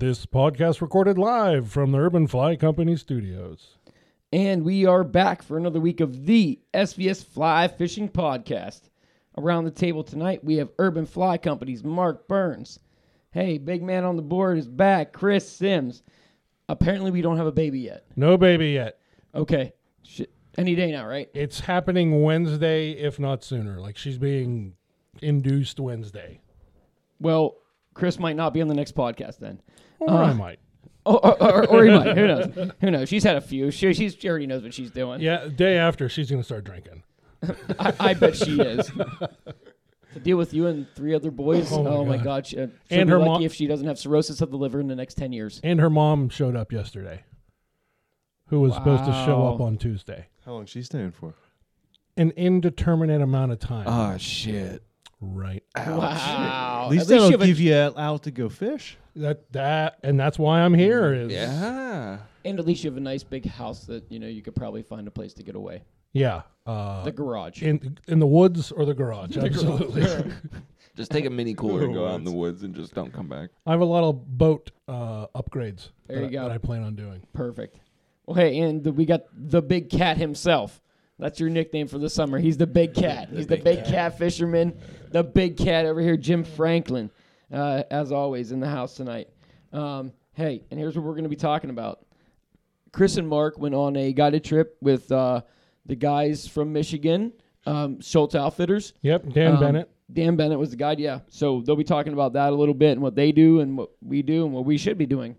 This podcast recorded live from the Urban Fly Company studios. And we are back for another week of the SVS Fly Fishing Podcast. Around the table tonight, we have Urban Fly Company's Mark Burns. Hey, big man on the board is back, Chris Sims. Apparently, we don't have a baby yet. No baby yet. Okay. Sh- any day now, right? It's happening Wednesday, if not sooner. Like she's being induced Wednesday. Well, Chris might not be on the next podcast then. Or Uh, I might. Oh, or, or, or he might. Who knows? Who knows? She's had a few. She, she's, she already knows what she's doing. Yeah, day after she's gonna start drinking. I, I bet she is. to deal with you and three other boys. Oh Oh my my God. God. She, uh, she'll And be her lucky mo- if she doesn't have cirrhosis of the liver in the next 10 years. And her mom showed up yesterday. Who was supposed to show up on Tuesday. How long she staying for? An indeterminate amount of time. Oh shit! Right. Wow. At least they they'll have a- give you out to go fish. That that and that's why I'm here is Yeah. and at least you have a nice big house that, you know, you could probably find a place to get away. yeah. Uh The garage. in in the woods or the garage. Absolutely. Just take a mini cooler and go out in the woods and just don't come back. I have a lot of boat uh, upgrades There that, you I- go. that I plan on doing. Perfect. Well, hey, and the, we got the big cat himself. That's your nickname for the summer. He's the big cat. He's the big cat. fisherman. The big cat over here, Jim Franklin, uh, as always, in the house tonight. Um, hey, and here's what we're going to be talking about. Chris and Mark went on a guided trip with uh, the guys from Michigan, um, Schultz Outfitters. Yep, Dan Um, Bennett. Dan Bennett was the guide, yeah. So they'll be talking about that a little bit and what they do and what we do and what we should be doing.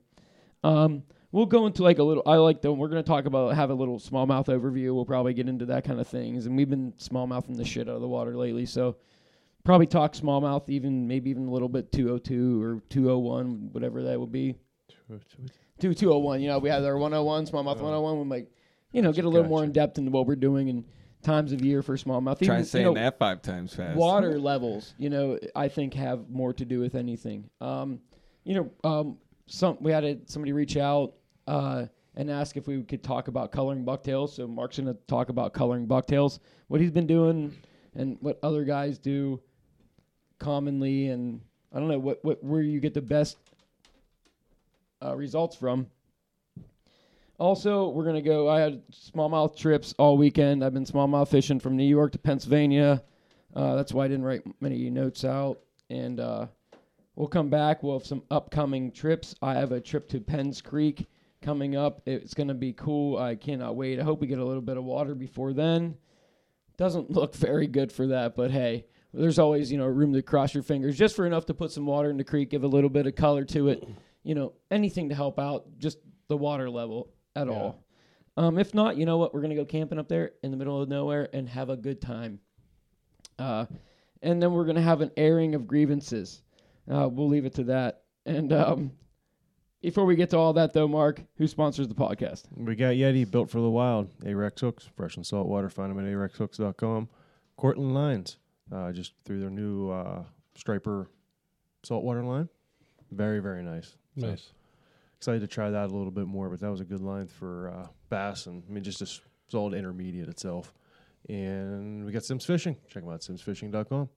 Um, we'll go into like a little. I like them. We're gonna talk about have a little smallmouth overview. We'll probably get into that kind of things. And we've been smallmouthing the shit out of the water lately, so probably talk smallmouth even maybe even a little bit 202 or 201, whatever that would be. Two 201. You know, we have our 101 smallmouth 101. We might, you know, get a little more in depth into what we're doing and times of year for smallmouth. Try Even, saying you know, that five times fast. water levels, you know, I think have more to do with anything. Um, you know, um, some we had a, somebody reach out uh, and ask if we could talk about coloring bucktails. So Mark's gonna talk about coloring bucktails, what he's been doing, and what other guys do commonly, and I don't know what what where you get the best uh, results from. Also, we're gonna go. I had smallmouth trips all weekend. I've been smallmouth fishing from New York to Pennsylvania. Uh, that's why I didn't write many notes out. And uh, we'll come back. We'll have some upcoming trips. I have a trip to Penns Creek coming up. It's gonna be cool. I cannot wait. I hope we get a little bit of water before then. Doesn't look very good for that, but hey, there's always you know room to cross your fingers just for enough to put some water in the creek, give a little bit of color to it. You know, anything to help out. Just the water level at Yeah. all. Um, if not, you know what? We're gonna go camping up there in the middle of nowhere and have a good time. Uh, and then we're gonna have an airing of grievances. Uh, we'll leave it to that. And um, before we get to all that, though, Mark, who sponsors the podcast? We got Yeti built for the wild. Ahrex hooks, fresh and salt water. Find them at ahrexhooks.com. Cortland lines, uh, just through their new uh, striper saltwater line. Very very nice. So Nice. excited to try that a little bit more, but that was a good line for uh, bass and I mean just a solid intermediate itself. And we got Simms Fishing. Check them out, simmsfishing.com.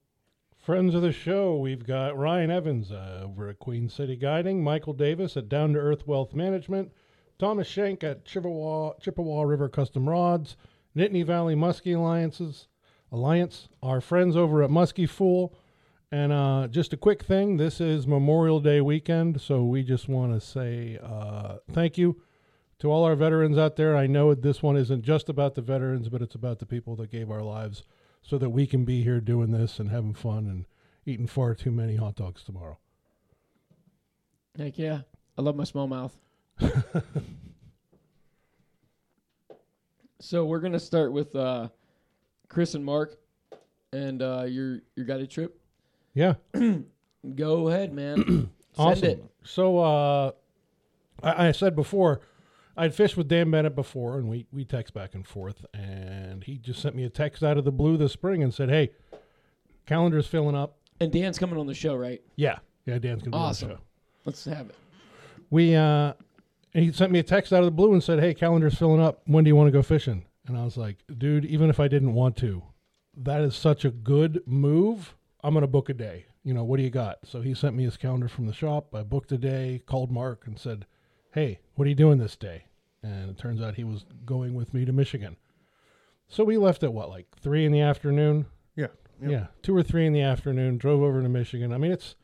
Friends of the show, we've got Ryan Evans uh, over at Queen City Guiding, Michael Davis at Down to Earth Wealth Management, Thomas Schenk at Chippewa, Chippewa River Custom Rods, Nittany Valley Muskie Alliances Alliance, our friends over at Muskie Fool. And uh, just a quick thing this is Memorial Day weekend, so we just want to say uh, thank you to all our veterans out there. I know this one isn't just about the veterans, but it's about the people that gave our lives so that we can be here doing this and having fun and eating far too many hot dogs tomorrow. Heck yeah, I love my small mouth. so we're gonna start with uh, Chris and Mark, and uh, your your guided trip. Yeah, Go ahead, man. Send awesome. it. So uh, I, I said before, I'd fished with Dan Bennett before, and we we text back and forth, and he just sent me a text out of the blue this spring and said, "Hey, calendar's filling up." And Dan's coming on the show, right? Yeah, yeah, Dan's gonna be on the show. Let's have it. we uh he sent me a text out of the blue and said, "Hey, calendar's filling up. When do you want to go fishing?" And I was like, "Dude, even if I didn't want to, that is such a good move. I'm gonna book a day. you know, what do you got? So he sent me his calendar from the shop. I booked a day, called Mark, and said, hey, what are you doing this day? And it turns out he was going with me to Michigan. So we left at what, like three in the afternoon? Yeah. Yep. Yeah, two or three in the afternoon. Drove over to Michigan. I mean, it's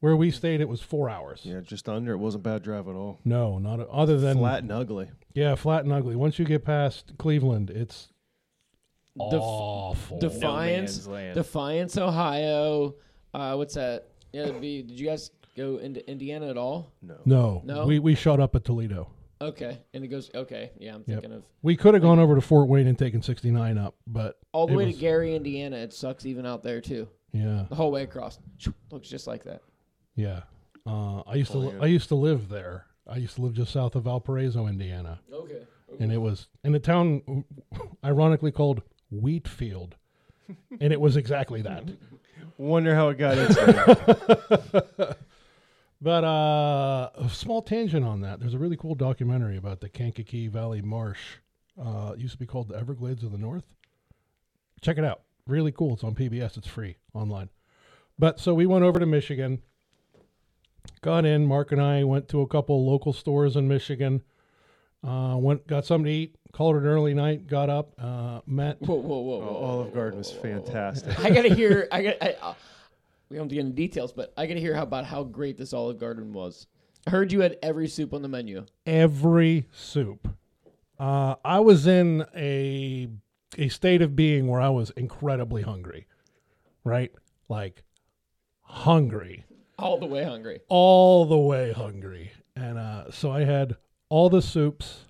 where we stayed. It was four hours. Yeah, just under. It wasn't a bad drive at all. No, not a, other than Flat and ugly. Yeah, flat and ugly. Once you get past Cleveland, it's Def- awful. Defiance, Defiance, Ohio. Uh, what's that? Yeah, be, did you guys go into Indiana at all? No. no, No? we we shot up at Toledo. Okay, and it goes. Okay, yeah, I'm Yep. thinking of We could have gone over to Fort Wayne and taken 69 up, but all the It way was- to Gary, Indiana. It sucks even out there too. yeah, The whole way across, looks just like that. yeah. Uh, I used to Oh, li- I used to live there. I used to live just south of Valparaiso, Indiana, Okay. and it was in a town ironically called Wheatfield, and it was exactly that. Wonder how it got into. But uh, a small tangent on that. There's a really cool documentary about the Kankakee Valley Marsh. Uh, it used to be called the Everglades of the North. Check it out. Really cool. It's on PBS. It's free online. But so we went over to Michigan. Got in. Mark and I went to a couple local stores in Michigan. Uh, went got something to eat. Called it an early night. Got up. Uh, met. Whoa, whoa, whoa, whoa. Oh, Olive Garden was fantastic. I gotta hear. I got. Uh, we don't have to get into details, but I gotta hear how, about how great this Olive Garden was. I heard you had every soup on the menu. every soup. Uh, I was in a a state of being where I was incredibly hungry, right? Like hungry, All the way hungry. all the way hungry, and uh, so I had all the soups.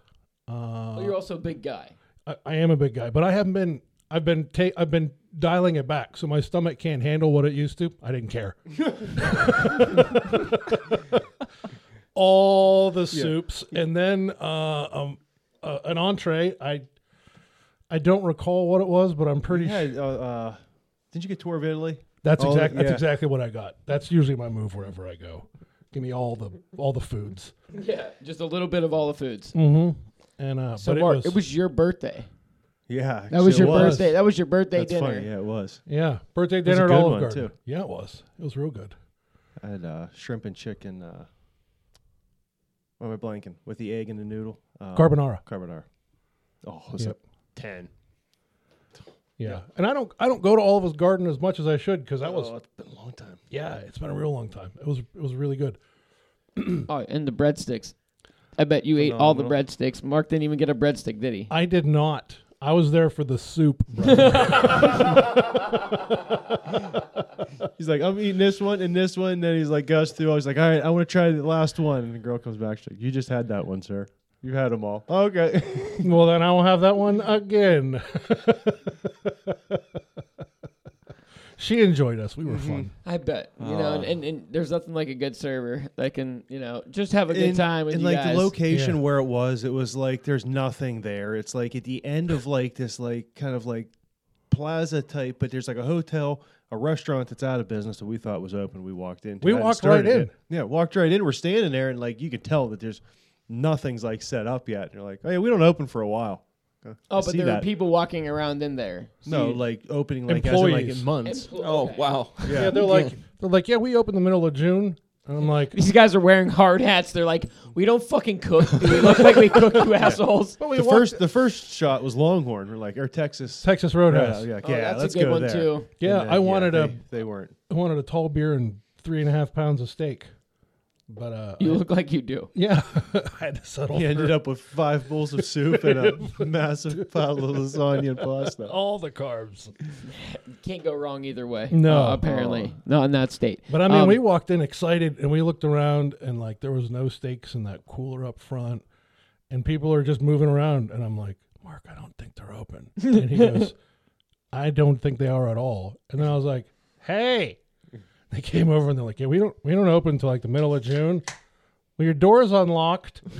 Well, Uh, you're also a big guy. I, I am a big guy, but I haven't been. I've been ta- I've been dialing it back, so my stomach can't handle what it used to. I didn't care. All the soups, and then uh, um, uh, an entree. I I don't recall what it was, but I'm pretty. Yeah, sure uh, uh, didn't you get tour of Italy? that's all- exactly that's yeah. exactly what I got. That's usually my move wherever I go. Give me all the all the foods. Yeah, just a little bit of all the foods. Mm-hmm. And uh, So, but Mark, it was, it was your birthday. Yeah, That was your it birthday. That was your birthday That's dinner. funny. Yeah, it was. yeah birthday was a dinner at good Olive one, Garden. too. Yeah, it was. It was real good. I had uh, shrimp and chicken. Uh, what am I blanking? With the egg and the noodle. Um, Carbonara. Carbonara. Oh, it was Yep. a ten. Yeah. And I don't I don't go to Olive's Garden as much as I should because that was Oh, it's been a long time. yeah, it's been a real long time. It was it was really good. Oh, and the breadsticks. I bet you ate all the breadsticks. Mark didn't even get a breadstick, did he? I did not. I was there for the soup. He's like, I'm eating this one and this one. And then he's like, goes through. I was like, all right, I want to try the last one. And the girl comes back. She's like, you just had that one, sir. You had them all. Okay. well, then I will have that one again. she enjoyed us. We were mm-hmm. fun. I bet. You know, and, Oh. and, and there's nothing like a good server that can, you know, just have a good And- time with and you like guys. the location Yeah. where it was, it was like there's nothing there. It's like at the end of like this like kind of like plaza type, but there's like a hotel, a restaurant that's out of business that we thought was open. We walked in. We walked right in. Yeah, walked right in. We're standing there and like you can tell that there's nothing's like set up yet. And you're like, oh yeah, we don't open for a while. Okay, I oh, but see there that. are people walking around in there. So No, you- like opening like as in, like Employees. in months. Empl- Oh okay. wow. Yeah, they're like they're like, yeah, we open the middle of June. And I'm like, These guys are wearing hard hats. They're like, we don't fucking cook. Do we look like we cook, you assholes? but we The first the first shot was Longhorn. We're like, or Texas. Texas Yeah, Roadhouse. yeah, Oh, yeah, that's let's a good go one there. too. Yeah, And I wanted yeah, a they, they weren't. I wanted a tall beer and three and a half pounds of steak. But uh You I- look like you do. yeah, I had to settle He for ended up with five bowls of soup and a massive pile of lasagna and pasta. all the carbs. Can't go wrong either way. No. uh, apparently not in that state. But I mean, Um, we walked in excited and we looked around and like there was no steaks in that cooler up front, and people are just moving around. And I'm like, Mark, I don't think they're open. And he goes, I don't think they are at all. And then I was like, Hey, they came over and they're like, Yeah, we don't we don't open until like the middle of June. Well, your door's unlocked.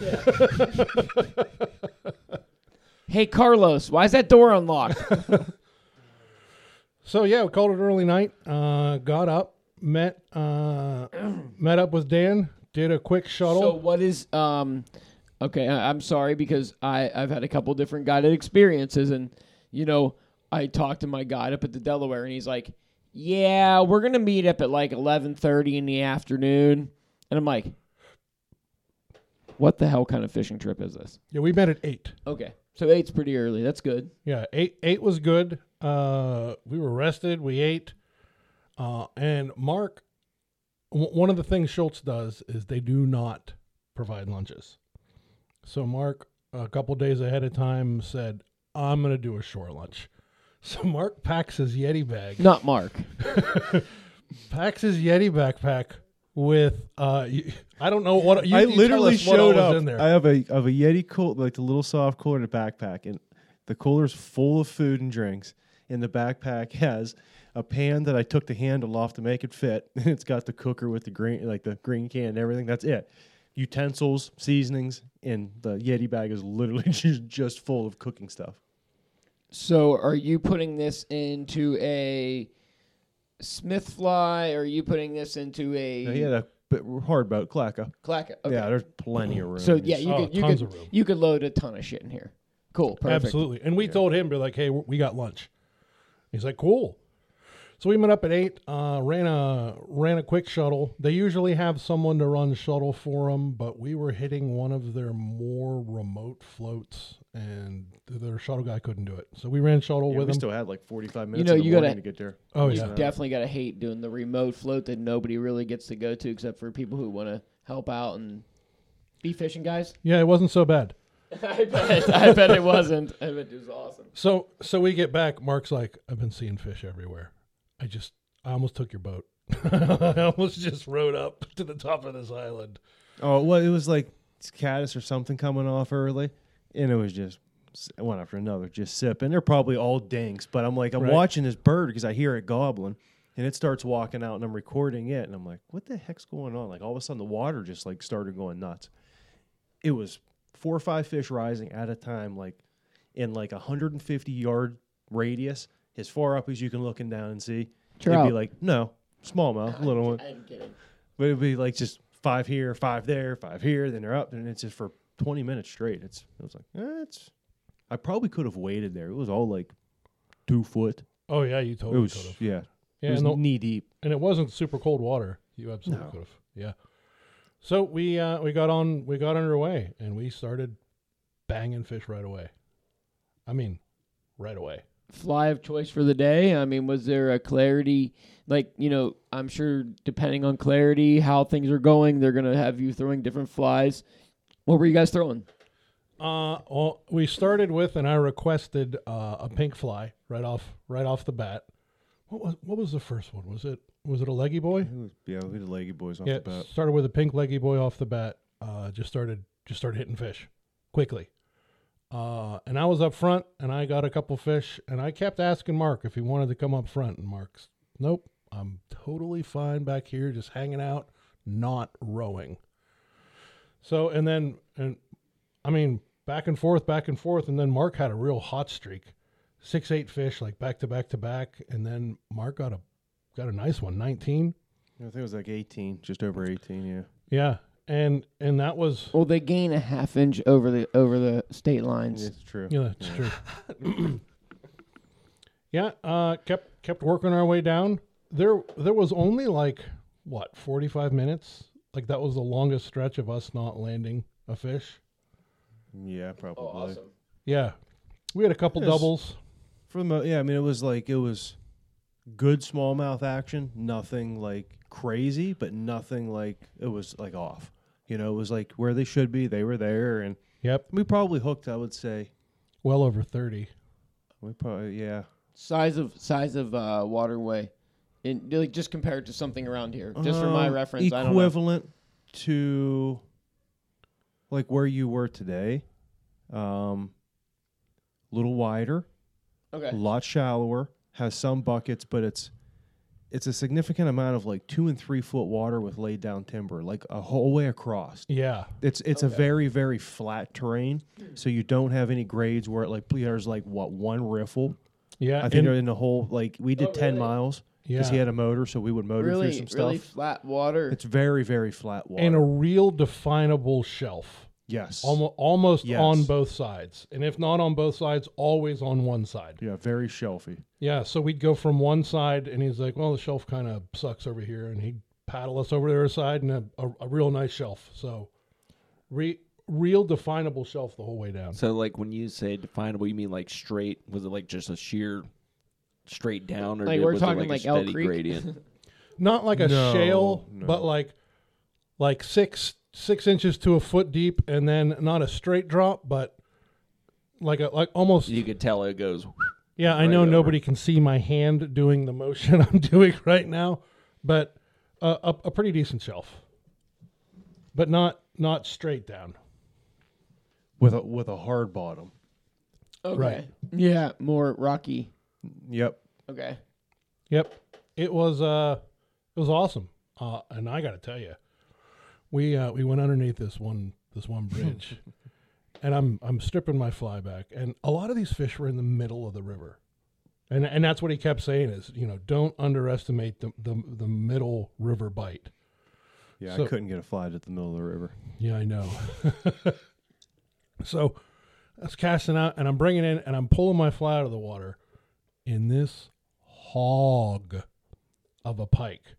Hey Carlos, why is that door unlocked? So yeah, we called it early night. Uh, got up, met uh, met up with Dan, did a quick shuttle. so what is um? Okay, I, I'm sorry because I I've had a couple different guided experiences, and you know I talked to my guide up at the Delaware, and he's like, "Yeah, we're gonna meet up at like eleven thirty in the afternoon," and I'm like, "What the hell kind of fishing trip is this?" Yeah, we met at eight. Okay, so eight's pretty early. That's good. Yeah, eight eight was good. Uh, we were rested. We ate. Uh, and Mark, w- one of the things Schultz does is they do not provide lunches. So Mark, a couple days ahead of time, said, "I'm going to do a shore lunch." So Mark packs his Yeti bag, Not Mark. packs his Yeti backpack with uh, y- I don't know what you, I you tell literally us what all showed was up. in there. I have a of a Yeti cool like the little soft cooler in a backpack, and the cooler's full of food and drinks. And the backpack has a pan that I took the handle off to make it fit, and it's got the cooker with the green like the green can and everything. That's it. Utensils, seasonings, and the Yeti bag is literally just, just full of cooking stuff. So, are you putting this into a Smithfly, or are you putting this into a Now, he had a bit hard boat, Clacka. clack? Okay. Yeah, there's plenty of room. So yeah, you Oh, could you tons could of room. you could load a ton of shit in here. Cool, perfect. Absolutely. And we told him, be like, hey, we got lunch. He's like, cool. So we met up at eight. Uh, ran a ran a quick shuttle. They usually have someone to run shuttle for them, but we were hitting one of their more remote floats, and their shuttle guy couldn't do it. So we ran shuttle Yeah, with we him. still had like 45 minutes you know, in the you gotta- to get there. oh you yeah, definitely gotta hate doing the remote float that nobody really gets to go to except for people who want to help out and be fishing guys. yeah. It wasn't so bad. I bet I bet it wasn't. I bet it was awesome. So so we get back. Mark's like, I've been seeing fish everywhere. I just I almost took your boat. I almost just rode up to the top of this island. Oh, well, it was like caddis or something coming off early, and it was just one after another, just sipping. They're probably all dinks, but I'm like, I'm Right. watching this bird because I hear it gobbling, and it starts walking out, and I'm recording it, and I'm like, what the heck's going on? Like all of a sudden, the water just like started going nuts. It was four or five fish rising at a time, like in like a 150 yard radius, as far up as you can look and down and see. It'd be like, no, smallmouth, little one. I'm kidding. But it'd be like just five here, five there, five here, then they're up, and it's just for twenty minutes straight. It's it was like eh, it's. I probably could have waited there. It was all like two foot. Oh yeah, you It totally was could have. yeah. Yeah, it was and the- knee deep. and it wasn't super cold water. You absolutely No. could have. Yeah. So we uh, we got on we got underway and we started banging fish right away. I mean, right away. Fly of choice for the day. I mean, was there a clarity? Like you know, I'm sure depending on clarity, how things are going, they're gonna have you throwing different flies. What were you guys throwing? Uh, well, we started with and I requested uh, a pink fly right off right off the bat. What was what was the first one? Was it was it a leggy boy? It was, yeah, we the leggy boys off Yeah, the bat. started with a pink leggy boy off the bat. Uh, just started just started hitting fish quickly. Uh, and I was up front, and I got a couple fish, and I kept asking Mark if he wanted to come up front, and Mark's nope, I'm totally fine back here, just hanging out, not rowing. So and then and I mean back and forth, back and forth, and then Mark had a real hot streak, six eight fish like back to back to back, and then Mark got a got a nice one, nineteen. I think it was like eighteen, just over eighteen. Yeah. Yeah, and and that was Well, they gain a half inch over the over the state lines. It's true. yeah, that's true. yeah, uh, kept kept working our way down. There there was only like what forty five minutes. Like that was the longest stretch of us not landing a fish. Yeah, probably. Yeah, we had a couple Yes. doubles. For the mo- yeah, I mean, it was like it was good smallmouth action. Nothing like crazy, but nothing like it was like off. You know, it was like where they should be. They were there, and Yep, we probably hooked. I would say well over thirty. we probably yeah. Size of size of uh, waterway, in like just compared to something around here. Just for my Um, reference, I don't know. equivalent to like where you were today. Um, little wider, Okay. a lot shallower. Has some buckets, but it's it's a significant amount of like two and three foot water with laid down timber, like a whole way across. Yeah, It's it's a very very flat terrain, so you don't have any grades where it like there's like what one riffle. yeah. I think and- in the whole like we did Oh, ten really? miles because he had a motor, so we would motor Really, through some stuff. really stuff. flat water. It's very very flat water. and a real definable shelf. Yes. almost almost Yes. on both sides, and if not on both sides, always on one side. Yeah, very shelfy. Yeah, so we'd go from one side, and he's like, "Well, the shelf kind of sucks over here," and he'd paddle us over to the other side, and a, a, a real nice shelf. So, re, real definable shelf the whole way down. So like when you say definable, you mean like straight? Was it like just a sheer straight down, or Like did- we're was it talking like, like a Elk steady Creek? gradient? Not like a No, shale, no. but like like six six inches to a foot deep, and then not a straight drop, but like a like almost. you could tell it goes. Yeah, I right know over. nobody can see my hand doing the motion I'm doing right now, but uh, a, a pretty decent shelf, but not not straight down. With a with a hard bottom. Okay. Right. Yeah, more rocky. Yep. Okay. Yep, it was uh, it was awesome. Uh, and I got to tell you, we uh, we went underneath this one this one bridge, and I'm I'm stripping my fly back, and a lot of these fish were in the middle of the river, and and that's what he kept saying is you know don't underestimate the the, the middle river bite. Yeah, So- I couldn't get a fly at the middle of the river. Yeah, I know. so I was casting out, and I'm bringing in, and I'm pulling my fly out of the water, and this hog of a pike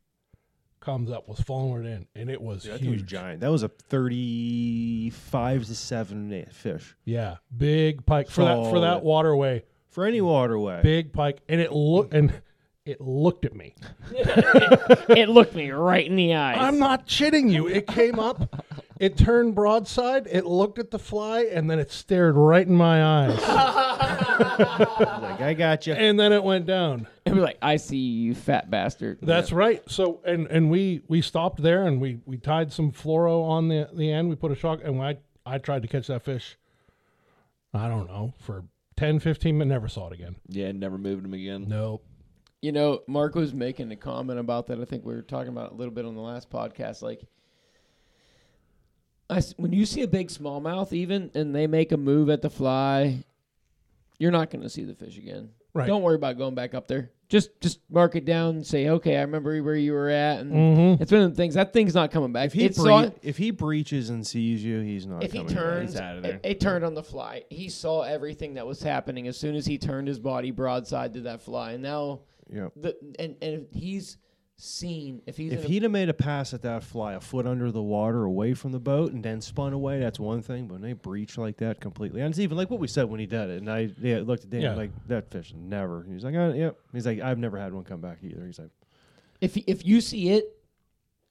comes up, was following it in, and it was That thing was huge. giant. That was a thirty-five to seven eight fish Yeah, big pike for that for that Solid. waterway. for any waterway. Big pike, and it looked and it looked at me. it looked me right in the eyes. I'm not shitting you. It came up, it turned broadside, it looked at the fly, and then it stared right in my eyes, like I got you. and then it went down. It'd be like, I see you, fat bastard. That's right. So and and we we stopped there and we we tied some fluoro on the the end. We put a shock and I I tried to catch that fish. I don't know for 10, 15 minutes. Never saw it again. Yeah, never moved him again. Nope. You know, Mark was making a comment about that. I think we were talking about it a little bit on the last podcast. Like, I s when you see a big smallmouth, even and they make a move at the fly, you're not going to see the fish again. Right. Don't worry about going back up there. Just just mark it down and say, okay, I remember where you were at, and Mm-hmm. it's one of the things. That thing's not coming back. If he It saw if he breaches and sees you, he's not. if he coming back. turns, he's out of it, there. it turned on the fly. He saw everything that was happening as soon as he turned his body broadside to that fly, and now Yep. the and and he's seen if he's If he'd have made a pass at that fly a foot under the water away from the boat and then spun away, that's one thing. But when they breach like that completely, and it's even like what we said when he did it. And I yeah, looked at Dan Yeah. like that fish never. He's like, oh, yep. He's like, I've never had one come back either. He's like, if if you see it,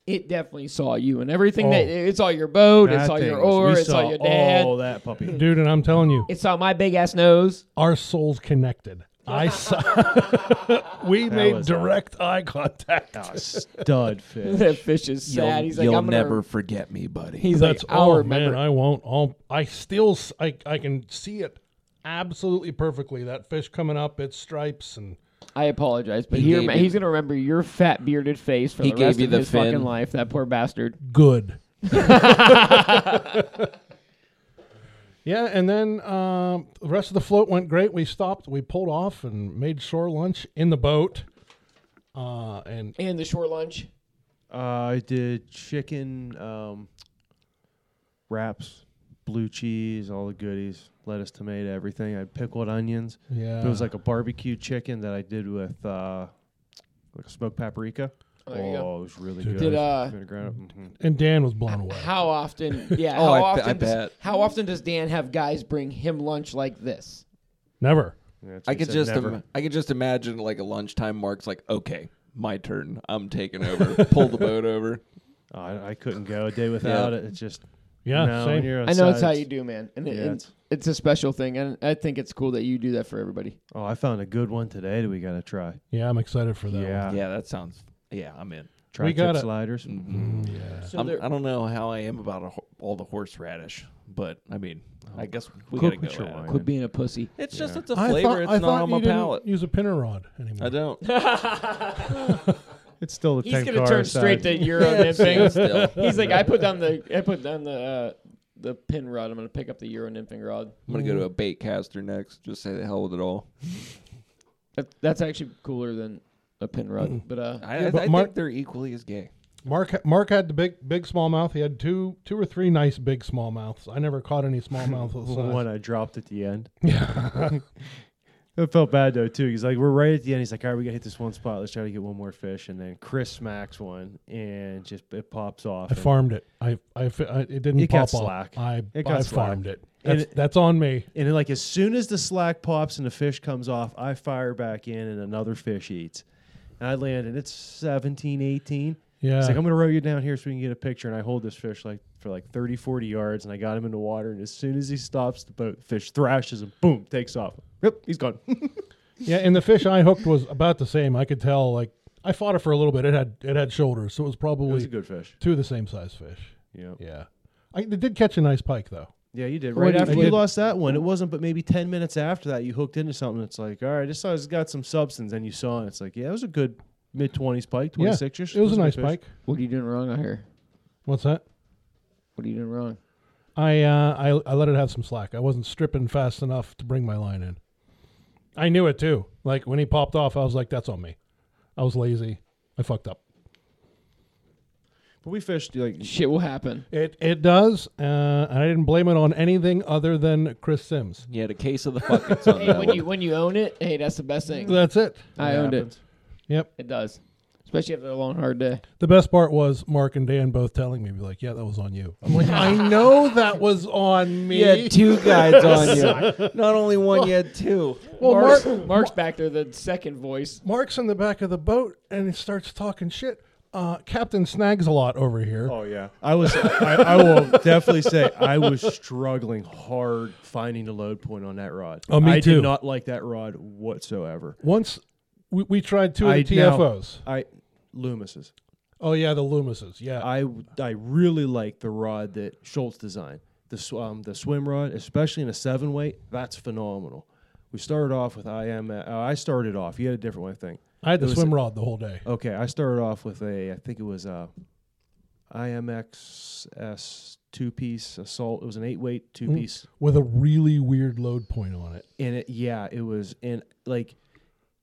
it definitely saw you and everything Oh. that it saw your boat, it that saw your was- oar, we it saw your dad, all that puppy. Dude, and I'm telling you, it saw my big ass nose. our souls connected. I saw. we made was direct eye contact. Stud fish. that fish. fish is You'll, sad. He's like, you'll I'm gonna, never forget me, buddy. He's That's like, I'll oh remember. man, I won't. I'll, I still s- I I can see it absolutely perfectly. That fish coming up, its stripes and I apologize, but He he gave rem- you- he's gonna remember your fat bearded face for He the gave rest you of the his fucking life. That poor bastard. good. Yeah, and then um, the rest of the float went great. We stopped, we pulled off, and made shore lunch in the boat. Uh, and And the shore lunch. Uh, I did chicken um, wraps, blue cheese, all the goodies, lettuce, tomato, everything. I had pickled onions. yeah, It was like a barbecue chicken that I did with uh, like a smoked paprika. Oh, there you go. it was really good. Did, uh, Vinaigrette. Mhm. and Dan was blown away. How often? Yeah. Oh, how I often? bet- I does, bet. How often does Dan have guys bring him lunch like this? Never. Yeah, that's I he could said, just never. Im- I could just imagine like a lunchtime. Mark's like, okay, my turn. I'm taking over. Pull the boat over. Oh, I, I couldn't go a day without it. It's just Yeah, no, same. when you're I know it's how you do, man, and, it, Yeah, and it's- it's a special thing, and I think it's cool that you do that for everybody. Oh, I found a good one today that we got to try. Yeah, I'm excited for that. yeah, Yeah, that sounds. Yeah, I'm in. Tri We tip gotta- sliders. Mhm. Yeah. So I'm, there- I don't know how I am about a, ho- all the horseradish, but I mean, I guess we Cook gotta with go. your at it. wine. Quit being a pussy. It's just it's a I flavor. thought, it's I not thought on you my didn't palate. use a pinner rod anymore. I don't. It's still the He's tank gonna car turn side. straight to Euro nymphing. Still. He's like, I put down the, I put down the, uh, the pin rod. I'm gonna pick up the Euro nymphing rod. I'm gonna go to a bait caster next. Just say the hell with it all. That, that's actually cooler than a pin rod. But uh, I, Yeah, but I Mark- think they're equally as gay. Mark Mark had the big big smallmouth. He had two two or three nice big smallmouths. I never caught any smallmouth of the The one I dropped at the end. Yeah. It felt bad though too. He's like, we're right at the end. He's like, all right, we gotta hit this one spot. Let's try to get one more fish. And then Chris smacks one, and just it pops off. I farmed it. I, I, I it didn't It pop got off. slack. I, It got I slack. farmed it. That's, it- that's on me. And like as soon as the slack pops and the fish comes off, I fire back in, and another fish eats. And I land, and it's 17, 18. Yeah. He's like, I'm gonna row you down here so we can get a picture. And I hold this fish like for like 30, 40 yards, and I got him in the water. And as soon as he stops the boat, the fish thrashes him, boom, takes off. Yep, he's gone. yeah, and the fish I hooked was about the same. I could tell. Like I fought it for a little bit. It had it had shoulders, so it was it probably was a good fish. two of the same size fish. Yeah. Yeah. I it did catch a nice pike though. Yeah, you did. Right do you- after you did. lost that one, it wasn't but maybe 10 minutes after that, you hooked into something that's like, all right, this has got some substance. And you saw it. It's like, yeah, it was a good mid 20s pike, 26 ish. It was a nice pike. What are you doing wrong out here? What's that? What are you doing wrong? I uh I I let it have some slack. I wasn't stripping fast enough to bring my line in. I knew it too. Like when he popped off, I was like, "That's on me." I was lazy. I fucked up. But we fished, like, Shit will happen. It it does. Uh, and I didn't blame it on anything other than Chris Sims. He had a case of the fuckings on Hey, that when one. you when you own it, hey, that's the best thing. That's it. I owned it. Yep. It does, especially after a long hard day. The best part was Mark and Dan both telling me, be like, "Yeah, that was on you." I'm like, "I know that was on me." You had two guides on you. Not only one, you had two. well, Mark's, Mark, Mark's back there, the second voice. Mark's in the back of the boat and he starts talking shit. Uh, Captain Snags a lot over here. Oh yeah, I was. I, I will definitely say I was struggling hard finding the load point on that rod. Oh, me I too. did not like that rod whatsoever. Once we, we tried two of I the now- TFOs. I Loomis's. Oh yeah, the Loomises. Yeah. I I really like the rod that Schultz designed. The sw- um, the swim rod, especially in a seven weight, that's phenomenal. We started off with IM. Uh, I started off. You had a different one, I think. I had the swim a- rod the whole day. Okay, I started off with a. I think it was a IMX S two piece assault. It was an eight weight two piece. Mm, with a really weird load point on it. and it yeah it was and like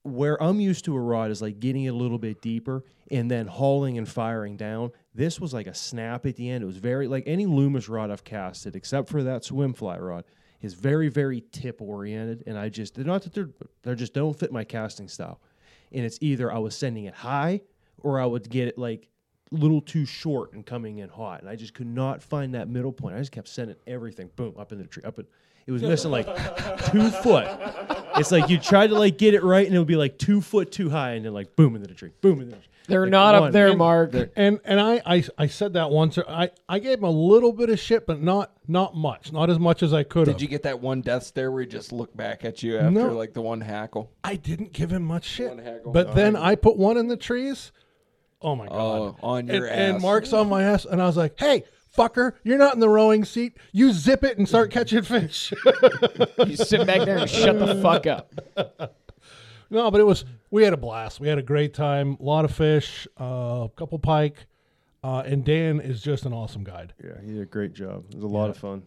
where i'm used to a rod is like getting it a little bit deeper and then hauling and firing down this was like a snap at the end it was very like any loomis rod i've casted except for that swim fly rod is very very tip oriented and i just they're not that they're they just don't fit my casting style and it's either i was sending it high or i would get it like a little too short and coming in hot and i just could not find that middle point i just kept sending everything boom up in the tree up in it was missing like two foot it's like you try to like get it right, and it would be like two foot too high, and then like boom into the tree, boom into the tree. They're Like, not one. up there, And Mark. And and I, I I said that once. I I gave him a little bit of shit, but not not much, not as much as I could have. Did you get that one death stare where he just looked back at you after No. like the one hackle? I didn't give him much shit. One haggle. But then I put one in the trees. Oh my god! Oh, on your and, and. Mark's on my ass, and I was like, "Hey, fucker, you're not in the rowing seat. You zip it and start catching fish." You sit back there and shut the fuck up. no, but it was. We had a blast. We had a great time. A lot of fish, uh, a couple pike, uh, and Dan is just an awesome guide. Yeah, he did a great job. It was a lot of fun.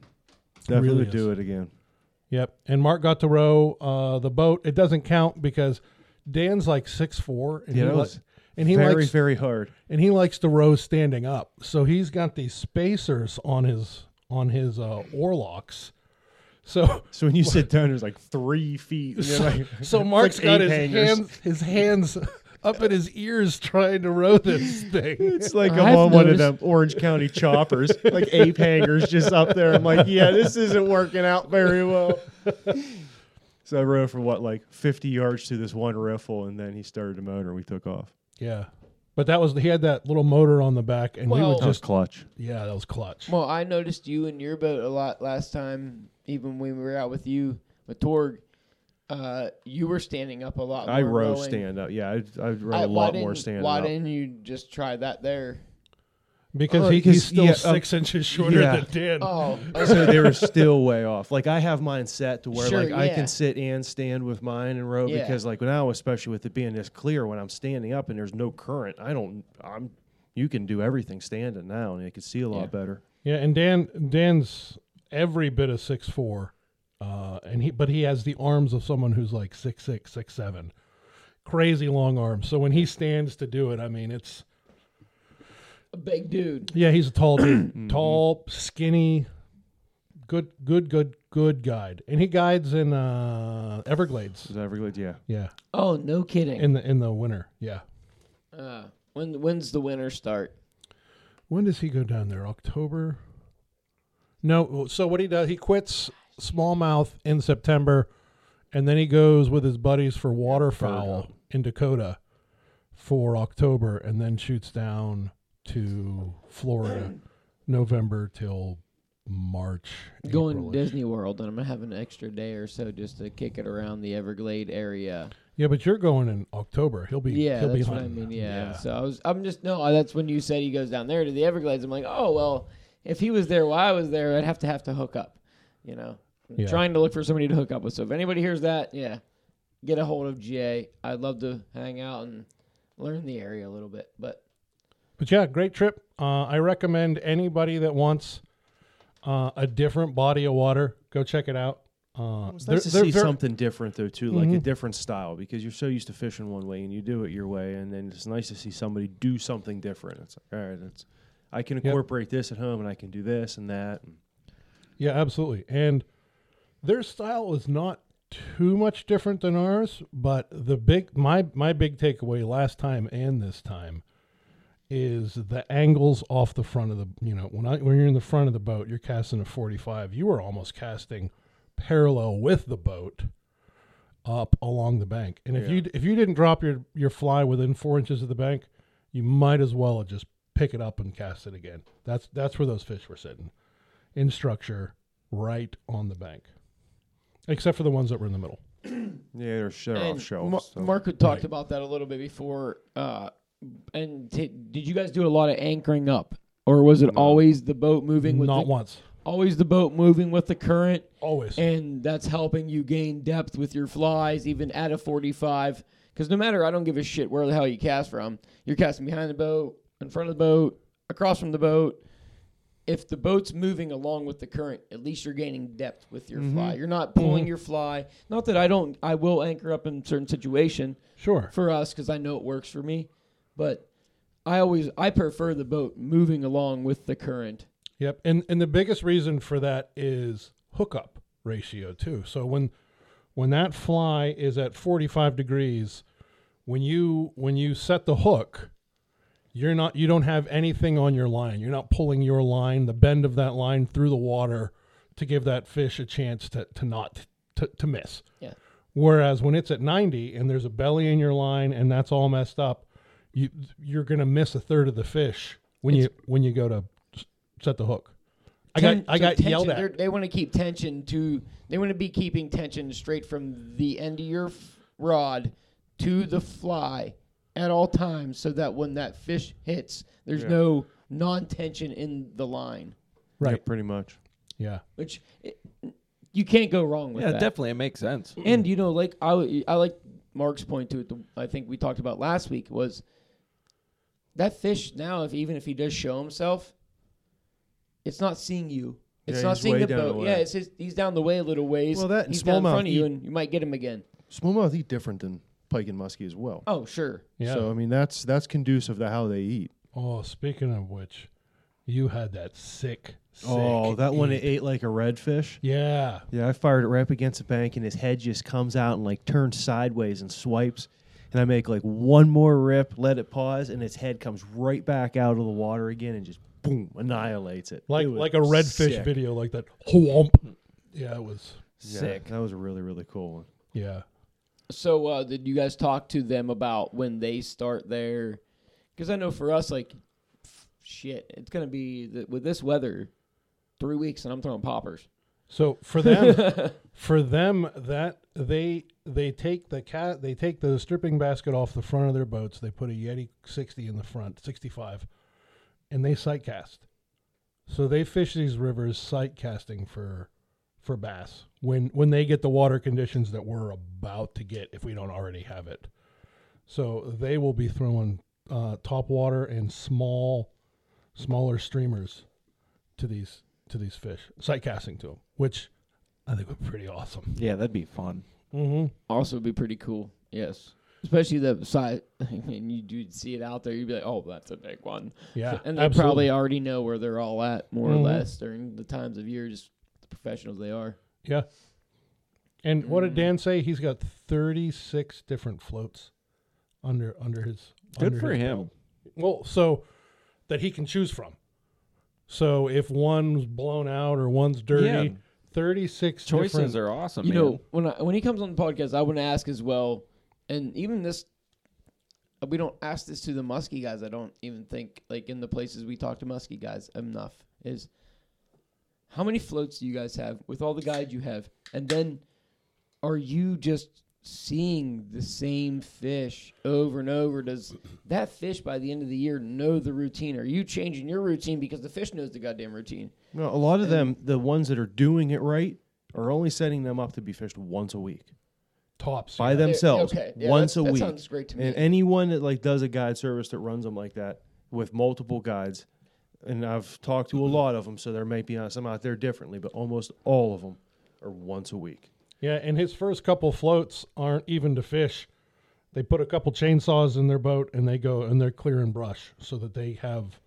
Definitely really do it again. Yep. And Mark got to row uh, the boat. It doesn't count because Dan's like six four, and Yeah, he li- and he very likes very hard. and he likes to row standing up. So he's got these spacers on his on his uh, oarlocks. So So when you sit down, there's like three feet. and so, like- so Mark's like got his hangers. hands his hands up at his ears trying to row this thing. It's like I'm I've on one of noticed- them Orange County choppers, like ape hangers just up there. I'm like, yeah, this isn't working out very well. So I rode for what, like 50 yards to this one riffle, and then he started the motor, and we took off. Yeah. But that was he had that little motor on the back and we Well- would That was just clutch. yeah, that was clutch. Well, I noticed you in your boat a lot last time, even when we were out with you with Torg. Uh, you were standing up a lot. I row rowing. stand up. Yeah, I, I rode I- a lot more didn't- stand Why up. didn't you just try that there? Because Uh, he, 'cause, he's still yeah, six inches shorter yeah. than Dan. Oh, so they were still way off. Like I have mine set to where Sure, like I can sit and stand with mine and row Yeah. because like now, especially with it being this clear, when I'm standing up and there's no current, I don't. I'm. You can do everything standing now, and you can see a lot Yeah. better. Yeah, and Dan Dan's every bit of six four, uh, and he but he has the arms of someone who's like six six six seven, crazy long arms. So when he stands to do it, I mean it's A big dude. Yeah, he's a tall dude, Mm-hmm. tall, skinny, good, good, good, good guide, and he guides in uh, Everglades. Is that Everglades? Yeah. Yeah, Oh, no kidding. in the in the winter. Yeah. uh, when when's the winter start? When does he go down there? October? No. So what he does, he quits smallmouth in September, and then he goes with his buddies for waterfowl Virgo. in Dakota for October, and then shoots down to Florida, November till March. Going April-ish. Disney World, and I'm gonna have an extra day or so just to kick it around the Everglade area. Yeah, but you're going in October. He'll be. Yeah, he'll be that's what I hunting. mean. Yeah. So I was, I'm just no. That's when you said he goes down there to the Everglades. I'm like, oh well, if he was there while I was there, I'd have to have to hook up. You know, Yeah. trying to look for somebody to hook up with. So if anybody hears that, yeah, get a hold of GA. I'd love to hang out and learn the area a little bit. But But yeah, great trip. Uh, I recommend anybody that wants uh, a different body of water, go check it out. Uh, It's they're- nice to they're see very- something different though too, like a Mhm. different style because you're so used to fishing one way and you do it your way, and then it's nice to see somebody do something different. It's like, all right, it's I can incorporate this at home and I can do this and that. Yeah, absolutely. And their style is not too much different than ours, but the big my my big takeaway last time and this time is the angles off the front of the you know when I when you're in the front of the boat, you're casting a 45. You are almost casting parallel with the boat up along the bank. And if Yeah. you if you didn't drop your your fly within four inches of the bank, you might as well have just pick it up and cast it again. That's that's where those fish were sitting in structure right on the bank, except for the ones that were in the middle. yeah, they're, they're off shelves. Ma- so. Mark had talked Right. about that a little bit before. Uh, and t- did you guys do a lot of anchoring up, or was it No. always the boat moving with Not the, once, always the boat moving with the current? always. and that's helping you gain depth with your flies, even at a 45. Because no matter, I don't give a shit where the hell you cast from. You're casting behind the boat, in front of the boat, across from the boat. If the boat's moving along with the current, at least you're gaining depth with your fly. You're not pulling Mhm. your fly. Not that I don't, I will anchor up in certain situation sure. for us because I know it works for me. But I always, I prefer the boat moving along with the current. Yep. And and the biggest reason for that is hookup ratio too. So when when that fly is at 45 degrees, when you when you set the hook, you're not you don't have anything on your line. You're not pulling your line, the bend of that line through the water to give that fish a chance to to not to, to miss. Yeah. Whereas when it's at 90 and there's a belly in your line and that's all messed up, you you're going to miss a third of the fish when you when you go to set the hook. I got I so got tension, yelled at. They want to keep tension to. They want to be keeping tension straight from the end of your f- rod to the fly at all times, so that when that fish hits, there's Yeah. no non-tension in the line. Yeah, Right. pretty much. Yeah. Which it, you can't go wrong with Yeah, that. definitely, it makes sense. And you know, like I, w- I like Mark's point to it. The, I think we talked about last week was that fish now. If even if he does show himself, it's not seeing you. It's Yeah, not he's seeing way the down the boat. way. yeah, it's just, he's down the way a little ways. Well, that and he's down in smallmouth front of you, eat- and you might get him again. Smallmouth eat different than pike and muskie as well. Oh, sure. Yeah. So I mean that's that's conducive to how they eat. oh, speaking of which, you had that sick. sick oh, that one it ate like a redfish. Yeah. Yeah, I fired it right up against the bank, and his head just comes out and like turns sideways and swipes. And I make like one more rip, let it pause, and its head comes right back out of the water again, and just boom annihilates it. Like It like a redfish sick. video like that. Whomp. Yeah, it was Yeah, sick. that was a really really cool one. Yeah. So, uh, did you guys talk to them about when they start their? Because I know for us, like, f- shit, it's gonna be the, with this weather, three weeks, and I'm throwing poppers. So for them, for them that they they take the cat they take the stripping basket off the front of their boats. They put a Yeti 60 in the front, 65, and they sight cast. So they fish these rivers sight casting for for bass when when they get the water conditions that we're about to get if we don't already have it. So they will be throwing uh, top water and small smaller streamers to these to these fish, sight casting to them, which I think would be pretty awesome. Yeah, that'd be fun. Mm-hmm. Also, would be pretty cool. Yes. especially the size. I mean, you do see it out there, you'd be like, "Oh, that's a big one." Yeah, and they absolutely. probably already know where they're all at, more Mhm. or less, during the times of year, just the professionals they are. Yeah. And what did Mm. Dan say? He's got 36 different floats under under his. Good under for his him. belt. Well, so that he can choose from. So if one's blown out or one's dirty, Yeah. 36 Choices different. are awesome. you man. know, when I, when he comes on the podcast, I want to ask as well, and even this, we don't ask this to the muskie guys. I don't even think like in the places we talk to muskie guys enough is how many floats do you guys have with all the guides you have, and then are you just seeing the same fish over and over? Does that fish by the end of the year know the routine? Are you changing your routine because the fish knows the goddamn routine? No, a lot of them, the ones that are doing it right, are only setting them up to be fished once a week tops. by yeah. themselves, Okay, yeah, once that's- a that week. sounds great to me. And anyone that like does a guide service that runs them like that with multiple guides, and I've talked to a lot of them, so there may be uh, some out there differently, but almost all of them are once a week. Yeah, and his first couple floats aren't even to fish. They put a couple chainsaws in their boat and they go and they're clearing brush so that they have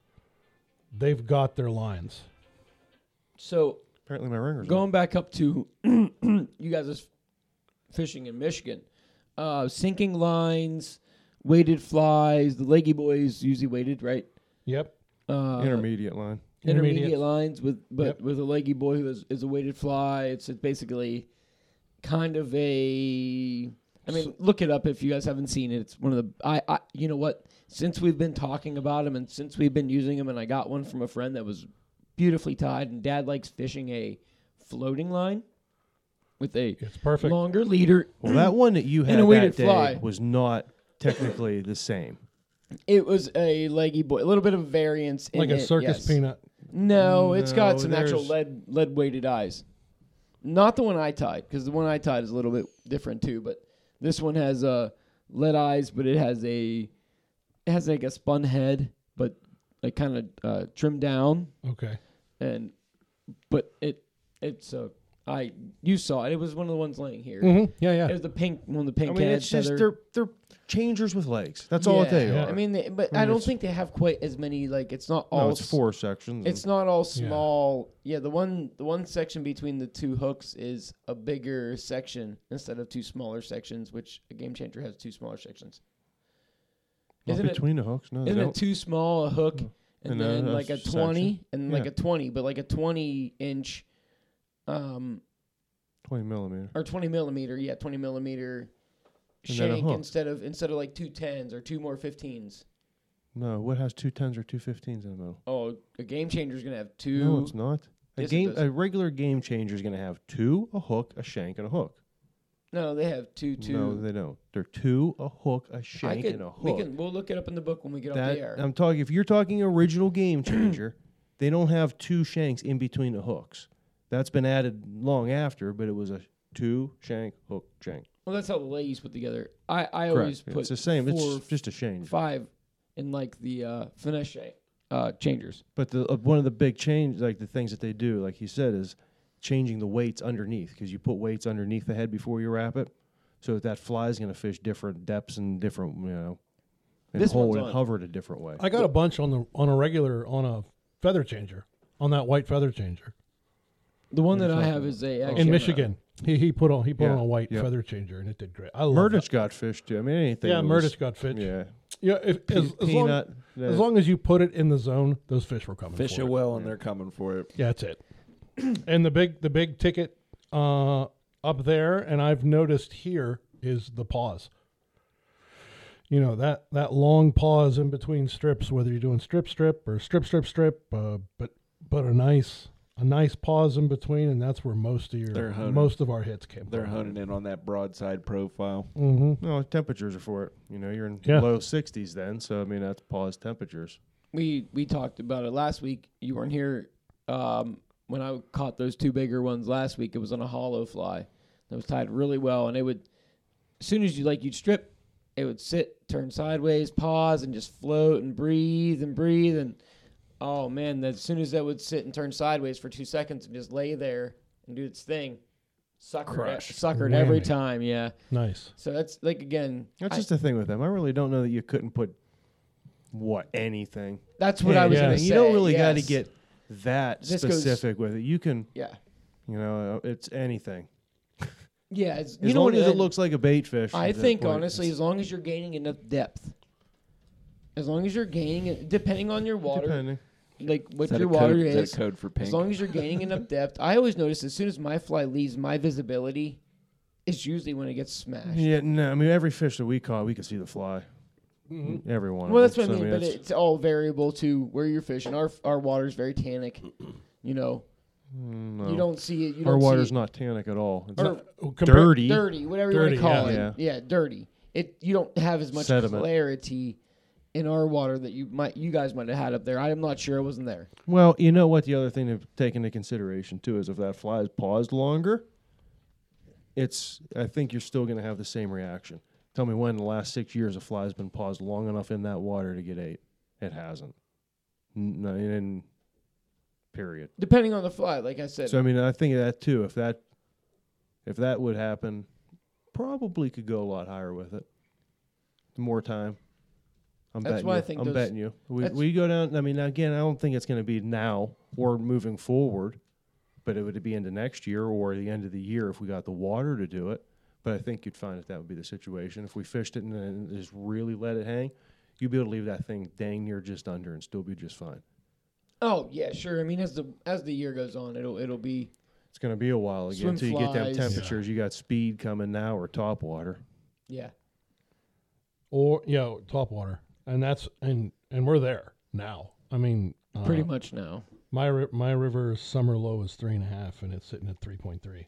they've got their lines. So Apparently, my ringers. going back up to you guys is fishing in Michigan, uh, sinking lines, weighted flies. The leggy boys usually weighted, right? Yep. Uh, intermediate line. intermediate Intermediate. lines with but Yep. with a leggy boy who is, is a weighted fly. It's, it's basically kind of a. I mean, look it up if you guys haven't seen it. It's one of the I, I you know what? Since we've been talking about them and since we've been using them, and I got one from a friend that was beautifully tied, and Dad likes fishing a floating line with a It's perfect. longer leader. Well, that one that you had that day fly. was not technically the same. It was a leggy boy, a little bit of variance in like a it, circus yes. peanut. No, it's No, got some actual there's- lead lead weighted eyes. Not the one I tied, because the one I tied is a little bit different too. But this one has uh, lead eyes, but it has a it has like a spun head, but like kind of uh, trimmed down, Okay. and but it it's uh, I you saw it. It was one of the ones laying here. hmm Yeah, It was the pink one, the pink I mean, head. it's just feather. they're they're changers with legs. That's all Yeah, they yeah. are. I mean, they, but I mean, I don't it's- think they have quite as many. Like it's not all no, it's s- four sections. It's not all small. Yeah. the one the one section between the two hooks is a bigger section instead of two smaller sections, which a game changer has two smaller sections. not Isn't it between the hooks. No, they isn't it don't. too small a hook and And, uh, then a like a section. twenty and like Yeah. a twenty, but like a twenty inch, um, twenty millimeter. or twenty millimeter, yeah, twenty millimeter And then a shank instead of instead of like two tens or two more fifteens. No, what has two tens or two fifteens in the middle? Oh, a game changer is gonna have two. No, it's not. A Yes, game, a regular game changer is going to have two, a hook, a shank, and a hook. no, they have two two. No, they don't. They're two, a hook, a shank, could, and a hook. we can we'll look it up in the book when we get off the air. I'm talking. If you're talking original game changer, they don't have two shanks in between the hooks. That's been added long after, but it was a two shank hook shank. Well, that's how the ladies put together. I, I always put It's the same. four, It's just a change. five in like the uh, finesse uh, changers. But the uh, one of the big change, like the things that they do, like he said, is changing the weights underneath because you put weights underneath the head before you wrap it, so that that fly is going to fish different depths and different, you know, and This hold one's and on. hover it a different way. I got a bunch on the on a regular on a feather changer on that white feather changer The one that I have is a Oh. actually in Michigan. He he put on he put Yeah, on a white yeah. feather changer and it did great. I love Murdich that. got fish too. I mean, anything. Yeah, that was- Murdich got fish. Yeah, Yeah, if, Pe- as, as, long, peanut. as long as you put it in the zone, those fish were coming. Fish for it it. well, and they're coming for it. Yeah, that's it. and the big the big ticket uh, up there, and I've noticed here is the pause. You know that that long pause in between strips, whether you're doing strip strip or strip strip strip, uh, but but a nice a nice pause in between, and that's where most of your honing. most of our hits came. They're honing in on that broadside profile. Mm-hmm. no temperatures are for it. You know, you're in Yeah. low 60s then, so I mean that's pause temperatures. we we talked about it last week. You weren't here um, when I caught those two bigger ones last week. It was on a hollow fly that was tied really well, and it would as soon as you like you'd strip, it would sit, turn sideways, pause, and just float and breathe and breathe and oh man, as soon as that would sit and turn sideways for two seconds and just lay there and do its thing, suckered, Crush. suckered every time. Yeah. Nice. So that's like again. That's I- just the thing with them. I really don't know that you couldn't put what anything. that's what I was Yeah. gonna say. You don't really got to get that This goes- specific with it. You can, Yeah. you know, it's anything. Yeah. It's, As you know long what as it looks like a bait fish. I think point, honestly, as long as you're gaining enough depth, as long as you're gaining, depending on your water, depending. Like what Is your a code- water is that is, code for pink? as long as you're gaining enough depth. I always notice as soon as my fly leaves, my visibility is usually when it gets smashed. Yeah, no. I mean, every fish that we caught, we could see the fly. Every one. Well, that's them. what I So, mean, but it's all variable to where you're fishing. Our our water's very tannic. You know, Mm, no. you don't see it. You Our don't water's see not tannic at all. It's Or- not Compar- dirty. dirty, whatever Dirty, you want to call yeah. it. Yeah. dirty. It you don't have as much Sediment. clarity in our water that you might you guys might have had up there. I'm not sure. I wasn't there. Well, you know what? The other thing to take into consideration too is if that fly is paused longer, it's. I think you're still going to have the same reaction. Tell me when in the last six years a fly has been paused long enough in that water to get ate. It hasn't. N- No, in period. Depending on the fly, like I said. So I mean, I think of that too. If that, if that would happen, probably could go a lot higher with it. More time. I'm That's betting why I you. think I'm those- betting you. We that's- we go down. I mean, again, I don't think it's going to be now or moving forward, but it would be into next year or the end of the year if we got the water to do it. But I think you'd find that that would be the situation if we fished it and then just really let it hang. You'd be able to leave that thing dang near just under and still be just fine. oh yeah, sure. I mean, as the as the year goes on, it'll it'll be It's going to be a while again Swim until you get them flies. temperatures. You got speed coming now or top water. yeah. Or yeah, top water, and that's and and we're there now. I mean, uh, Pretty much now. My ri- my river's summer low is three and a half, and it's sitting at three point three.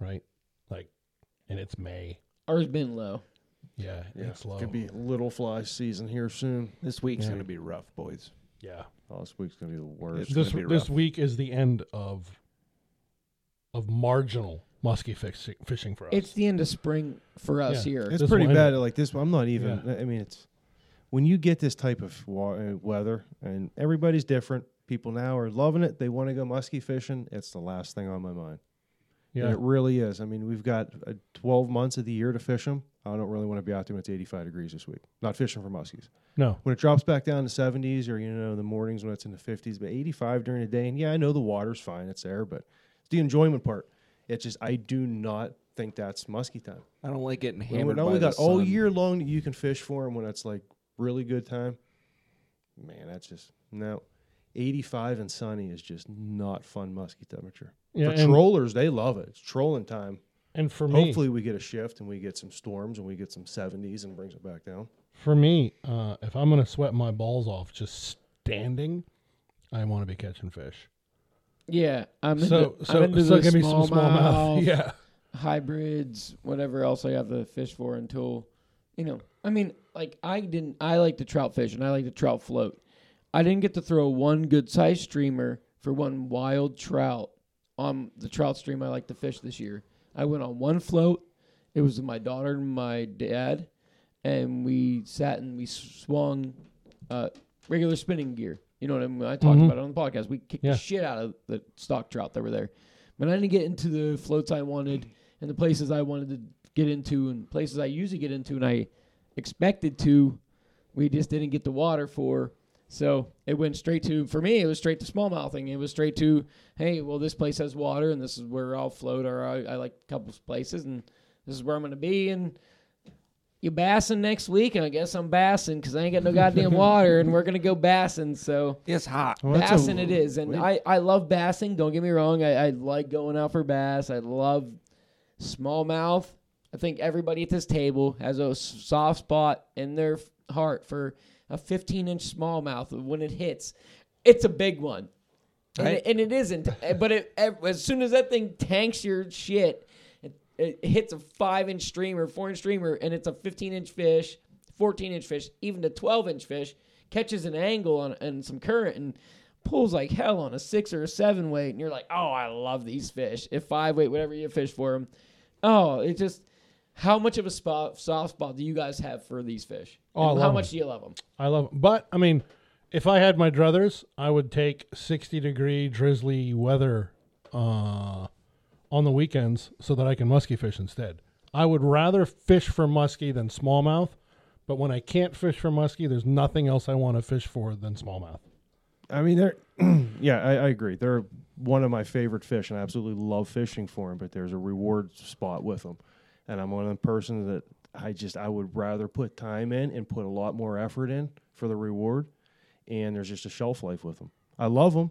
Right, like, and it's May. Ours been low. Yeah, yeah, it's low. Could be little fly season here soon. This week's Yeah. going to be rough, boys. yeah. Oh, this week's gonna be the worst. It's this this week is the end of of marginal muskie fishing fishing for us. It's the end of spring for us Yeah. here. It's This pretty will bad. Like this, I'm not even. I mean, it's when you get this type of wa- uh, weather, and everybody's different. People now are loving it. They want to go muskie fishing. It's the last thing on my mind. And yeah, it really is. I mean, we've got uh, 12 months of the year to fish them. I don't really want to be out there when it's 85 degrees this week. Not fishing for muskies. no, When it drops back down to 70s, or you know, the mornings when it's in the 50s, but 85 during the day. And yeah, I know the water's fine. It's there, but it's the enjoyment part. It's just I do not think that's muskie time. I don't like getting When hammered we by only the got all year long that you can fish for them when it's like really good time. Man, that's just no. 85 and sunny is just not fun muskie temperature. yeah, for trollers, they love it. It's trolling time. and for me, Hopefully, we get a shift and we get some storms and we get some 70s and brings it back down. for me, uh, if I'm gonna sweat my balls off just standing, I want to be catching fish. Yeah, I'm So into, so I'm into so the give me some smallmouth. smallmouth, Yeah, hybrids, whatever else I have to fish for until, you know, I mean, like I didn't. I like to trout fish and I like to trout float. I didn't get to throw one good sized streamer for one wild trout on the trout stream I like to fish this year. I went on one float. It was my daughter and my dad, and we sat and we swung uh, regular spinning gear. You know what I mean? I talked Mhm. about it on the podcast. We kicked Yeah. the shit out of the stock trout that were there. But I didn't get into the floats I wanted and the places I wanted to get into and places I usually get into and I expected to. We just didn't get the water for. So it went straight to, for me, it was straight to smallmouthing. It was straight to, hey, well, this place has water and this is where I'll float or I, I like a couple of places and this is where I'm going to be. And you bassing next week? And I guess I'm bassing because I ain't got no goddamn water and we're going to go bassing. So It's hot. Well, that's a- bassing it is and wait. I, I love bassing don't get me wrong I, I like going out for bass i love smallmouth i think everybody at this table has a soft spot in their heart for a 15 inch smallmouth when it hits it's a big one. And, it, and it isn't Eh, but it, as soon as that thing tanks your shit it, it hits a 5 inch streamer 4 inch streamer and it's a 15 inch fish 14 inch fish even a 12 inch fish catches an angle on and some current and pulls like hell on a six or a seven weight, and you're like, oh, I love these fish. If five weight, whatever you fish for them, oh, it just how much of a spot, soft spot do you guys have for these fish? Oh, I And love how 'em. much do you love them? I love them, But I mean, if I had my druthers, I would take sixty degree drizzly weather uh, on the weekends so that I can muskie fish instead. I would rather fish for muskie than smallmouth, but when I can't fish for muskie, there's nothing else I want to fish for than smallmouth. I mean, they're yeah, I, I agree. They're one of my favorite fish, and I absolutely love fishing for them. But there's a reward spot with them, and I'm one of the persons that I just I would rather put time in and put a lot more effort in for the reward, and there's just a shelf life with them. I love them,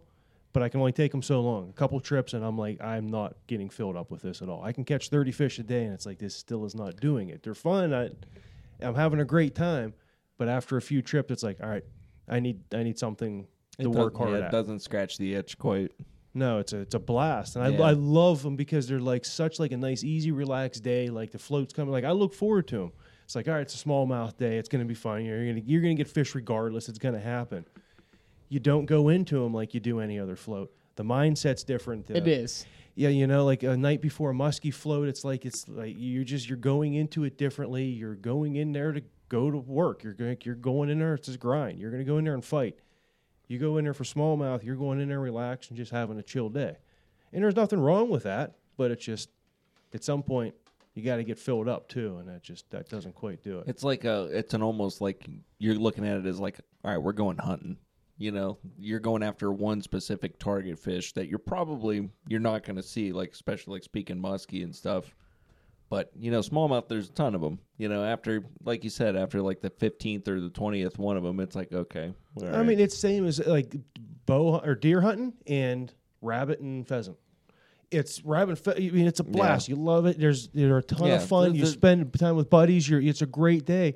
but I can only take them so long. A couple trips, and I'm like, I'm not getting filled up with this at all. I can catch 30 fish a day, and it's like this still is not doing it. They're fun. I, I'm having a great time, but after a few trips, it's like, all right, I need I need something It to work hard yeah, at. It doesn't scratch the itch quite. No, it's a it's a blast, and Yeah. I I love them because they're like such like a nice, easy, relaxed day. Like the floats coming, like I look forward to them. It's like all right, it's a smallmouth day. It's gonna be fun. You're gonna you're gonna get fish regardless. It's gonna happen. You don't go into them like you do any other float. The mindset's different. It is. Yeah, you know, like a night before a musky float, it's like it's like you're just you're going into it differently. You're going in there to go to work. You're going you're going in there. It's just grind. You're gonna go in there and fight. You go in there for smallmouth. You're going in there relaxed and just having a chill day. And there's nothing wrong with that, but it's just at some point you got to get filled up too, and that just that doesn't quite do it. It's like a. It's an almost like you're looking at it as like, all right, we're going hunting. You know, you're going after one specific target fish that you're probably you're not going to see, like especially like speaking muskie and stuff. But you know, smallmouth, there's a ton of them. You know, after like you said, after like the 15th or the 20th one of them, it's like okay. I right. mean, it's same as like bow or deer hunting and rabbit and pheasant. It's rabbit. Fe- I mean, it's a blast. You love it. There's there are a ton Yeah, of fun. the- you spend time with buddies. You're it's a great day,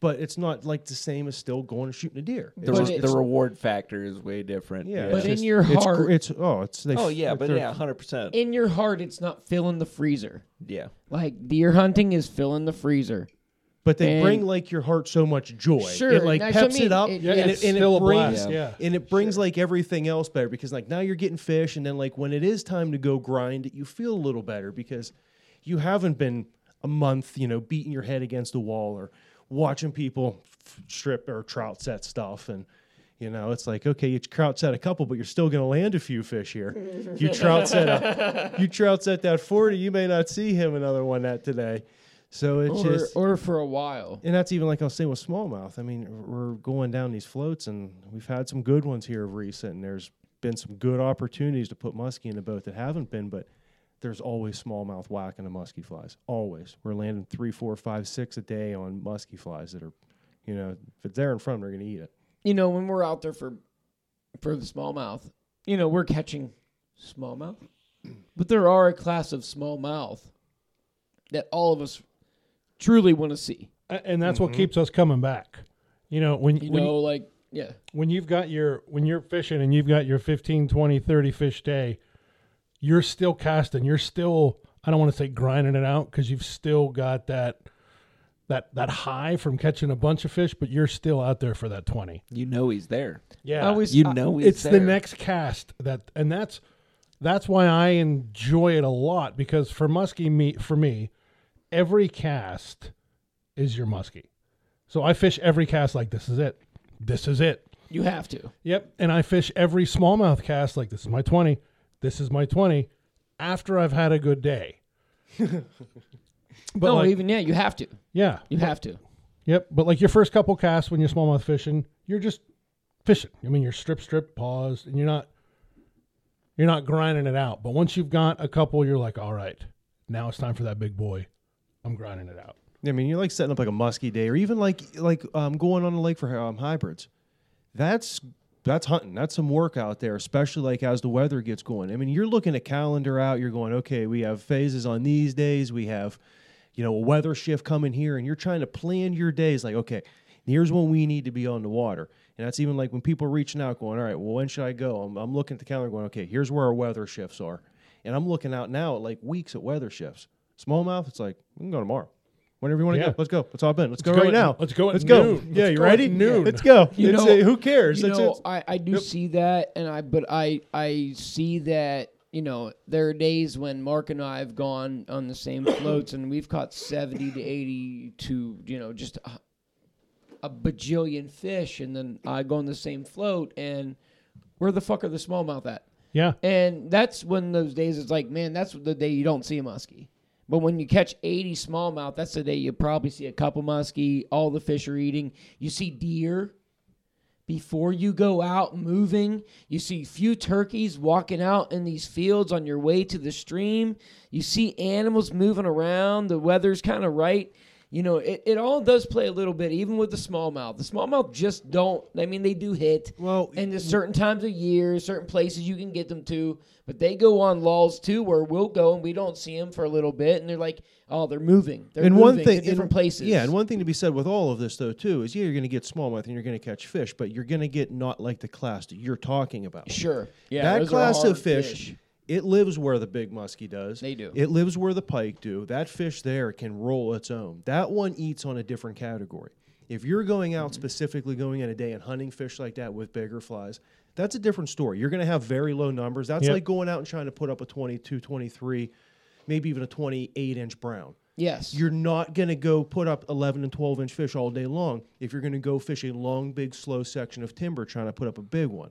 but it's not like the same as still going and shooting a deer. the, re- the reward factor is way different. yeah, But it's in just- your heart- it's oh, it's they Oh yeah, but yeah, hundred percent. In your heart, it's not filling the freezer. Yeah. Like deer hunting is filling the freezer. But they And- bring like your heart so much joy. Sure, it like that's I peps mean. it up, It- Yeah, and, it, and it brings. Yeah. and it brings like everything else better because like now you're getting fish, and then like when it is time to go grind it, you feel a little better because you haven't been a month, you know, beating your head against the wall or watching people strip or trout set stuff and. You know, it's like okay, you trout set a couple, but you're still going to land a few fish here. You trout set a, you trout set that forty, you may not see him another one that today. So it's Or, just or for a while. and that's even like I was saying with smallmouth. I mean, we're going down these floats, and we've had some good ones here of recent. And there's been some good opportunities to put muskie in the boat that haven't been, but there's always smallmouth whacking the muskie flies. Always, we're landing three, four, five, six a day on muskie flies that are, you know, if it's there in front, they're going to eat it. You know, when we're out there for for the smallmouth, you know, we're catching smallmouth. But there are a class of smallmouth that all of us truly want to see. And that's what mm-hmm. keeps us coming back. You know, when You when, know, like yeah. when you've got your when you're fishing and you've got your 15 20 30 fish day you're still casting you're still i don't want to say grinding it out because you've still got that that that high from catching a bunch of fish but you're still out there for that 20 You know he's there. yeah always You know he's it's there. the next cast that and that's that's why i enjoy it a lot because for muskie meat for me every cast is your muskie so i fish every cast like this is it this is it you have to. Yep. And I fish every smallmouth cast like this is my 20. This is my 20 after I've had a good day. but no, like, even yeah, you have to. yeah. You have to. Yep. But like your first couple casts when you're smallmouth fishing, you're just fishing. I mean, you're strip, strip, pause, and you're not you're not grinding it out. But once you've got a couple, you're like, all right, now it's time for that big boy. I'm grinding it out. I mean, you're like setting up like a musky day, or even like like um, going on the lake for um, hybrids. That's that's hunting. That's some work out there, especially like as the weather gets going. I mean, you're looking at calendar out. You're going, okay, we have phases on these days. We have, you know, a weather shift coming here, and you're trying to plan your days. Like, okay, here's when we need to be on the water, and that's even like when people are reaching out, going, all right, well, when should I go? I'm, I'm looking at the calendar, going, okay, here's where our weather shifts are, and I'm looking out now at like weeks at weather shifts. Smallmouth, it's like we can go tomorrow. Whenever you want to Yeah. go, let's go. Let's hop in. Let's, go go right at- now. let's go at Let's go. noon. Yeah, Let's you go at ready? noon. Let's go. You It's, know- uh, who cares? You That's know, it. I, I do Yep. see that, and I but I I see that you know there are days when Mark and I have gone on the same floats, and we've caught seventy to eighty to you know just a, a bajillion fish, and then I go on the same float, and where the fuck are the smallmouth at? Yeah. And that's when those days it's like, man, that's the day you don't see a muskie. But when you catch 80 smallmouth, that's the day you probably see a couple muskie. All the fish are eating. You see deer before you go out moving. You see few turkeys walking out in these fields on your way to the stream. You see animals moving around. The weather's kind of right. You know, it, it all does play a little bit, even with the smallmouth. The smallmouth just don't, I mean, they do hit. Well, And there's certain times of year, certain places you can get them to, but they go on lulls too, where we'll go and we don't see them for a little bit, and they're like, oh, they're moving. They're and moving one thing, to different and- places. Yeah, and one thing to be said with all of this though too is yeah, you're going to get smallmouth and you're going to catch fish, but you're going to get not like the class that you're talking about. sure, yeah, that class of fish, it lives where the big muskie does. They do. It lives where the pike do. That fish there can roll its own. That one eats on a different category. If you're going out mm-hmm. specifically going in a day and hunting fish like that with bigger flies, that's a different story. You're going to have very low numbers. That's Yep. like going out and trying to put up a 22, 23, maybe even a 28 inch brown. Yes, You're not going to go put up 11 and 12 inch fish all day long if you're going to go fish a long, big, slow section of timber trying to put up a big one.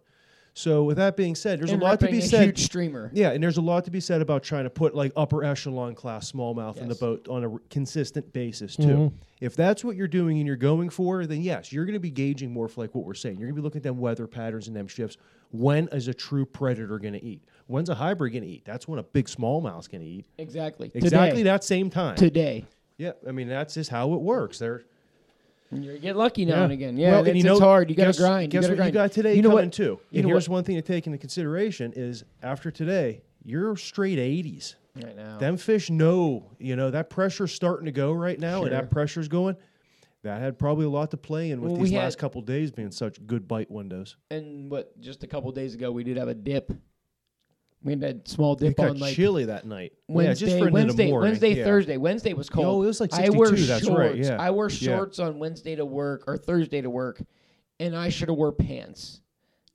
So, with that being said, there's and a lot to be a said. Huge streamer. Yeah, and there's a lot to be said about trying to put like upper echelon class smallmouth in the boat on a r- consistent basis too. Mhm. If that's what you're doing and you're going for, then yes, you're going to be gauging more for like what we're saying. You're going to be looking at them weather patterns and them shifts. When is a true predator going to eat? When's a hybrid going to eat? That's when a big smallmouth's going to eat. Exactly. Exactly Today. that same time. Today. yeah, I mean that's just how it works. They're And you get lucky now Yeah. and again. Yeah, well, and and you know, it's hard. You got to grind. Guess you gotta what grind. you got today You know coming what? too. You and know here's what? one thing to take into consideration is after today, you're straight 80s. Right now. Them fish know, you know, that pressure's starting to go right now, and Sure. that pressure's going. That had probably a lot to play in with Well, these last couple days being such good bite windows. and what? Just a couple days ago, we did have a dip. We had that small It dip got on like chilly that night. Wednesday, yeah, just for Wednesday, morning. Wednesday, yeah. Thursday. Wednesday was cold. No, it was like I wear 62, that's right, shorts. yeah. I wore Yeah. shorts on Wednesday to work or Thursday to work, and I should have wore pants.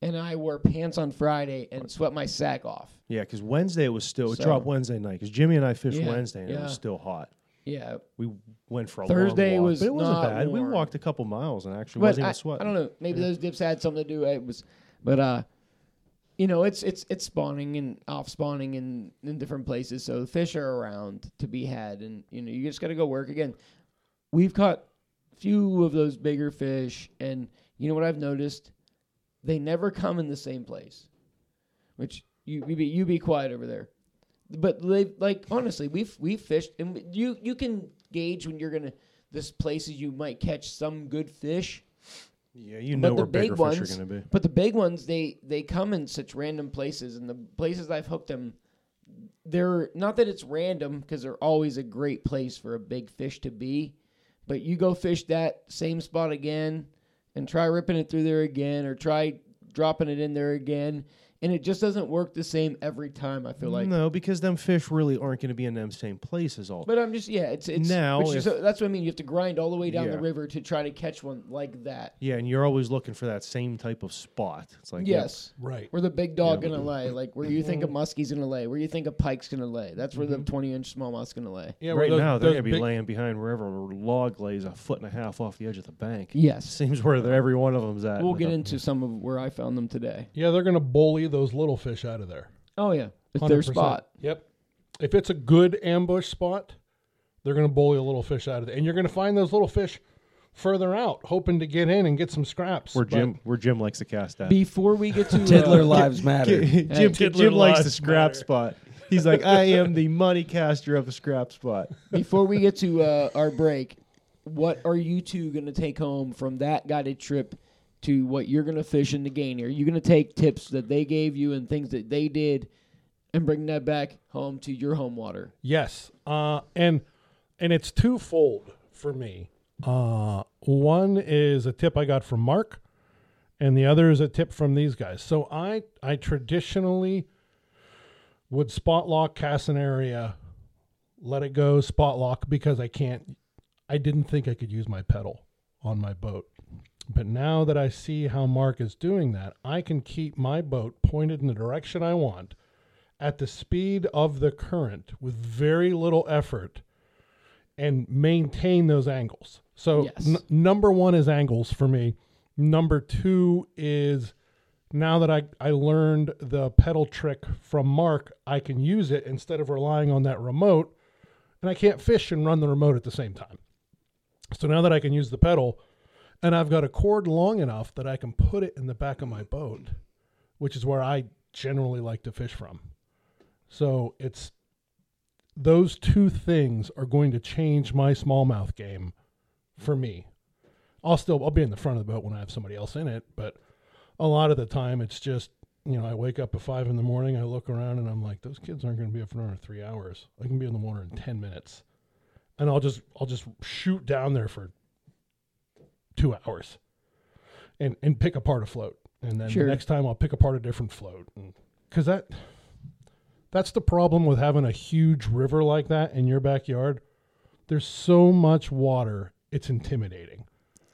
And I wore pants on Friday and sweat my sack off. Yeah, because Wednesday it was still it So- dropped Wednesday night because Jimmy and I fished Yeah, Wednesday and it was still hot. Yeah, We went for a Thursday long walk, was but it wasn't bad. We walked a couple miles and actually but wasn't I, even sweating. I don't know. Maybe those dips had something to do. It was, but uh, you know, it's it's it's spawning and off spawning in in different places. So fish are around to be had, and you know, you just got to go work again. We've caught few of those bigger fish, and you know what I've noticed? They never come in the same place. Which you you be, you be quiet over there. But they like honestly, we've we've fished, and you you can gauge when you're gonna this places you might catch some good fish. Yeah, you But know the where bigger big fish ones- are going to be. But the big ones, they they come in such random places, and the places I've hooked them, they're not that it's random because they're always a great place for a big fish to be. But you go fish that same spot again, and try ripping it through there again, or try dropping it in there again, and it just doesn't work the same every time. I feel like. no, because them fish really aren't going to be in them same places all. But I'm just yeah, it's it's Now, which is- if- that's what I mean. You have to grind all the way down Yeah. the river to try to catch one like that. yeah, and you're always looking for that same type of spot. It's like yep, yes. Right. Where the big dog gonna lay, like where you think a Mm-hmm. muskie's gonna lay, where you think a pike's gonna lay. That's where the twenty inch smallmouth's gonna lay. Yeah, right those- now they're going to be big- laying behind wherever a log lays a foot and a half off the edge of the bank. Yes. Seems where every one of them's at. We'll get them. into some of where I found them today. Yeah, they're going to bully those little fish out of there. Oh yeah, it's their 100%. spot. Yep. If it's a good ambush spot, they're going to bully a little fish out of there, and you're going to find those little fish further out, hoping to get in and get some scraps. Where Jim, where Jim likes to cast at. Before we get to Tiddler uh, lives matter. Jim, Tiddler Jim likes the scrap matter. spot. He's like, I am the money caster of the scrap spot. before we get to uh, our break, what are you two gonna take home from that guided trip to what you're gonna fish in the gain? Are You're gonna take tips that they gave you and things that they did, and bring that back home to your home water? Yes, uh, and and it's twofold for me. Uh, one is a tip I got from Mark, and the other is a tip from these guys. So I I traditionally would spot lock cast an area, let it go spot lock because I can't. I didn't think I could use my pedal on my boat. But now that I see how Mark is doing that, I can keep my boat pointed in the direction I want at the speed of the current with very little effort and maintain those angles. So Yes. n- number 1 is angles for me. Number 2 is now that I, I learned the pedal trick from Mark, I can use it instead of relying on that remote. And I can't fish and run the remote at the same time. So now that I can use the pedal, and I've got a cord long enough that I can put it in the back of my boat, which is where I generally like to fish from. So it's those two things are going to change my smallmouth game for me. I'll still I'll be in the front of the boat when I have somebody else in it, but a lot of the time it's just you know I wake up at five in the morning, I look around and I'm like, those kids aren't going to be up for another three hours. I can be in the water in ten minutes, and I'll just I'll just shoot down there for two hours, and and pick apart a float, and then Sure. the next time I'll pick apart a different float, because that that's the problem with having a huge river like that in your backyard. There's so much water, it's intimidating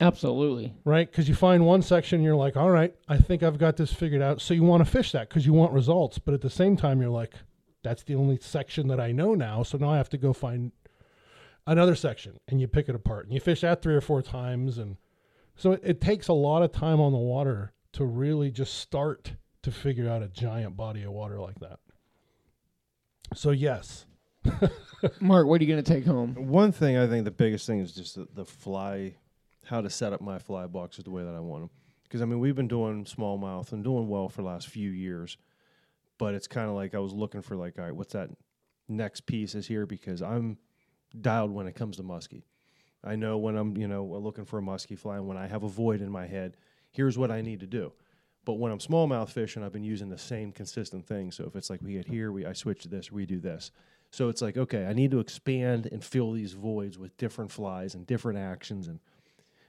Absolutely. right? Because you find one section, you're like, all right, I think I've got this figured out. So you want to fish that because you want results. But at the same time, you're like, that's the only section that I know now. So now I have to go find another section and you pick it apart and you fish that three or four times. And so it, it takes a lot of time on the water to really just start to figure out a giant body of water like that. So, yes. Mark, what are you going to take home? One thing I think the biggest thing is just the, the fly, how to set up my fly boxes the way that I want them. Because I mean, we've been doing smallmouth and doing well for the last few years, but it's kind of like I was looking for like, all right, what's that next piece is here because I'm dialed when it comes to muskie. I know when I'm, you know, looking for a muskie fly, and when I have a void in my head, here's what I need to do. But when I'm smallmouth fishing, I've been using the same consistent thing. So if it's like we get here, we I switch to this, we do this. So it's like, okay, I need to expand and fill these voids with different flies and different actions. And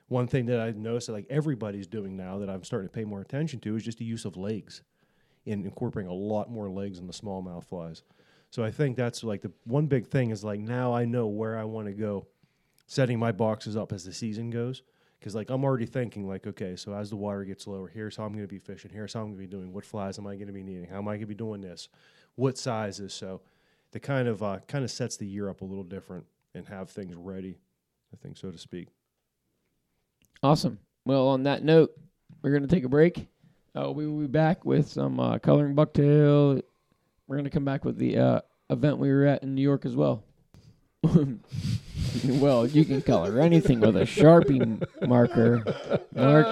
one thing that I noticed that like everybody's doing now that I'm starting to pay more attention to is just the use of legs and incorporating a lot more legs in the smallmouth flies. So I think that's like the one big thing is like now I know where I want to go setting my boxes up as the season goes. Because like I'm already thinking like, okay, so as the water gets lower, here's how I'm going to be fishing. Here's how I'm going to be doing. What flies am I going to be needing? How am I going to be doing this? What sizes? So the kind of uh, kind of sets the year up a little different and have things ready. I think so to speak. Awesome. Well, on that note, we're going to take a break. Uh, we will be back with some uh, coloring bucktail. We're going to come back with the uh, event we were at in New York as well. well, you can color anything with a Sharpie marker. Mark,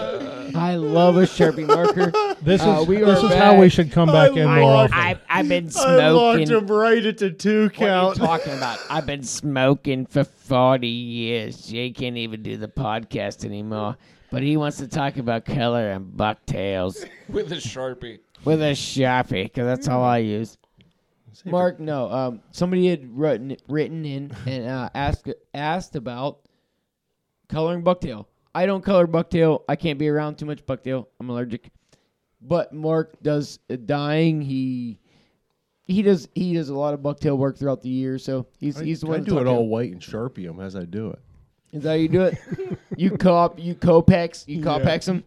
I love a Sharpie marker. This Uh, is we this are is how we back. should come back in more often. I've, I've been I locked smoking. him right at the two What are you count. talking about? I've been smoking for 40 years. Jay can't even do the podcast anymore. But he wants to talk about color and bucktails with a sharpie. with a Sharpie, because that's all I use. Mark, no. Um, somebody had written written in and uh, asked asked about coloring bucktail. I don't color bucktail. I can't be around too much bucktail. I'm allergic. But Mark does uh, dyeing. He he does he does a lot of bucktail work throughout the year. So he's I, he's the I one. I do talk it to. all white and sharpie them as I do it. Is that how you do it? you cop you copex you copex them.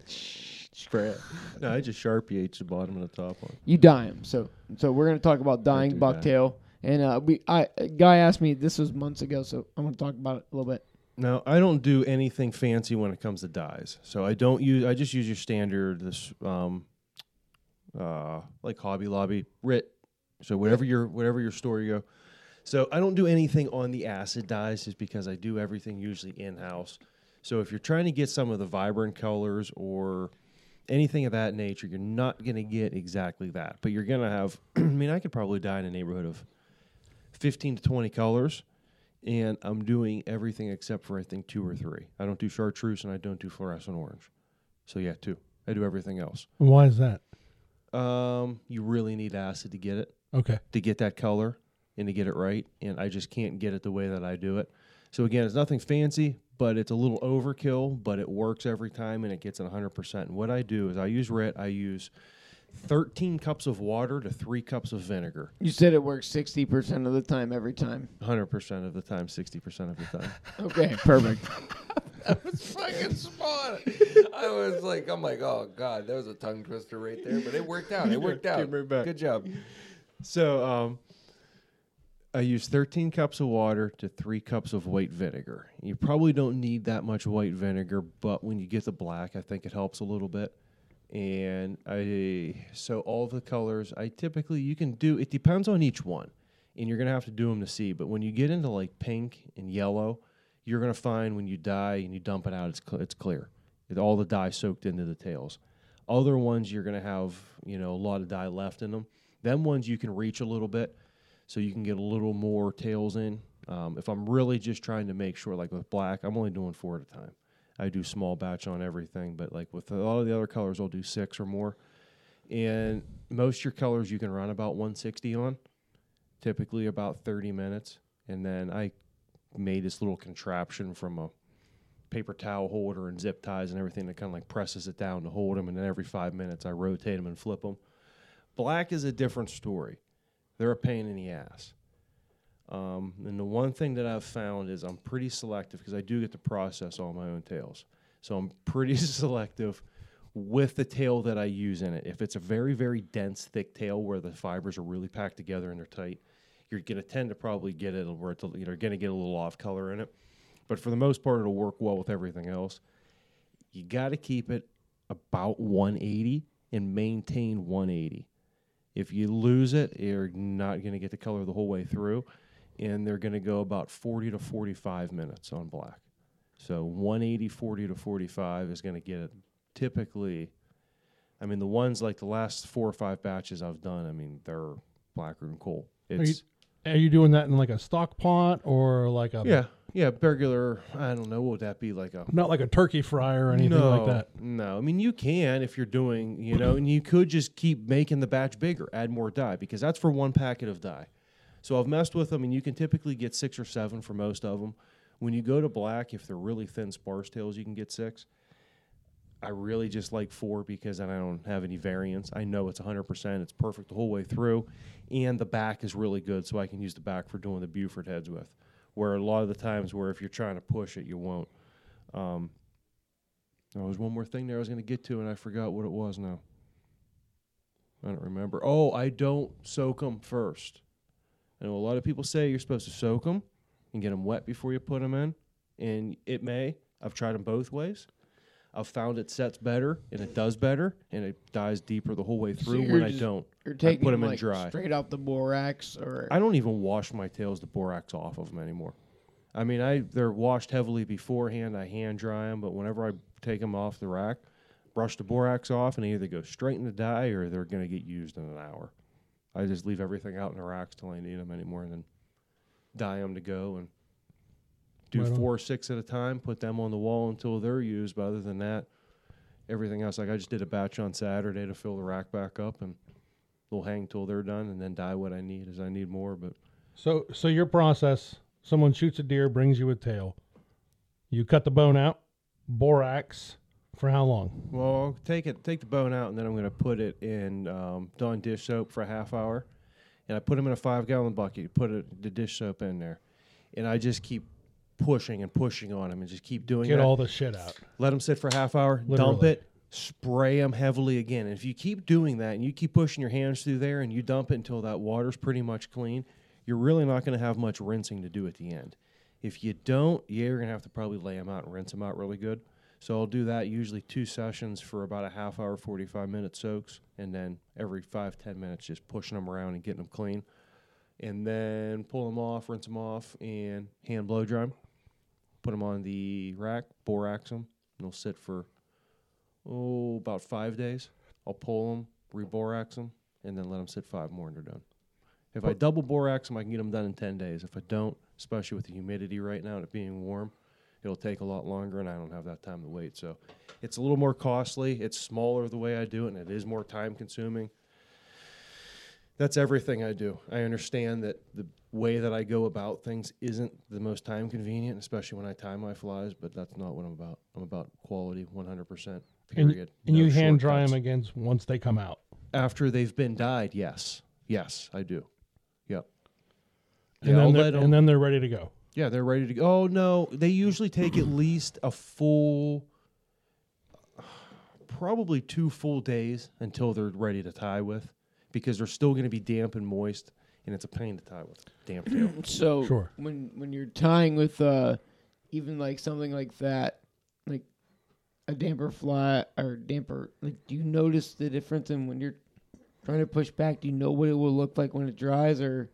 It. No, I just sharpie each the bottom and the top one. You dye them. So so we're gonna talk about dyeing do dye. bucktail. And uh, we I a guy asked me this was months ago, so I'm gonna talk about it a little bit. Now I don't do anything fancy when it comes to dyes. So I don't use. I just use your standard this um, uh, like Hobby Lobby Rit. So whatever your whatever your store you go. So I don't do anything on the acid dyes, just because I do everything usually in house. So if you're trying to get some of the vibrant colors or anything of that nature, you're not going to get exactly that. But you're going to have. I mean, I could probably dye in a neighborhood of fifteen to twenty colors and I'm doing everything except for I think two or three. I don't do chartreuse and I don't do fluorescent orange. So yeah, two. I do everything else. Why is that? Um, you really need acid to get it, Okay. to get that color and to get it right, and I just can't get it the way that I do it. So again, it's nothing fancy, but it's a little overkill, but it works every time and it gets it 100%. And what I do is I use RIT, I use 13 cups of water to 3 cups of vinegar. You said it works sixty percent of the time every time. 100% of the time, 60% of the time. Okay, perfect. That was fucking spot. I was like, I'm like, oh god, that was a tongue twister right there, but it worked out. It worked out. Came right back. Good job. So um, I use 13 cups of water to three cups of white vinegar. You probably don't need that much white vinegar, but when you get the black, I think it helps a little bit. and I so all the colors I typically you can do. It depends on each one, and you're gonna have to do them to see. But when you get into like pink and yellow, you're gonna find when you dye and you dump it out, it's cl- it's clear. It, all the dye soaked into the tails. Other ones you're gonna have you know a lot of dye left in them. Them ones you can reach a little bit, so you can get a little more tails in. Um, if I'm really just trying to make sure, like with black, I'm only doing four at a time. I do small batch on everything, but like with a lot of the other colors, I'll do six or more. And most your colors you can run about 160 on, typically about 30 minutes. And then I made this little contraption from a paper towel holder and zip ties and everything that kind of like presses it down to hold them. And then every five minutes, I rotate them and flip them. Black is a different story. They're a pain in the ass. Um, and the one thing that I've found is I'm pretty selective because I do get to process all my own tails. So I'm pretty selective with the tail that I use in it. If it's a very, very dense, thick tail where the fibers are really packed together and they're tight, you're going to tend to probably get it where it's, you're going to get a little off color in it. But for the most part, it'll work well with everything else. You got to keep it about 180 and maintain 180. If you lose it, you're not going to get the color the whole way through and they're going to go about 40 to 45 minutes on black. So 180, 40 to 45 is going to get it typically. I mean, the ones like the last four or five batches I've done, I mean, they're blacker than coal. you- It's Are you doing that in like a stock pot or like a yeah, yeah, regular. I don't know. What would that be like a not like a turkey fryer or anything no, like that? No, I mean you can if you're doing, you know, and you could just keep making the batch bigger, add more dye because that's for one packet of dye. So I've messed with them, and you can typically get six or seven for most of them. When you go to black, if they're really thin sparse tails, you can get six. I really just like four because then I don't have any variance. I know it's 100%. It's perfect the whole way through. And the back is really good, so I can use the back for doing the Buford heads with. Where a lot of the times, where if you're trying to push it, you won't. Um, there was one more thing there I was going to get to, and I forgot what it was now. I don't remember. Oh, I don't soak them first. I know a lot of people say you're supposed to soak them and get them wet before you put them in, and it may. I've tried them both ways. I've found it sets better and it does better and it dies deeper the whole way through you're when I don't. You're I taking put them them in like dry. straight out the borax, or I don't even wash my tails the borax off of them anymore. I mean, I they're washed heavily beforehand. I hand dry them, but whenever I take them off the rack, brush the borax off, and they either go straight in the dye or they're going to get used in an hour. I just leave everything out in the racks till I need them anymore, and then dye them to go and do Right four or six at a time. Put them on the wall until they're used. But other than that, everything else, like I just did a batch on Saturday to fill the rack back up, and they'll hang till they're done, and then dye what I need as I need more. But So so your process, someone shoots a deer, brings you a tail. You cut the bone out, borax for how long? Well, I'll take it, take the bone out, and then I'm going to put it in um, Dawn dish soap for a half hour, and I put them in a five gallon bucket. Put it, the dish soap in there, and I just keep pushing and pushing on them, and just keep doing Get that. all the shit out. Let them sit for a half hour, dump Literally. it, spray them heavily again. And if you keep doing that, and you keep pushing your hands through there, and you dump it until that water's pretty much clean, you're really not going to have much rinsing to do at the end. If you don't, yeah, you're going to have to probably lay them out and rinse them out really good. So I'll do that usually two sessions for about a half hour, 45 minute soaks, and then every five, 10 minutes just pushing them around and getting them clean. And then pull them off, rinse them off, and hand blow dry 'em. Put them on the rack, borax them, and they'll sit for, oh, about five days. I'll pull them, reborax them, and then let them sit five more and they're done. If I double borax them, I can get them done in 10 days. If I don't, especially with the humidity right now and it being warm, it'll take a lot longer and I don't have that time to wait. So it's a little more costly. It's smaller the way I do it and it is more time consuming. That's everything I do. I understand that the way that I go about things isn't the most time convenient, especially when I tie my flies, but that's not what I'm about. I'm about quality 100%. And, Period. and No you hand dry them against once they come out. After they've been dyed, yes. Yes, I do. Yep. And, Yeah, then they're, and then they're ready to go. Yeah, they're ready to go. Oh no, they usually take at least a full, probably two full days until they're ready to tie with, because they're still going to be damp and moist, and it's a pain to tie with damp tail. so Sure. when when you're tying with uh, even like something like that, like a damper fly or damper? Like, do you notice the difference in when you're trying to push back? Do you know what it will look like when it dries, or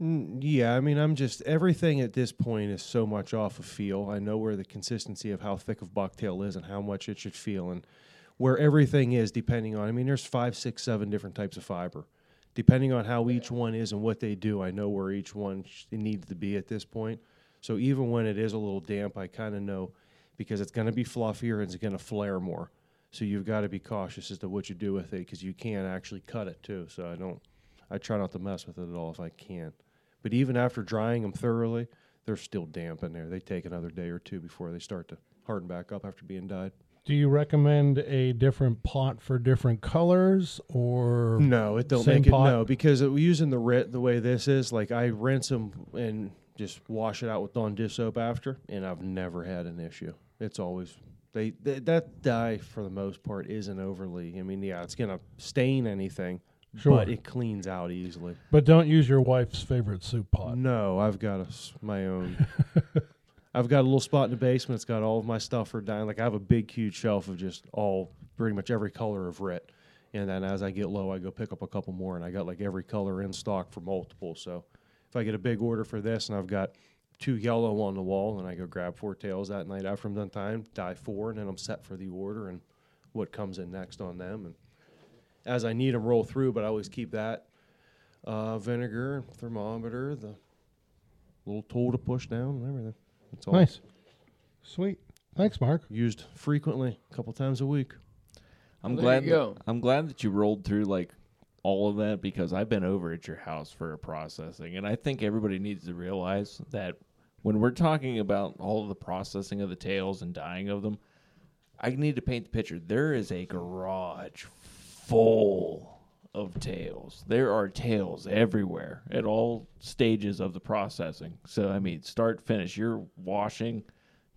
Mm, Yeah, I mean, I'm just everything at this point is so much off of feel. I know where the consistency of how thick of bucktail is and how much it should feel, and where everything is depending on. I mean, there's five, six, seven different types of fiber, depending on how each one is and what they do. I know where each one sh- needs to be at this point. So even when it is a little damp, I kind of know because it's going to be fluffier and it's going to flare more. So you've got to be cautious as to what you do with it because you can actually cut it too. So I don't. I try not to mess with it at all if I can. But even after drying them thoroughly, they're still damp in there. They take another day or two before they start to harden back up after being dyed. Do you recommend a different pot for different colors or No, it don't make it pot? no because it, using the rit the way this is like I rinse them and just wash it out with Dawn dish soap after, and I've never had an issue. It's always they, they that dye for the most part isn't overly. I mean, yeah, it's gonna stain anything, Sure. but it cleans out easily. But don't use your wife's favorite soup pot. No, I've got a s my own. I've got a little spot in the basement. It's got all of my stuff for dyeing. Like I have a big, huge shelf of just all, pretty much every color of rit. And then as I get low, I go pick up a couple more, and I got like every color in stock for multiple. So if I get a big order for this, and I've got two yellow on the wall, and I go grab four tails that night after I'm done time, dye four, and then I'm set for the order and what comes in next on them. And as I need them, roll through. But I always keep that uh, vinegar, thermometer, the little tool to push down, and everything. It's all Nice. Sweet. Thanks, Mark. used frequently, a couple times a week. I'm Well, there glad. you that- go. I'm glad that you rolled through like all of that because I've been over at your house for a processing, and I think everybody needs to realize that when we're talking about all of the processing of the tails and dyeing of them, I need to paint the picture. There is a garage full of tails. There are tails everywhere at all stages of the processing. So I mean, start finish. You're washing,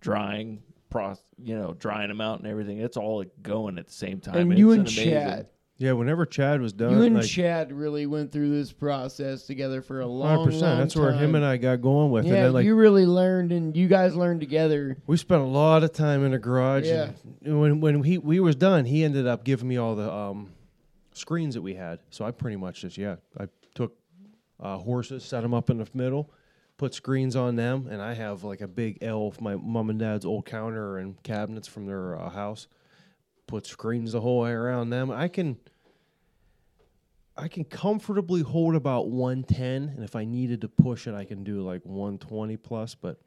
drying, process, you know, drying them out and everything. It's all going at the same time. and you and an amazing- Chad, Yeah, whenever Chad was done, you and like, Chad really went through this process together for a long, 100%. long That's where him and I got going with. Yeah, and like, you really learned, and you guys learned together. we spent a lot of time in the garage. Yeah. And when when he we was done, he ended up giving me all the um, screens that we had. So I pretty much just yeah, I took uh, horses, set them up in the middle, put screens on them, and I have like a big L of my mom and dad's old counter and cabinets from their uh, house. Put screens the whole way around them. I can. I can comfortably hold about 110, and if I needed to push it, I can do like 120 plus. But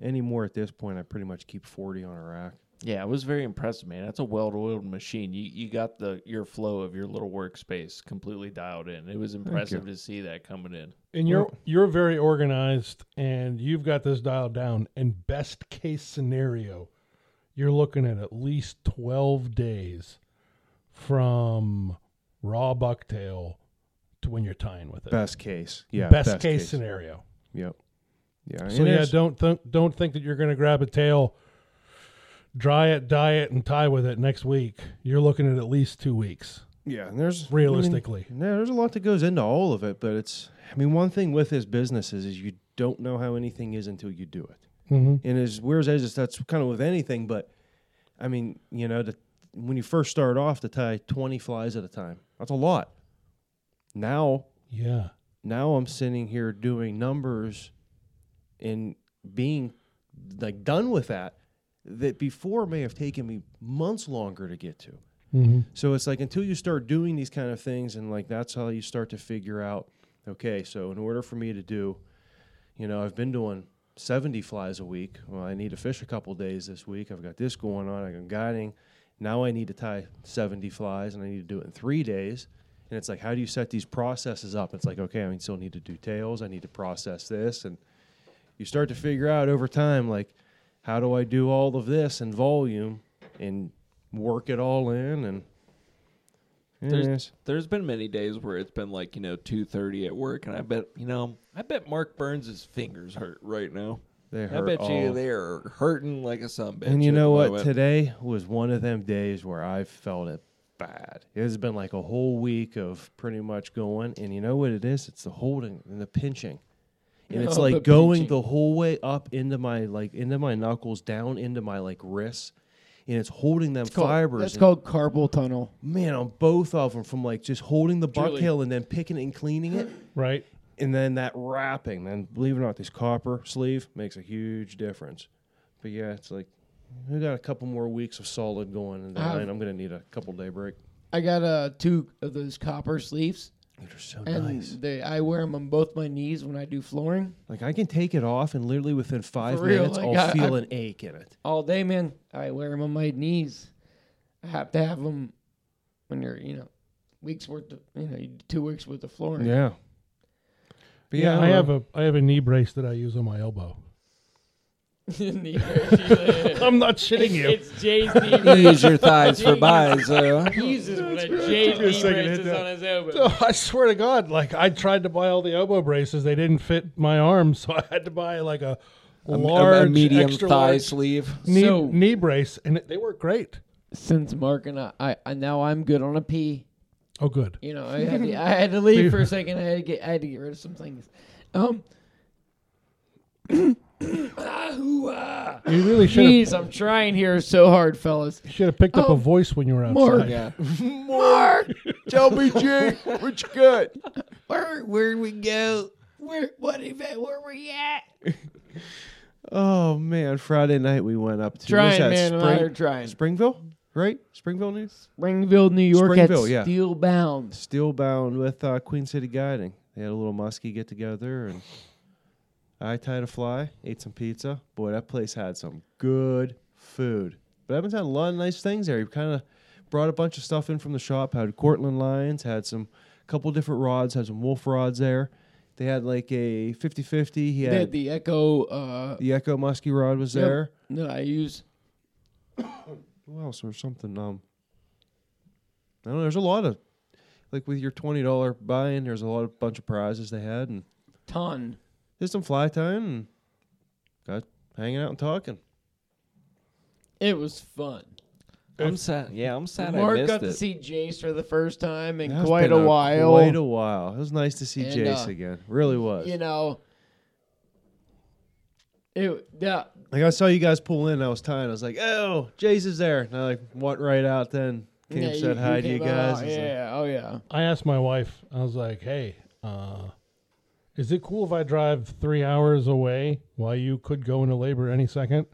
anymore at this point, I pretty much keep 40 on a rack. Yeah, it was very impressive, man. That's a well-oiled machine. You you got the your flow of your little workspace completely dialed in. It was impressive to see that coming in. And you're you're very organized and you've got this dialed down. And best case scenario, you're looking at at least 12 days from raw bucktail to when you're tying with it. Best case, yeah. best, case, scenario. Yep. Yeah. So yeah, don't think don't think that you're going to grab a tail, dry it, dye it, and tie with it next week. You're looking at at least two weeks, Yeah, and there's realistically. I mean, there's a lot that goes into all of it, but it's. I mean, one thing with this business is, is you don't know how anything is until you do it. mm-hmm. And as weird as it is, that's kind of with anything. But I mean, you know, the, when you first start off to tie 20 flies at a time, that's a lot. Now, Yeah. now I'm sitting here doing numbers and being like done with that that before may have taken me months longer to get to. Mm-hmm. So it's like until you start doing these kind of things, and like that's how you start to figure out. Okay, so in order for me to do, you know, I've been doing 70 flies a week. Well, I need to fish a couple days this week. I've got this going on. I'm guiding. Now I need to tie 70 flies, and I need to do it in three days. And it's like, how do you set these processes up? It's like, okay, I still need to do tails. I need to process this, and you start to figure out over time, like, how do I do all of this in volume and work it all in and There's- Yes. There's been many days where it's been like you know two thirty at work, and I bet you know I bet Mark Burns' fingers hurt right now. they hurt I bet you they are hurting like a sunbitch. And you know what? Today was one of them days where I felt it bad. It has been like a whole week of pretty much going, and you know what it is? It's the holding and the pinching. And it's Oh, like the going pinching. the whole way up into my like into my knuckles, down into my like wrists. and it's holding them It's called- fibers. That's and- called carpal tunnel. man on both of them from like just holding the Truly. bucktail and then picking it and cleaning it, Right. and then that wrapping. Then believe it or not, this copper sleeve makes a huge difference. But yeah, it's like we got a couple more weeks of solid going, and then Uh, I'm gonna need a couple day break. I got uh, two of those copper sleeves, They're so and nice. they I wear them on both my knees when I do flooring Like I can take it off, and literally within five real, minutes, like, I'll I- feel I- an ache in it. all day, man. I wear them on my knees. I have to have them when you're, you know, weeks worth of, you know, two weeks worth of flooring. Yeah. But Yeah, yeah, I um, have a I have a knee brace that I use on my elbow. Knee brace. I'm not shitting you. It's Jay's knee You use your thighs for buys. Uh, He uses one Jay's Took me a knee second hit braces that. on his elbow. So I swear to God, like I tried to buy all the elbow braces, they didn't fit my arms, so I had to buy like a a, large, a medium extra thigh large sleeve. knee, So- knee brace, and it, they work great. Since Mark and I, I, I now I'm good on a pee. Oh, good. You know, I had to, I had to leave for a second. I had to get I had to get rid of some things. Um. Hoo. You really should Jeez, I'm trying here so hard, fellas. You should have picked up Oh, a voice when you were outside. Mark. Yeah. Mark, Tell me, Jay, what you got? where where we go? Where what event? Where we at? Oh man, Friday night we went up to Trying, what's that, man. and I Spring- are trying. Springville, right? Springville News. Springville, New York, Springville, at yeah. Steelbound. Steel bound with uh, Queen City Guiding. They had a little muskie get together, and I tied a fly, ate some pizza. Boy, that place had some good food. But Evans had a lot of nice things there. He kind of brought a bunch of stuff in from the shop. Had Cortland lines, had some couple different rods, had some wolf rods there. They had like a 50-50. He had had the Echo uh, the Echo muskie rod was Yep. there. that I use. Who else or something? Um, I don't know. There's a lot of like with your twenty dollar buy-in. There's a lot of bunch of prizes they had, and Ton. Did some fly time and got hanging out and talking. It was fun. I'm sad. Yeah, I'm sad I Mark missed got it. to see Jace for the first time in That's quite been a while. Quite a while. It was nice to see And, Jace uh, again. Really was. you know, it yeah. Like I saw you guys pull in. I was tying. I was like, "Oh, Jace is there." And I like went right out. Then came yeah, said hi to you guys. out, It's like, yeah, oh yeah. I asked my wife. I was like, "Hey, uh, is it cool if I drive three hours away while you could go into labor any second?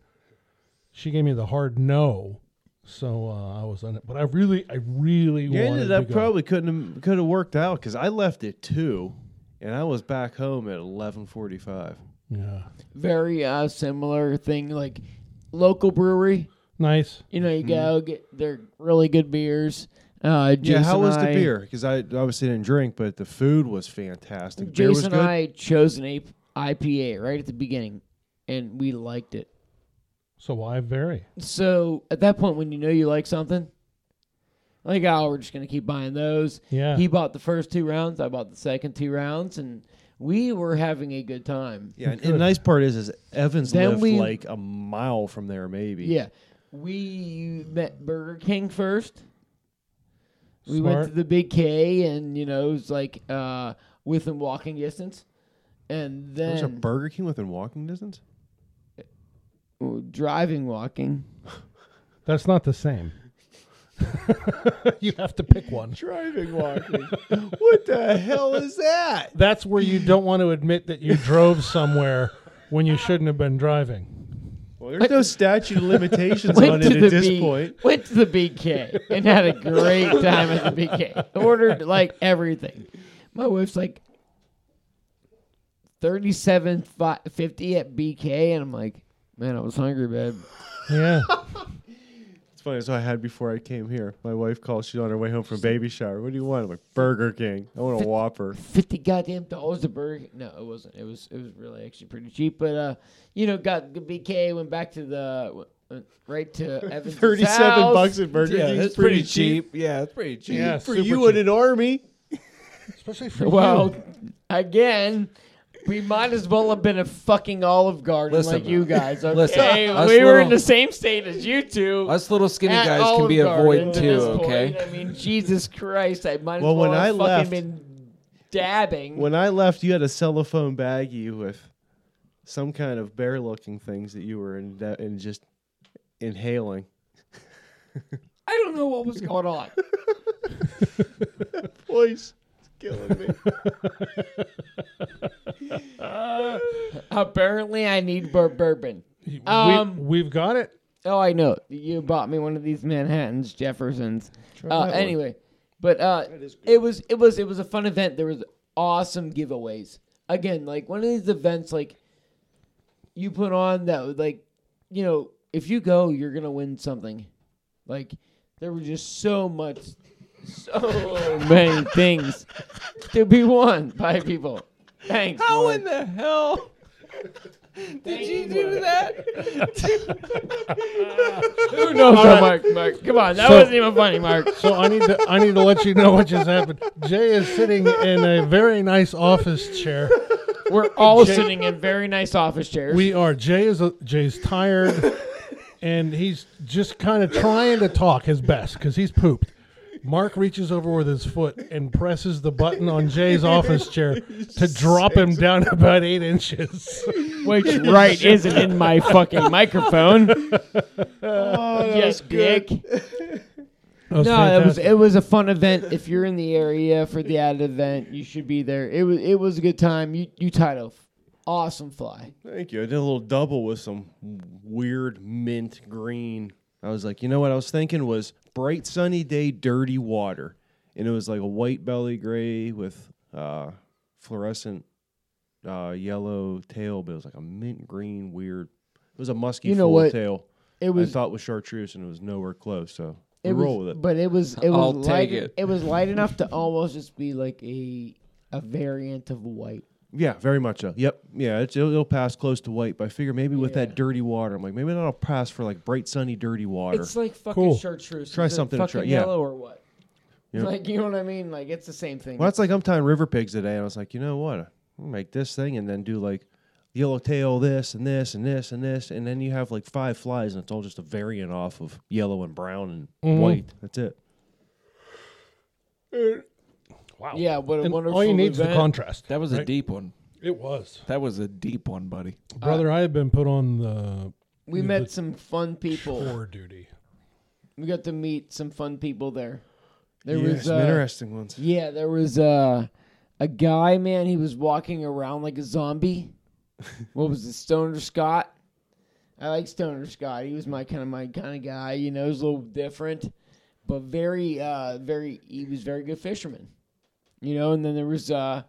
She gave me the hard no, so uh, I was on it. But I really, I really You wanted ended to up go. probably couldn't have, could have worked out because I left at two, and I was back home at eleven forty five. Yeah, Very uh similar thing like local brewery. nice. You know, you go get they're really good beers. Uh, Jason Yeah, how was the I- beer? Because I obviously didn't drink, but the food was fantastic. beer was Jason good. and I chose an A- IPA right at the beginning, and we liked it. So why vary? So at that point, when you know you like something, like oh, we're just gonna keep buying those. Yeah, He bought the first two rounds. I bought the second two rounds, and we were having a good time. yeah, and, and the nice part is, is Evans Then lived we- like a mile from there, maybe. Yeah, we met Burger King first. We Smart. went to the Big K, and you know it was like uh, within walking distance. And There was a then Burger King within walking distance. driving, walking. that's not the same. you have to pick one. Driving walking. what the hell is that? That's where you don't want to admit that you drove somewhere when you shouldn't have been driving. Well, there's no statute of limitations on it at this B- point. Went to the BK and had a great time at the BK. Ordered like everything. My wife's like thirty-seven fifty at BK, and I'm like, man, I was hungry, babe. Yeah, funny. That's what I had before I came here. My wife calls. She's on her way home from baby shower. What do you want? I'm like Burger King. I want a Whopper. Fifty goddamn dollars a burger. No, it wasn't. It was it was really actually pretty cheap. But uh, you know, got the BK. Went back to the went right to Evans. Thirty-seven bucks at Burger yeah, King. that's pretty cheap. Yeah, it's pretty cheap. yeah. for you in cheap. an army. especially for Well, you. again, we might as well have been a fucking Olive Garden Listen, like you guys. Okay, listen, us we were in the same state as you two. Us little skinny at guys can Olive be a void too. this Okay. point. I mean, Jesus Christ, I might as Well, well, when have I fucking left- been dabbing. When I left, you had a cellophane baggie with some kind of bear-looking things that you were in, in just inhaling. I don't know what was going on. Voice. It's killing me. Apparently, I need bur- bourbon. we, we've got it. Oh, I know. You bought me one of these Manhattans, Jeffersons. Uh, anyway, but uh, it was it was it was a fun event. There was awesome giveaways. Again, like one of these events, like you put on that, like you know, if you go, you're gonna win something. Like there were just so much, so many things to be won by people. Thanks. How Lauren. in the hell did you do that? Who knows, that, Mark? Mark, come on, that So- wasn't even funny, Mark. So I need to I need to let you know what just happened. Jay is sitting in a very nice office chair. We're all Jay- sitting in very nice office chairs. We are. Jay is uh, a, Jay's tired, and he's just kind of trying to talk his best because he's pooped. Mark reaches over with his foot and presses the button on Jay's office chair to drop him down about eight inches. Which right isn't in my fucking microphone. Oh, yes, dick. That was No, it was it was a fun event. If you're in the area for the ad event, you should be there. It was it was a good time. You you tied a f- awesome fly. Thank you. I did a little double with some weird mint green. I was like, you know what I was thinking was bright sunny day, dirty water, and it was like a white belly gray with uh, fluorescent uh, yellow tail, but it was like a mint green weird. It was a musky You know full what? tail. It was I thought was chartreuse, and it was nowhere close. So we it was, roll with it. but it was it was I'll light. take it. It was light enough to almost just be like a a variant of white. Yeah, very much so. Yep. Yeah, it's, it'll, it'll pass close to white, but I figure maybe with Yeah. that dirty water, I'm like, maybe that'll pass for like bright, sunny, dirty water. It's like fucking Cool. chartreuse. Try Is it something to fucking try- yeah. Yellow or what? Yep. Like you know what I mean? Like it's the same thing. Well, it's like I'm tying river pigs today, and I was like, you know what? I'll make this thing and then do like yellowtail this and this and this and this, and then you have like five flies, and it's all just a variant off of yellow and brown and Mhm. white. That's it. Wow. yeah, what a And wonderful all you need is the event. contrast. That was a right? deep one. It was, That was a deep one, buddy. brother. I have been put on the We Yeah, met but- some fun people. tour duty. We got to meet some fun people there. There yeah, was some uh, interesting ones. yeah, there was uh, a guy, man. He was walking around like a zombie. what was it, Stoner Scott? I like Stoner Scott. He was my kind of my kind of guy. You know, he was a little different, but very, uh, very. He was very good fisherman. You know, and then there was uh,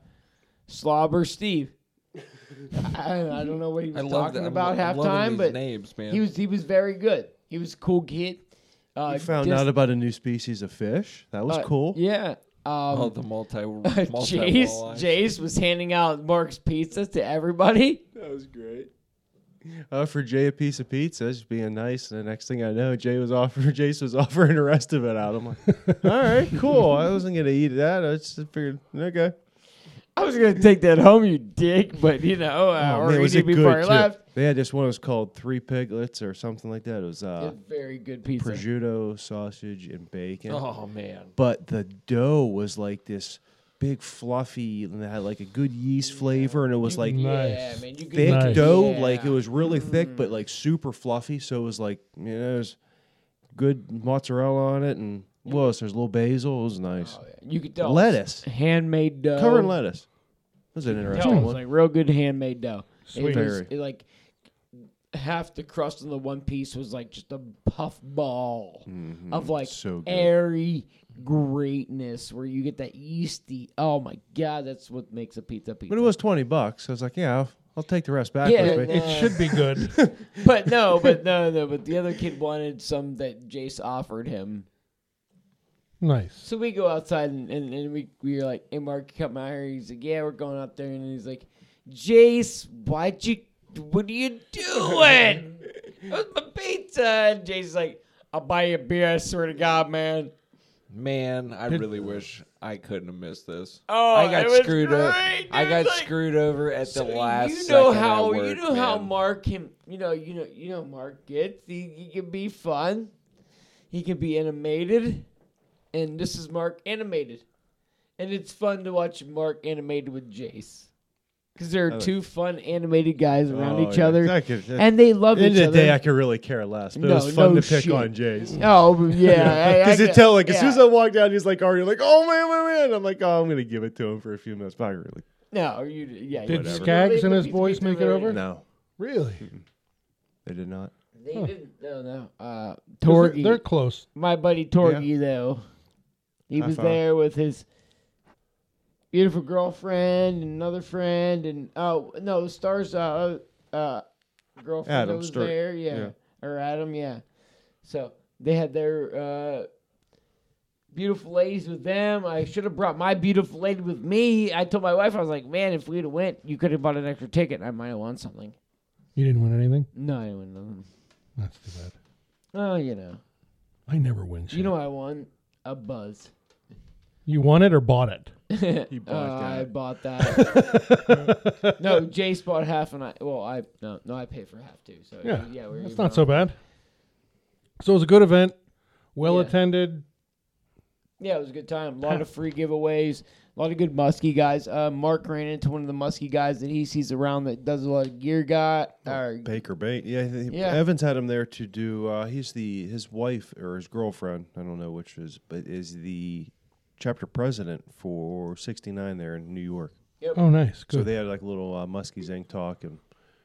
Slobber Steve. I, I don't know what he was I talking that. about I'm, half I'm loving time, these but names, man. he was he was very good. He was a cool kid. Uh, you found dis- out about a new species of fish. That was uh, cool. Yeah. Um, oh, the multi, multi Jace, Jace was handing out Mark's pizza to everybody. That was great. I offered Jay a piece of pizza, just being nice, and the next thing I know, Jay was offering, Jace was offering the rest of it out. I'm like, all right, cool. I wasn't gonna eat that. I just figured, okay. I was gonna take that home, you dick, but you know, uh, Oh, or man, was it before good I left. They had this one was called Three Piglets or something like that. It was uh, It's very good pizza. prosciutto, sausage, and bacon. Oh man. But the dough was like this big fluffy, and it had like a good yeast flavor, and it was like Nice. Yeah, man, you could thick Nice. dough. Yeah. Like it was really thick, but like super fluffy. So it was like you know, there's good mozzarella on it, and what else? There's a little basil. It was nice. Oh, yeah. You could tell Lettuce, handmade dough. covered in lettuce. That was an No, interesting it was one. like real good handmade dough. Sweet. It was Very. it, like half the crust on the one piece was like just a puff ball Mhm. of like so good. airy greatness where you get that yeasty. Oh my god, that's what makes a pizza pizza. But it was twenty bucks. I was like, yeah, I'll, I'll take the rest back Yeah, with me. no. It should be good. but no, but no, no. But the other kid wanted some that Jace offered him. nice. So we go outside and, and, and we we were like, hey Mark, come out here. He's like, yeah, we're going out there, and he's like, Jace, why'd you? What are you doing? It was my pizza? And Jace's like, I'll buy you a beer. I swear to God, man. Man, I really wish I couldn't have missed this. Oh, I got it was screwed up. great, I dude, got like- screwed over at the So last. you know second how at you work, know how man. Mark can you know you know you know Mark gets he, he can be fun, he can be animated, and this is Mark animated, and it's fun to watch Mark animated with Jace. Because there are like- two fun animated guys around Oh, each yeah, other, exactly. and they love At the each end of other. the day, I could really care less. But No, it was fun no to pick shit. on Jace. oh yeah, Because I- you tell, like, as soon as. I walked down, he's like, already like, oh man, man, man. I'm like, oh, I'm gonna give it to him for a few minutes. But I really, no, you yeah. Did you- Skaggs and his they- voice make it over? no, Really? they did not. They Huh. didn't. No, no. Uh, 'Cause they're- Torgy, They're close. my buddy Torgy, though, he High was five. there with his beautiful girlfriend and another friend, and oh no, Star's uh, uh girlfriend Adam that was Stewart, there, yeah. yeah. or Adam, yeah. So they had their uh, beautiful ladies with them. I should have brought my beautiful lady with me. I told my wife, I was like, man, if we'd have went, you could have bought an extra ticket. I might have won something. You didn't win anything. No, I didn't win nothing. That's too bad. Oh, you know, I never win. Shit. you know, I won a buzz. you won it or bought it. He bought I bought that. no, Jace bought half, and I well, I no, no, I pay for half too. So Yeah, yeah, we're That's even not so on. bad. So it was a good event, well Yeah. attended. Yeah, it was a good time. A lot of free giveaways. A lot of good muskie guys. Uh, Mark ran into one of the muskie guys that he sees around that does a lot of gear guy. Or, Baker Bait. Yeah, Yeah. Evans had him there to do. Uh, he's the his wife or his girlfriend. I don't know which is, but is the chapter president for 69 there in New York. Yep. Oh, nice. Good. So they had like a little uh, Muskies Inc. talk and.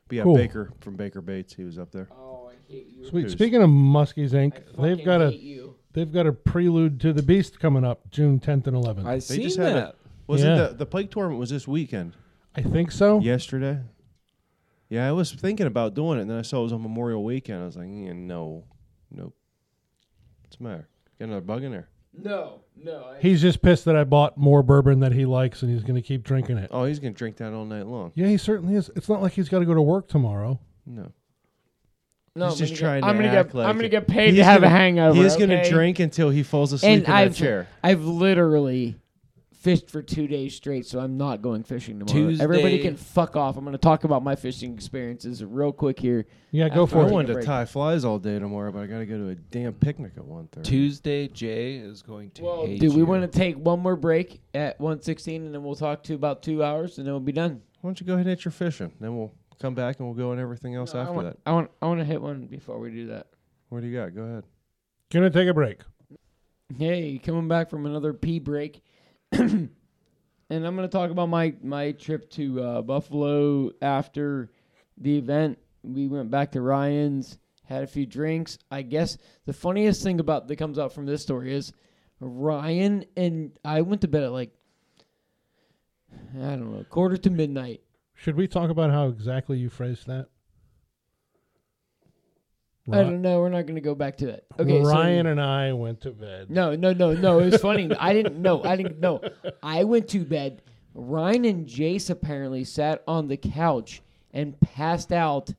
But yeah, Cool. Baker from Baker Bates, he was up there. oh, I hate you. Sweet. Who's- Speaking of Muskies Inc., I they've fucking got a you. they've got a prelude to the Beast coming up June 10th and 11th. I, I They seen just had a- that. Wasn't Yeah. the the Pike tournament was this weekend? I think so. Yesterday. Yeah, I was thinking about doing it, and then I saw it was on Memorial Weekend. I was like, yeah, no, nope. What's the matter? Got another bug in there? No, no. I, He's just pissed that I bought more bourbon that he likes, and he's going to keep drinking it. Oh, he's gonna drink that all night long. Yeah, he certainly is. It's not like he's got to go to work tomorrow. No. no, he's I'm just trying get, to I'm gonna act get, like I'm gonna get paid to He's have a gonna- hangover. He's gonna okay? drink until he falls asleep And in that I've chair. I've literally fished for two days straight, so I'm not going fishing tomorrow. Everybody can fuck off. I'm gonna talk about my fishing experiences real quick here. Yeah, go for it. I wanted to tie flies all day tomorrow, but I gotta go to a damn picnic at one thirty. Tuesday, Jay is going to Well, hate dude, we want to take one more break at 116, and then we'll talk to about two hours, and then we'll be done. Why don't you go ahead and hit your fishing? Then we'll come back and we'll go on everything else No, I after want, that. I want, I want to hit one before we do that. What do you got? Go ahead. Gonna take a break. Hey, coming back from another pee break, and I'm going to talk about my my trip to uh, Buffalo after the event. We went back to Ryan's, had a few drinks. I guess the funniest thing about that comes out from this story is Ryan and I went to bed at like I don't know, quarter to midnight. Should we talk about how exactly you phrased that? I don't know. We're not going to go back to it. Okay, so- Ryan and I went to bed. No, no, no, no. It was funny. I didn't know. I didn't know. I went to bed. Ryan and Jace apparently sat on the couch and passed out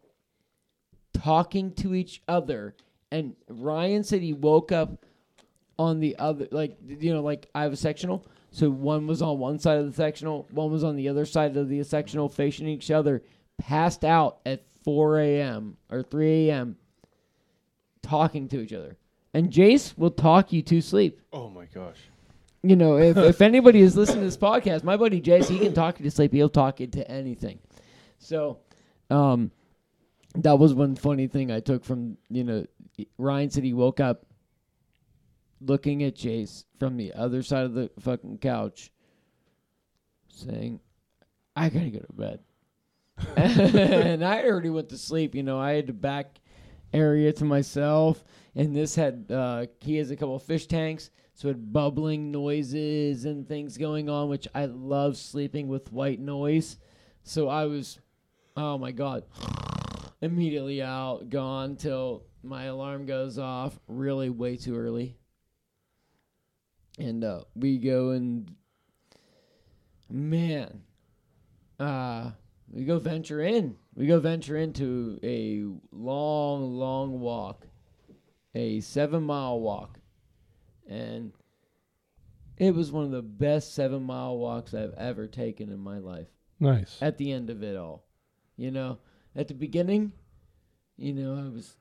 talking to each other. And Ryan said he woke up on the other like you know, like I have a sectional. So one was on one side of the sectional, one was on the other side of the sectional facing each other, passed out at four AM or three AM talking to each other. And Jace will talk you to sleep. Oh my gosh. You know, if, if anybody is listening to this podcast, my buddy Jace, he can talk you to sleep. He'll talk you to anything. So, um, that was one funny thing I took from, you know, Ryan said he woke up looking at Jace from the other side of the fucking couch saying, I gotta go to bed. and I already went to sleep. You know, I had to back area to myself, and this had uh, he has a couple fish tanks, so it had bubbling noises and things going on, which I love sleeping with white noise. So I was, oh my god, immediately out, gone till my alarm goes off. Really, way too early. And uh, we go and man, uh, we go venture in. We go venture into a long, long walk, a seven mile walk. And it was one of the best seven mile walks I've ever taken in my life Nice. at the end of it all. You know, at the beginning, you know, I was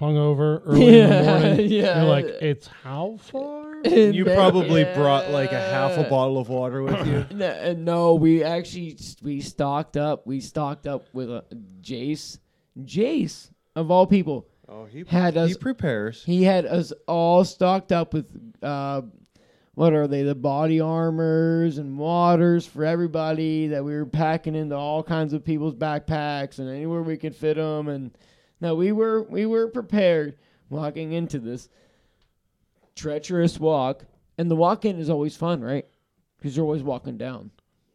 Hungover early in the Yeah, morning. yeah. You're like, it's how far? You Man, probably brought like a half a bottle of water with you. No, uh, no, we actually we stocked up. We stocked up with a Jace. Jace of all people, Oh, he Had us- he prepares. he had us all stocked up with uh, what are they? The body armors and waters for everybody that we were packing into all kinds of people's backpacks and anywhere we could fit them. And no, we were we were prepared walking into this treacherous walk. And the walk in is always fun, right? Because you're always walking down.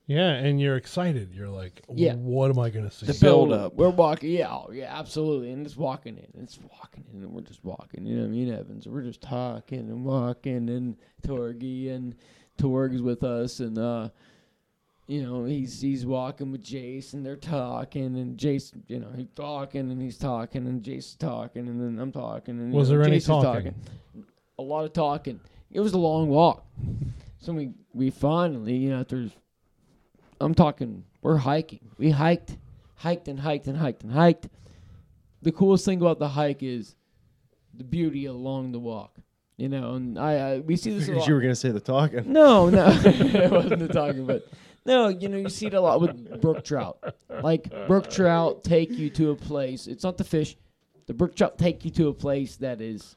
Yeah, and you're excited. You're like, Yeah. what am I going to see? The build up. We're walking, yeah, oh, yeah, absolutely, and it's walking in, it's walking in, and we're just walking. You know, what I mean, Evans, we're just talking and walking, and Torgy and Torg's with us, and uh, you know, he's he's walking with Jace, and they're talking, and Jace, you know, he's talking and he's talking, and Jace's talking, and then I'm talking, and Was know, there any Jace is talking? A lot of talking. It was a long walk, so we we finally, you know, after I'm talking, we're hiking. We hiked, hiked and hiked and hiked and hiked. The coolest thing about the hike is the beauty along the walk. You know, and I, I we see this a Because lot. you were gonna say the talking. No, no, it wasn't the talking, but no, you know, you see it a lot with brook trout. Like brook trout take you to a place. It's not the fish. The brook trout take you to a place that is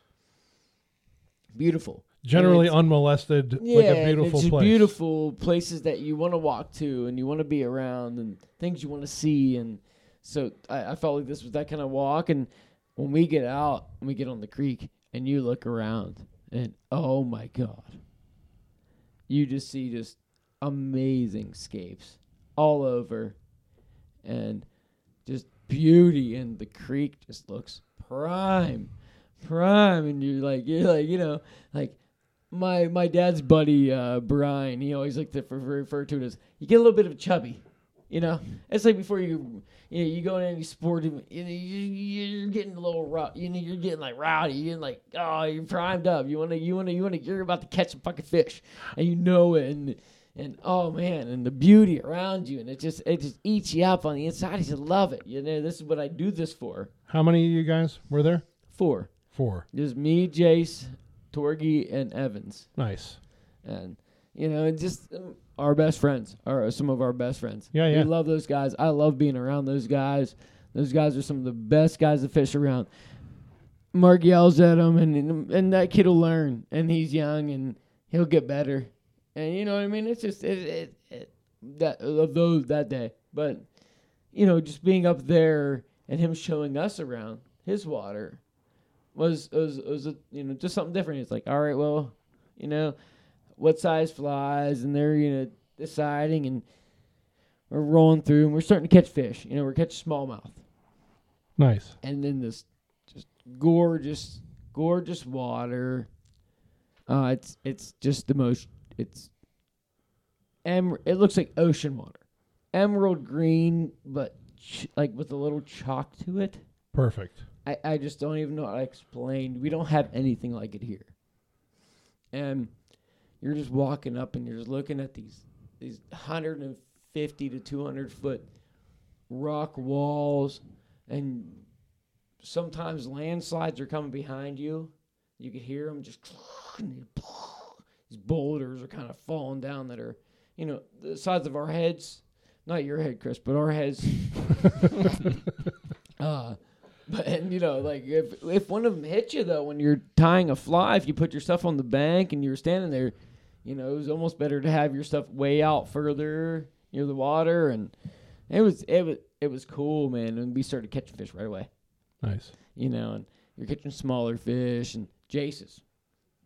beautiful. Generally unmolested, Yeah, like a beautiful it's place. beautiful places that you want to walk to and you want to be around and things you want to see. And so I, I felt like this was that kind of walk. And when we get out and we get on the creek and you look around and oh my god, you just see just amazing scapes all over and just beauty and the creek just looks prime prime and you're like you're like you know like my my dad's buddy uh brian he always liked to refer, refer to it as you get a little bit of chubby you know it's like before you you, know, you go in any sport you know, you, you're getting a little rough you know you're getting like rowdy you're getting like oh you're primed up you want to you want to you want to you're about to catch some fucking fish and you know it and and oh man, and the beauty around you, and it just it just eats you up on the inside. You love it. You know, this is what I do this for. How many of you guys were there? For Four. just me, Jace, Torgy, and Evans, Nice. and you know, and just um, our best friends, are some of our best friends. Yeah, yeah. We love those guys. I love being around those guys. Those guys are some of the best guys to fish around. Mark yells at him, and and, and that kid will learn, and he's young, and he'll get better. And you know what I mean? It's just it, it, it that of those that day, but you know, just being up there and him showing us around his water was was was a, you know just something different. It's like, all right, well, you know, what size flies, and they're you know deciding, and we're rolling through, and we're starting to catch fish. You know, we're catching smallmouth, Nice. and then this just gorgeous, gorgeous water. Uh, it's it's just the most. It's em- It looks like ocean water, emerald green, but ch- like with a little chalk to it. Perfect. I, I just don't even know how to explain. We don't have anything like it here. And you're just walking up and you're just looking at these these 150 to 200 foot rock walls and sometimes landslides are coming behind you. You could hear them just these boulders are kind of falling down that are, you know, the size of our heads. Not your head, Chris, but our heads. uh, but and you know, like if if one of them hit you though, when you're tying a fly, if you put your stuff on the bank and you're standing there, you know, it was almost better to have your stuff way out further near the water, and it was it was it was cool, man. And we started catching fish right away, Nice. you know, and you're catching smaller fish and Jace's,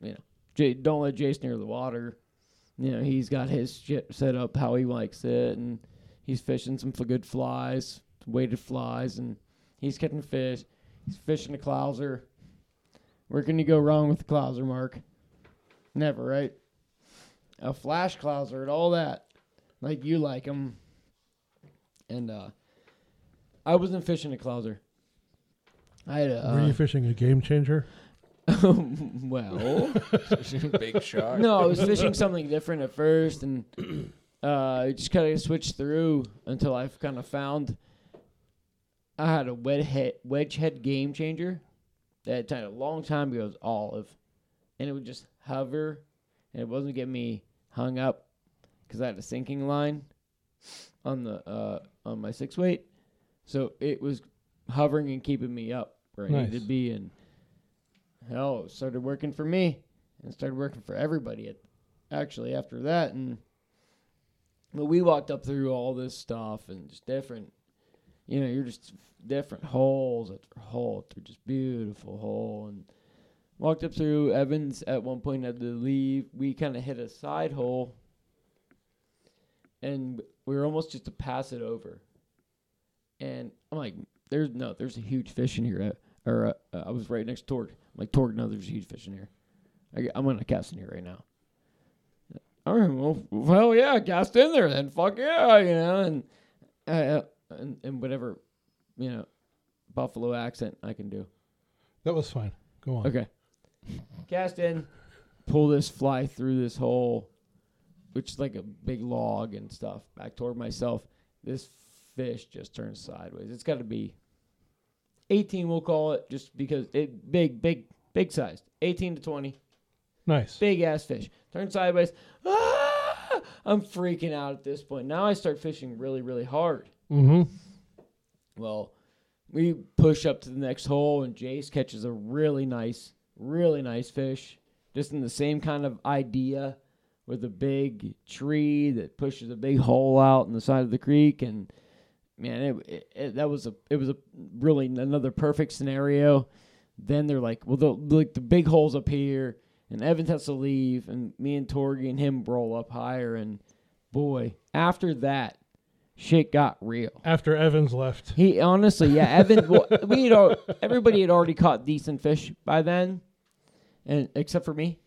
you know, J- don't let Jace near the water. You know, he's got his shit set up how he likes it, and he's fishing some good flies, weighted flies, and he's catching fish. He's fishing a clouser. Where can you go wrong with the clouser, Mark? Never, right? A flash clouser and all that, like you like them. And uh, I wasn't fishing a clouser. I had a. Were uh, you fishing a game changer? well, Big shock. no, I was fishing something different at first, and uh, I just kind of switched through until I've kind of found I had a wedge head, wedge head game changer that had a long time ago. It was olive, and it would just hover and it wasn't getting me hung up because I had a sinking line on the uh, on my six weight, so it was hovering and keeping me up where I needed to be, and hell, it started working for me and started working for everybody. At, actually, after that, and but we walked up through all this stuff and just different. You know, you're just different holes after hole. They're just beautiful hole and walked up through Evans at one point had to leave. We kind of hit a side hole and we were almost just to pass it over. And I'm like, there's no, there's a huge fish in here. Uh, or uh, uh, I was right next to Torg. I'm like, Torg, no, there's a huge fish in here. I, I'm gonna cast in here right now. All right, well, well, yeah, cast in there then. Fuck yeah, you know, and uh, and, and whatever, you know, Buffalo accent I can do. That was fine. Go on. Okay. Cast in, pull this fly through this hole, which is like a big log and stuff, back toward myself. This fish just turns sideways. It's got to be 18, we'll call it, just because it big, big, big sized. 18 to 20, Nice. big ass fish. Turn sideways. Ah! I'm freaking out at this point. Now I start fishing really, really hard. Mm-hmm. Well, we push up to the next hole, and Jace catches a really nice, really nice fish, just in the same kind of idea with a big tree that pushes a big hole out in the side of the creek. And man, it, it, it that was a it was a really another perfect scenario. Then they're like, well, the like the big holes up here, and Evans has to leave, and me and Torgy and him roll up higher, and boy, after that, shit got real. After Evans left. He honestly, yeah, Evans. well, we had al- everybody had already caught decent fish by then, and except for me,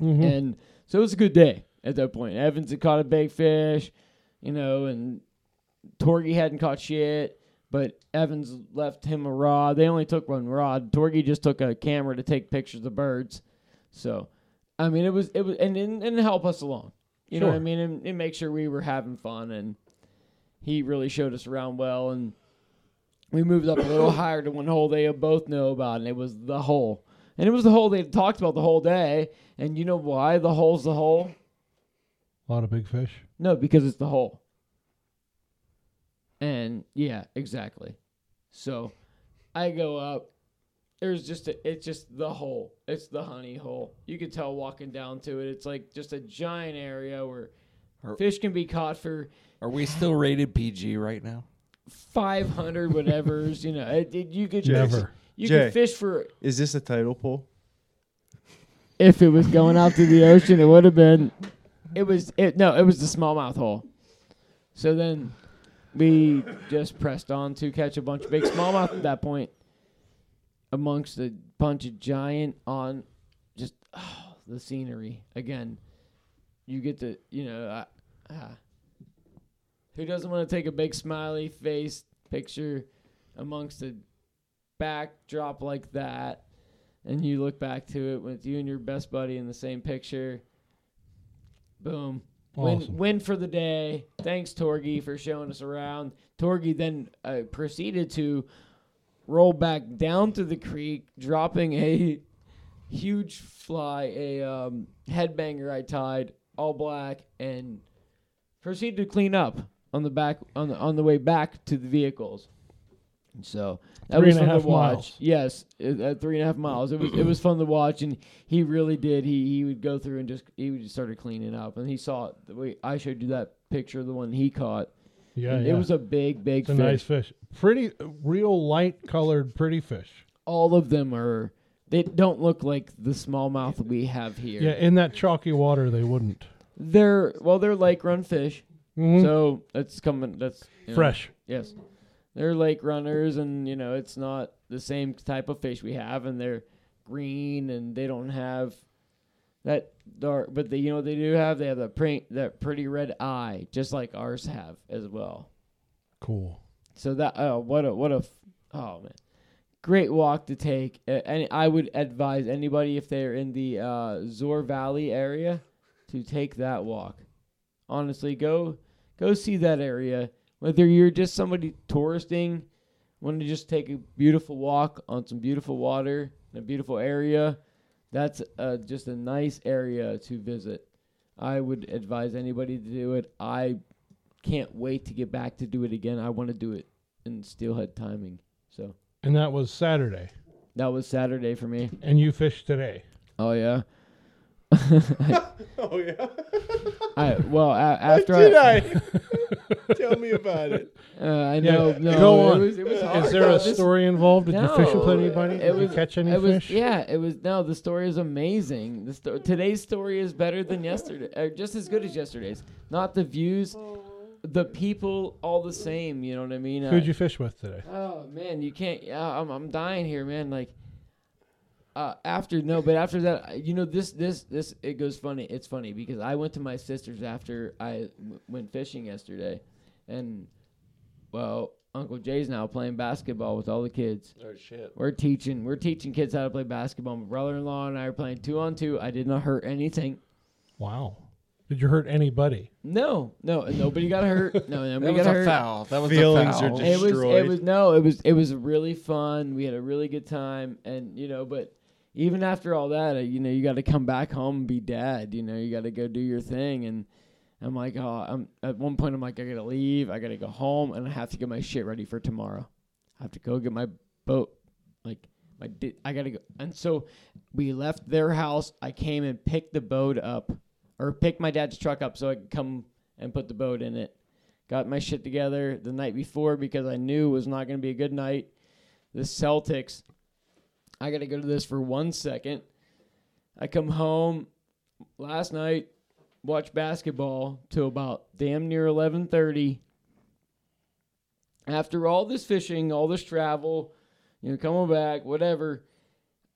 Mm-hmm. and so it was a good day at that point. Evans had caught a big fish, you know, and Torgy hadn't caught shit, but Evans left him a rod. They only took one rod. Torgy just took a camera to take pictures of birds. So, I mean, it was it was and and, and help us along. You know what I mean? And, and make sure we were having fun and he really showed us around well and we moved up a little higher to one hole they both know about and it was the hole. And it was the hole they talked about the whole day and you know why the hole's the hole? A lot of big fish. no because it's the hole. And yeah exactly. So i go up. There's just a, it's just the hole. It's the honey hole. You could tell walking down to it. It's like just a giant area where Are- fish can be caught for Are we still rated PG right now? 500 whatevers you know it, it- you could Never. you Jay. could fish for Is this a title pool? if it was going out to the ocean it would have been it was it no it was the smallmouth hole so then we just pressed on to catch a bunch of big smallmouth at that point amongst a bunch of giant on just oh, the scenery again you get to you know uh, ah. who doesn't want to take a big smiley face picture amongst a backdrop like that and you look back to it with you and your best buddy in the same picture. Boom. Win, Awesome. win for the day. Thanks, Torgy, for showing us around. Torgy then uh, proceeded to roll back down to the creek, dropping a huge fly, a um, headbanger I tied, all black, and proceeded to clean up on the back on the on the way back to the vehicles. So that Three was and a fun half to watch. miles. Yes, it- at uh, three and a half miles. It was it was fun to watch, and he really did. He he would go through and just he would just started cleaning up, and he saw it. The way I showed you that picture the one he caught. Yeah, yeah. It was a big, big it's a fish. nice fish. Pretty, real light colored, pretty fish. All of them are. They don't look like the smallmouth we have here. Yeah, in that chalky water, they wouldn't. They're well, they're lake run fish. Mhm. So that's coming. That's you know, Fresh. Yes, they're lake runners, and you know it's not the same type of fish we have, and they're green, and they don't have that dark. But they, you know, they do have they have that pretty that pretty red eye, just like ours have as well. Cool. So that oh what a what a oh man, great walk to take. Uh, and I would advise anybody if they're in the uh, Zoar Valley area to take that walk. Honestly, go go see that area. Whether you're just somebody touristing, want to just take a beautiful walk on some beautiful water in a beautiful area, That's uh, just a nice area to visit. I would advise anybody to do it. I can't wait to get back to do it again. I want to do it in steelhead timing. So And that was Saturday. that was Saturday for me. And you fished today. Oh yeah. Oh yeah. I well a- after Did I, I? Tell me about it. uh, I Yeah, know no go it on. was, it was hard. Is there No, a this- story involved? Did you fish with No, anybody? it Did you catch any it was, fish? Yeah, it was. No, the story is amazing. The sto- today's story is better than yesterday, uh, just as good as yesterday's. Not the views, the people, all the same. You know what I mean? Who'd Uh, you fish with today? Oh man, you can't. Yeah, I'm I'm dying here, man. Like, uh, after no, but after that, you know, this this this it goes funny. It's funny because I went to my sister's after I w- went fishing yesterday, and well, Uncle Jay's now playing basketball with all the kids. Oh shit. We're teaching we're teaching kids how to play basketball. My brother-in-law and I are playing two on two. I did not hurt anything. Wow. Did you hurt anybody? No, no, nobody got hurt. No, nobody That nobody was got a hurt. foul. That was Feelings a foul. are It was it destroyed. was no, it was it was really fun. We had a really good time, and you know, but even after all that, uh, you know, you got to come back home and be dad. You know, you got to go do your thing, and I'm like, oh, I'm at one point, I'm like, I gotta leave, I gotta go home, and I have to get my shit ready for tomorrow. I have to go get my boat, like my di- I gotta go, and so we left their house. I came and picked the boat up, or picked my dad's truck up, so I could come and put the boat in it got my shit together the night before because I knew it was not going to be a good night. The Celtics, I got to go to this for one second. I come home last night, watch basketball till about damn near 11:30. After all this fishing, all this travel, you know, coming back, whatever,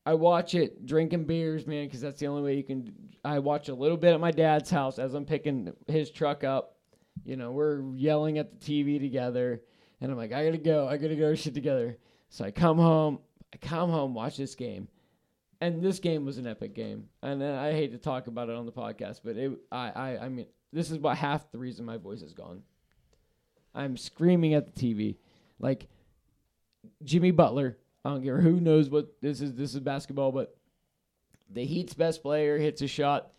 I watch it drinking beers, man, because that's the only way you can. I watch a little bit at my dad's house as I'm picking his truck up. You know, we're yelling at the TV together, and I'm like, I gotta go, I gotta go shit together. So I come home, I come home, watch this game, and this game was an epic game. And I hate to talk about it on the podcast, but it, I, I, I mean, this is about half the reason my voice is gone. I'm screaming at the TV, like Jimmy Butler. I don't care who knows what this is. This is basketball, but the Heat's best player hits a shot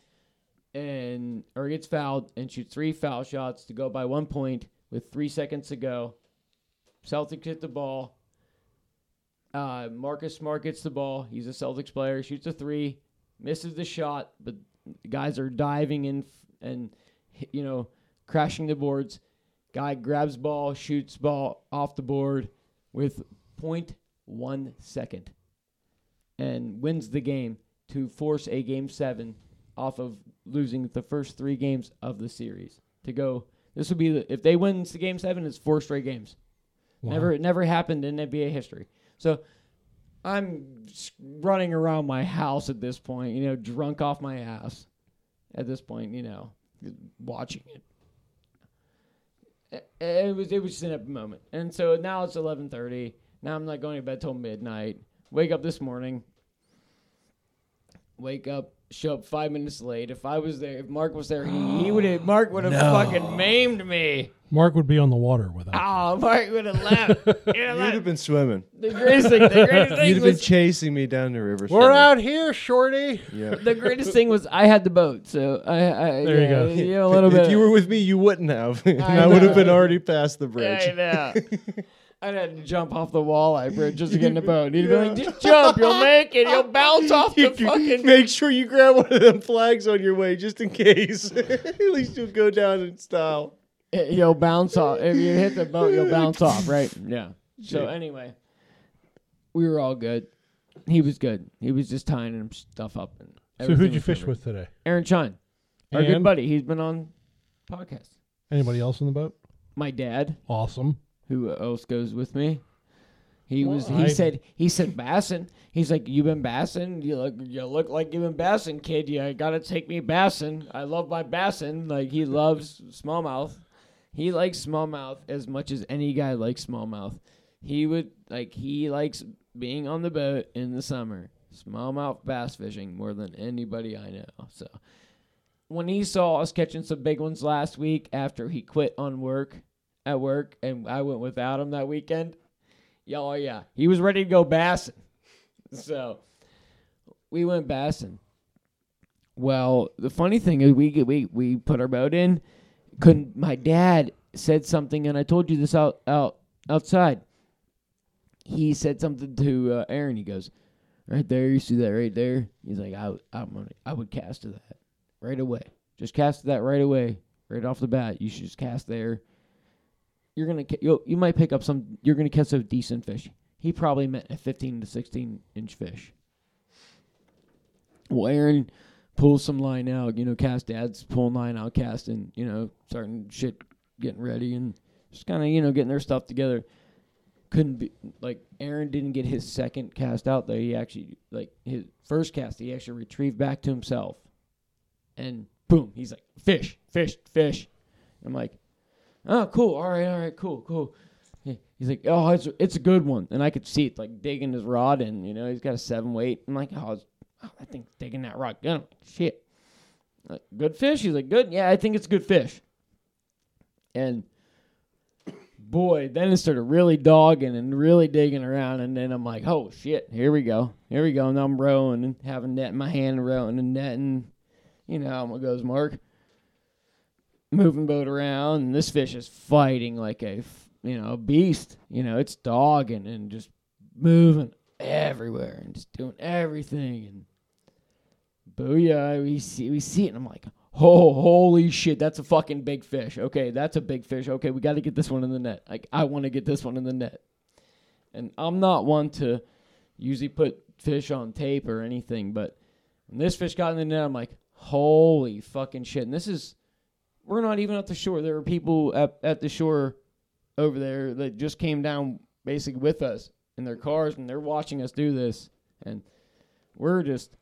and or gets fouled and shoots three foul shots to go by one point with three seconds to go. Celtics hit the ball. Uh, Marcus Smart gets the ball. He's a Celtics player. Shoots a three, misses the shot, but guys are diving in f- and you know crashing the boards. Guy grabs ball, shoots ball off the board with 0.1 second, and wins the game to force a game seven off of losing the first three games of the series to go. This would be the, if they win the game seven, it's four straight games. Wow. Never, it never happened in NBA history. So I'm running around my house at this point, you know, drunk off my ass. At this point, you know, watching it. It, it was it was just an epic moment, and so now it's eleven thirty. Now I'm not going to bed till midnight. Wake up this morning. Wake up, show up five minutes late. If I was there, if Mark was there, he, he would have. Mark would have fucking maimed me. Mark would be on the water with us. Oh, ah, Mark would have left. He'd You'd left. have been swimming. The greatest thing, the greatest thing You'd have been was, chasing me down the river. We're swimming. out here, Shorty. Yeah. the greatest thing was I had the boat, so I, I There you yeah, go. You know, a little bit. If you were with me, you wouldn't have. and I I, would have know. been already past the bridge. I know. I'd had to jump off the walleye bridge just to get in the boat. He'd be like, just jump, you'll make it. You'll bounce off the You- you fucking. Make sure you grab one of them flags on your way, just in case. At least you'll go down in style. Eh, you'll bounce off. If you hit the boat, you'll bounce off, right? Yeah. So anyway, we were all good. He was good. He was just tying him stuff up. And So everything who'd you was fish covered. with today? Aaron Chine, our good And? buddy. He's been on podcast. Anybody else in the boat? My dad, Awesome. who else goes with me? He Well, was. He I- said. He said bassin. He's like, you been bassin? You look. You look like you been bassin, kid. You gotta take me bassin. I love my bassin. Like he loves smallmouth. He likes smallmouth as much as any guy likes smallmouth. He would like. He likes being on the boat in the summer, smallmouth bass fishing more than anybody I know. So when he saw us catching some big ones last week after he quit on work at work and I went without him that weekend. Yeah, oh yeah. He was ready to go bassing. So we went bassing. Well, the funny thing is, we we we put our boat in. Couldn't my dad said something, and I told you this out out outside. He said something to uh, Aaron. He goes, "Right there, you see that right there." He's like, "I I'm gonna, I would cast to that right away. Just cast that right away, right off the bat. You should just cast there. You're gonna you you might pick up some. You're gonna catch a decent fish." He probably meant a 15 to 16 inch fish. Well, Aaron pulls some line out, you know, cast dad's pulling line out, casting, you know, starting shit, getting ready, and just kind of, you know, getting their stuff together. Couldn't be like Aaron didn't get his second cast out though. He actually like his first cast, he actually retrieved back to himself, and boom, he's like fish, fish, fish. I'm like, oh, cool, all right, all right, cool, cool. He's like, oh, it's it's a good one, and I could see it like digging his rod, and you know he's got a seven weight. I'm like, oh, it's, oh I think digging that rock. gun, shit. Like, good fish. He's like, good, yeah, I think it's good fish. And boy, then it started really dogging and really digging around, and then I'm like, oh shit, here we go, here we go. And I'm rowing and having net in my hand, rowing and netting. You know how it goes, Mark. Moving boat around, and this fish is fighting like a, you know, beast. You know, it's dogging and just moving everywhere and just doing everything. And booyah, we see we see it, and I'm like, oh, holy shit, that's a fucking big fish. Okay, that's a big fish. Okay, we got to get this one in the net. Like, I want to get this one in the net. And I'm not one to usually put fish on tape or anything, but when this fish got in the net, I'm like, holy fucking shit. And this is, we're not even at the shore. There are people at, at the shore over there that just came down basically with us in their cars and they're watching us do this and we're just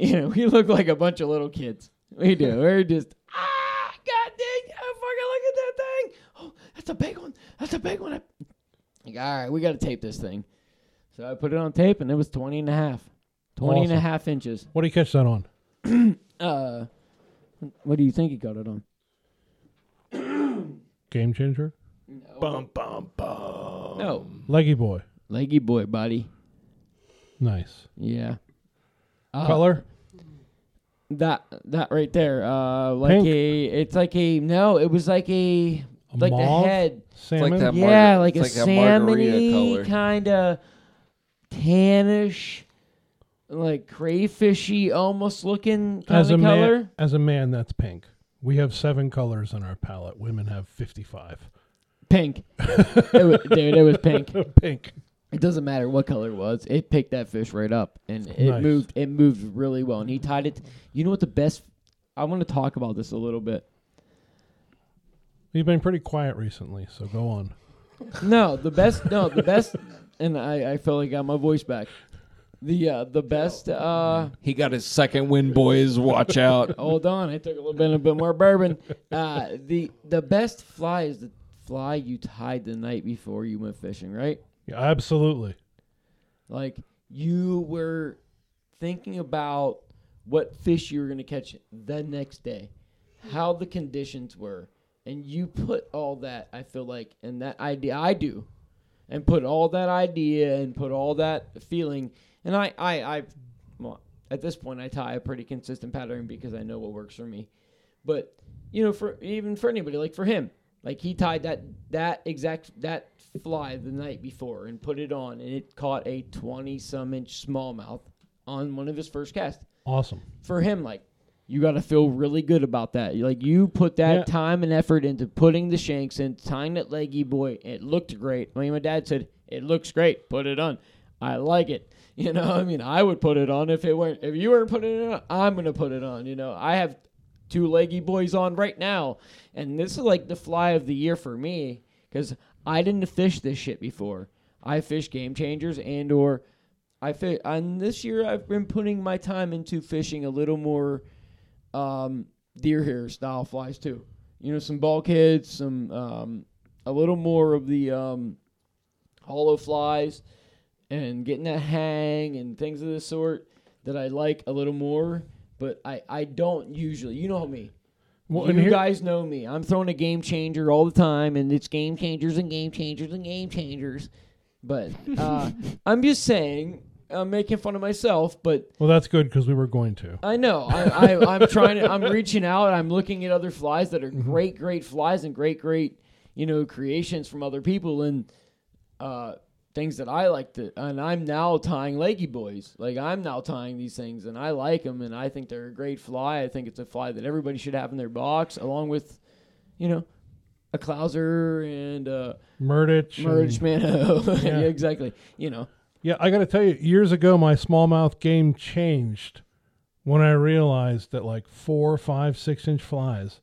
you know we look like a bunch of little kids. We do. We're just ah god dang oh, fucking look at that thing. Oh that's a big one. That's a big one. I, like, all right we got to tape this thing. So i put it on tape and it was 20 and a half. 20 and a half inches. What do you catch that on? uh what do you think you got it on? Game changer? Bum bum bum. no. Leggy boy. leggy boy buddy. Nice. yeah Uh, Color? That that right there, uh, like Pink? a, it's like a no, it was like a A like mauve? the head, Salmon? that yeah, margar- like a it's like a margarita salmony kind of tannish, like crayfishy almost looking kind as a color. man, as a man, that's pink. We have seven colors on our palette. Women have fifty-five. Pink, it was, dude, it was pink. pink. It doesn't matter what color it was. It picked that fish right up, and it Nice. moved. It moved really well, and he tied it. You know what the best? I want to talk about this a little bit. You've been pretty quiet recently, so go on. No, the best. No, the best. And I, I feel like I got my voice back. The uh, the best. Uh, He got his second win, boys. Watch out. hold on, I took a little bit, a bit more bourbon. Uh, the the best fly is the fly you tied the night before you went fishing, right? Yeah, absolutely. Like you were thinking about what fish you were going to catch the next day, how the conditions were, and you put all that. I feel like, and that idea, I do, and put all that idea and put all that feeling. And I, I, I, well, at this point, I tie a pretty consistent pattern because I know what works for me. But you know, for even for anybody, like for him, like he tied that that exact that fly the night before and put it on, and it caught a twenty some inch smallmouth on one of his first casts. Awesome. For him, like you got to feel really good about that. Like you put that Yeah. time and effort into putting the shanks in, tying that leggy boy. It looked great. I mean, my dad said it looks great. Put it on. I like it. You know, I mean, I would put it on if it weren't. If you weren't putting it on, I'm gonna put it on. You know, I have two leggy boys on right now, and this is like the fly of the year for me because I didn't fish this shit before. I fish game changers and or I fish. And this year I've been putting my time into fishing a little more um, deer hair style flies too. You know, some bulkheads, some um, a little more of the um, hollow flies, and getting that hang and things of this sort that I like a little more. But I, I don't usually. You know me. Well, you here- guys know me. I'm throwing a game changer all the time, and it's game changers and game changers and game changers. But uh, I'm just saying, I'm making fun of myself, but Well, that's good because we were going to. I know. I, I I'm trying to. I'm reaching out. I'm looking at other flies that are great, great flies and great, great, you know, creations from other people and uh, things that I like to. And I'm now tying leggy boys. Like I'm now tying these things, and I like them, and I think they're a great fly. I think it's a fly that everybody should have in their box, along with, you know, a Clouser and uh, Murdich. Merge Mano. Yeah. yeah, exactly. You know. Yeah, I got to tell you, years ago, my smallmouth game changed when I realized that like four, five, six inch flies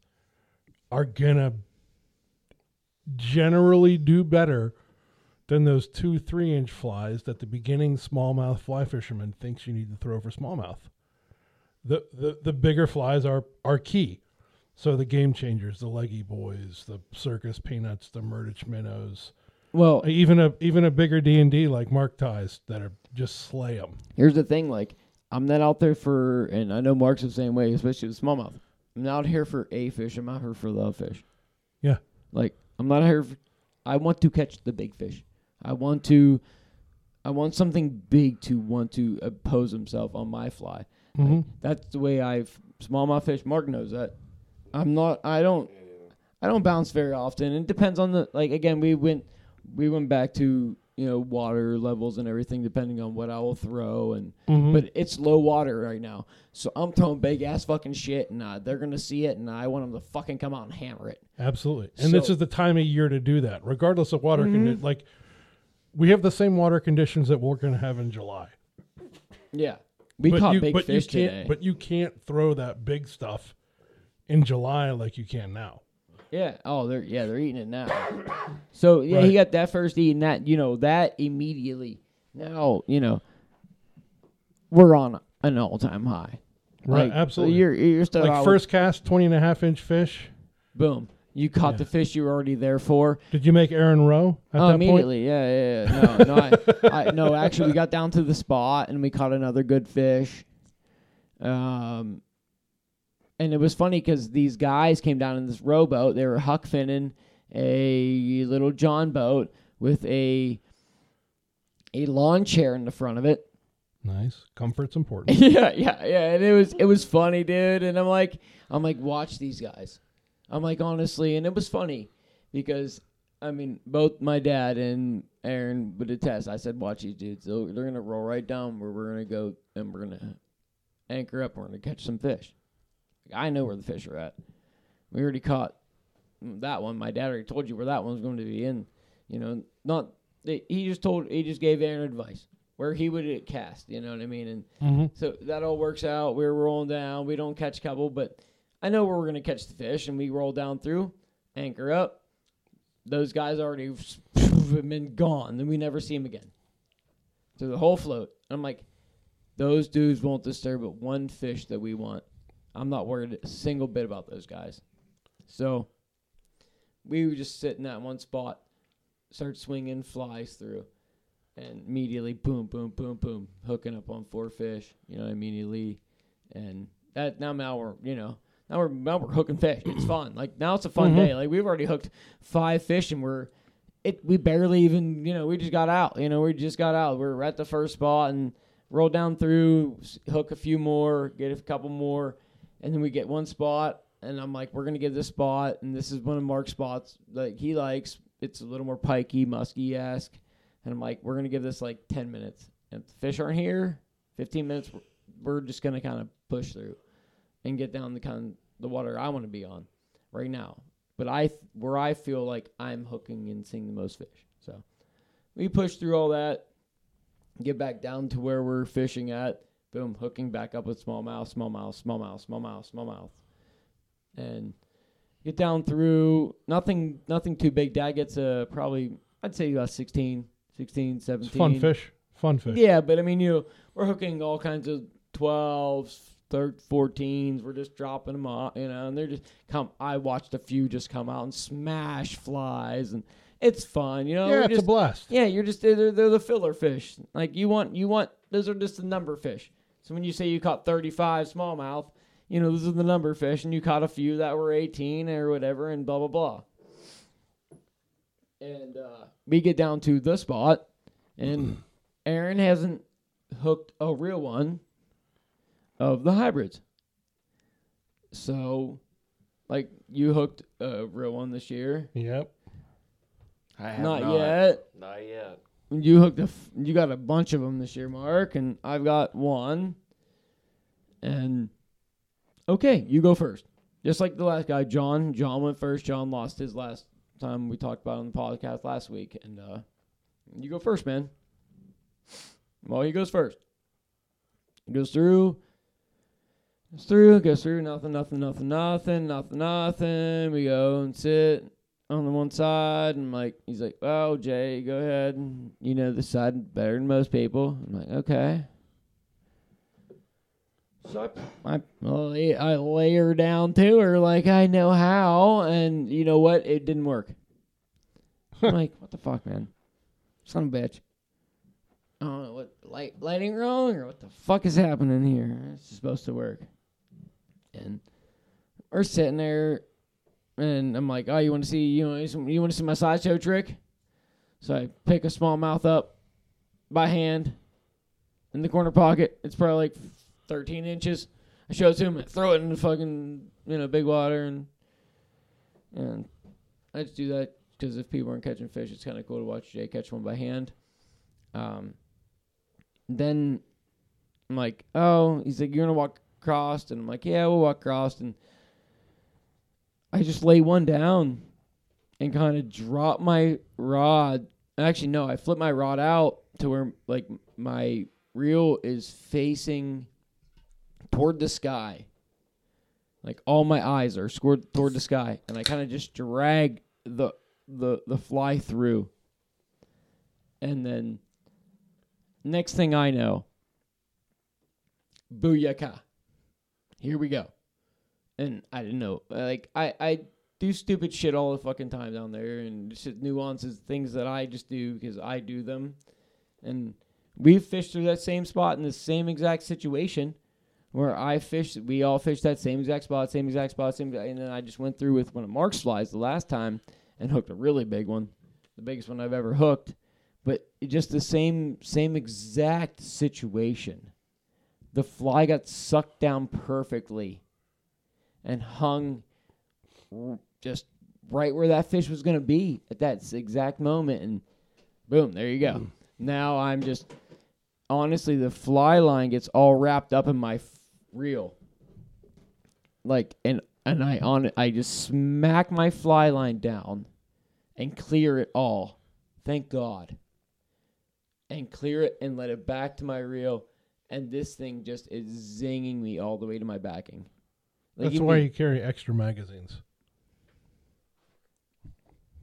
are gonna generally do better than those two, three inch flies that the beginning smallmouth fly fisherman thinks you need to throw for smallmouth. The the, the bigger flies are are key. So the game changers, the leggy boys, the circus peanuts, the Murdich minnows, Well, even a even a bigger D and D like Mark ties that are just slay them. here's the thing like i'm not out there for and i know mark's the same way especially with smallmouth i'm not here for a fish i'm out here for the fish Yeah. like i'm not here for, i want to catch the big fish i want to i want something big to want to oppose himself on my fly Mhm. that's the way i've smallmouth fish mark knows that i'm not i don't i don't bounce very often it depends on the like again we went we went back to you know water levels and everything depending on what i will throw and Mhm. but it's low water right now so i'm throwing big ass fucking shit and uh, they're gonna see it and i want them to fucking come out and hammer it Absolutely, and this is the time of year to do that, regardless of water Mhm. conditions. Like we have the same water conditions that we're going to have in July. yeah we but caught you, big but fish you can't, today But you can't throw that big stuff in July like you can now. Yeah. Oh, they're yeah, they're eating it now. So yeah, Right. he got that first eating that. You know that immediately. Now you know we're on an all-time high. Right, Like, absolutely. You're you're still Like first cast, 20 and a half inch fish. boom. You caught Yeah. the fish you were already there for. Did you make Aaron row at oh, that point? immediately. Yeah, yeah, yeah. No, no, I, I, no. Actually, we got down to the spot and we caught another good fish. Um, and it was funny because these guys came down in this rowboat. They were huck finning a little John boat with a a lawn chair in the front of it. Nice. Comfort's important. yeah, yeah, yeah. And it was it was funny, dude. And I'm like, I'm like, watch these guys. I'm like, honestly, and it was funny because I mean, both my dad and Aaron would attest. I said, watch these dudes. They're, they're gonna roll right down where we're gonna go and we're gonna anchor up. and We're gonna catch some fish. I know where the fish are at. We already caught that one. My dad already told you where that one's going to be in. You know, not he just told he just gave Aaron advice where he would cast. You know what I mean? And hmm so that all works out. We're rolling down. We don't catch a couple, but I know where we're gonna catch the fish, and we roll down through, anchor up. Those guys already been gone, and we never see them again. So the whole float, I'm like, those dudes won't disturb but one fish that we want. I'm not worried a single bit about those guys. So we would just sit in that one spot, start swinging flies through and immediately boom, boom, boom, boom, hooking up on four fish. You know, immediately, and that now now we're you know now we're now we're hooking fish. It's fun. Like now it's a fun Mhm. day. Like we've already hooked five fish and we're it. We barely even you know we just got out. You know we just got out. We're at the first spot and roll down through, hook a few more, get a couple more, and then we get one spot. And I'm like, we're gonna get this spot, and this is one of Mark's spots. Like he likes. It's a little more pikey, musky esque. And I'm like, we're gonna give this like 10 minutes. And if the fish aren't here, 15 minutes, we're, we're just gonna kind of push through and get down the kind of the water I want to be on right now. But I th- where I feel like I'm hooking and seeing the most fish. So we push through all that, get back down to where we're fishing at. Boom, hooking back up with smallmouth, smallmouth, smallmouth, smallmouth, smallmouth, and get down through nothing, nothing too big. Dad gets a probably I'd say about 16, 16, 17. It's fun fish. Fun fish. Yeah, but I mean, you know, we're hooking all kinds of 12s, 13, 14s. We're just dropping them off, you know, and they're just come. I watched a few just come out and smash flies, and it's fun, you know. Yeah, it's just, a blast. yeah, you're just they're, they're the filler fish. Like you want, you want those are just the number fish. So when you say you caught 35 smallmouth, you know, those are the number fish, and you caught a few that were 18 or whatever, and blah blah blah. And uh, we get down to the spot, and Aaron hasn't hooked a real one of the hybrids. So, like you hooked a real one this year. Yep. I have Not, yet. Not yet. You hooked a. F- you got a bunch of them this year, Mark, and I've got one. And okay, you go first. Just like the last guy, John. John went first. John lost his last time we talked about it on the podcast last week, and uh, you go first, man. Well, he goes first. He goes through. Goes through, goes through, nothing, nothing, nothing, nothing, nothing, nothing. We go and sit on the one side, and like he's like, "Oh, Jay, go ahead. and You know this side better than most people." I'm like, "Okay." So I, I I lay her down to her like I know how, and you know what? It didn't work. I'm like, "What the fuck, man? Son of a bitch." I don't know what light lighting wrong or what the fuck is happening here. It's supposed to work, and we're sitting there and I'm like, "Oh, you want to see you know you want to see my sideshow trick?" So I pick a smallmouth up by hand in the corner pocket. It's probably like 13 inches. I show it to him, throw it in the fucking you know big water, and and I just do that because if people aren't catching fish, it's kind of cool to watch Jay catch one by hand. Um, then I'm like, "Oh," he's like, "You're gonna walk across," and I'm like, "Yeah, we'll walk across," and I just lay one down and kind of drop my rod. Actually, no, I flip my rod out to where like my reel is facing toward the sky. Like all my eyes are scored toward the sky, and I kind of just drag the the the fly through. And then next thing I know, booyaka. Here we go and I didn't know. Like I, I do stupid shit all the fucking time down there, and just nuances, things that I just do because I do them. And we fished through that same spot in the same exact situation, where I fished. We all fished that same exact spot, same exact spot, same. And then I just went through with one of Mark's flies the last time and hooked a really big one, the biggest one I've ever hooked. But just the same, same exact situation. The fly got sucked down perfectly and hung just right where that fish was going to be at that exact moment and boom there you go. Hmm. Now i'm just honestly the fly line gets all wrapped up in my f- reel. Like and and i on i just smack my fly line down and clear it all. Thank god. And clear it and let it back to my reel and this thing just is zinging me all the way to my backing Like, That's why you carry extra magazines.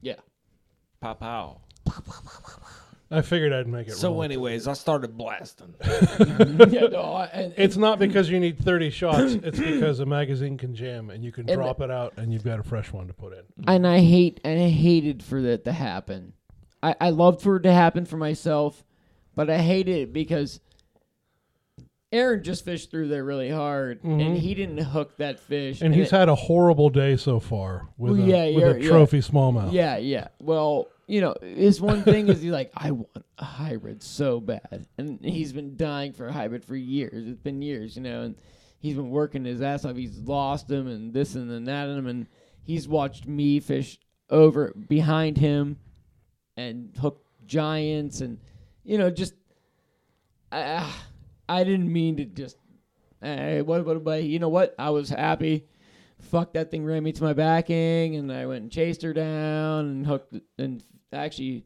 yeah Pow pow. I figured I'd make it. So, roll. anyways, I started blasting. yeah, no, I- and, It's not because you need 30 shots. It's because a magazine can jam and you can And drop it out and you've got a fresh one to put in. and I hate and I hated for that to happen. I I loved for it to happen for myself, but I hated it because Aaron just fished through there really hard, and mm-hmm. he didn't hook that fish. And he's it- had a horrible day so far with, Well, a, yeah, with you're- a yeah. trophy smallmouth. Yeah, yeah. Well, you know, his one thing is he's like, I want a hybrid so bad, and he's been dying for a hybrid for years. It's been years, you know, and he's been working his ass off. He's lost them and this and then that him, and he's watched me fish over behind him and hook giants, and you know, just I I didn't mean to just. Hey, what, what, what, you know what? I was happy fuck that thing ran me to my backing and I went and chased her down and hooked and actually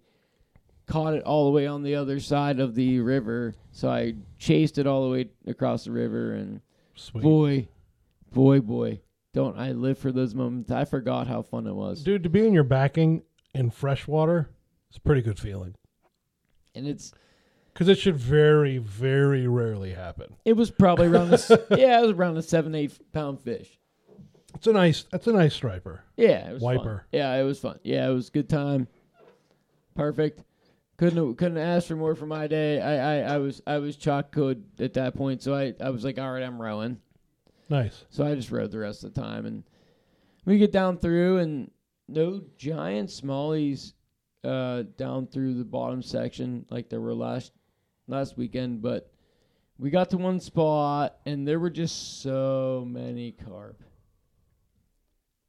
caught it all the way on the other side of the river. So I chased it all the way across the river and Sweet. boy, boy, boy, don't I live for those moments. I forgot how fun it was. Dude, to be in your backing in freshwater, it's a pretty good feeling. And it's Because it should very, very rarely happen. it was probably around this yeah, it was around a seven, eight pound fish. It's a nice, that's a nice striper. Yeah, it was fun. Wiper. Yeah, it was fun. Yeah, it was a good time. Perfect. Couldn't couldn't ask for more for my day. I, I, I was I was chalk good at that point, so I, I was like, all right, I'm rowing. Nice. So I just rowed the rest of the time, and we get down through, and no giant smallies uh, down through the bottom section like there were last last weekend, but we got to one spot and there were just so many carp.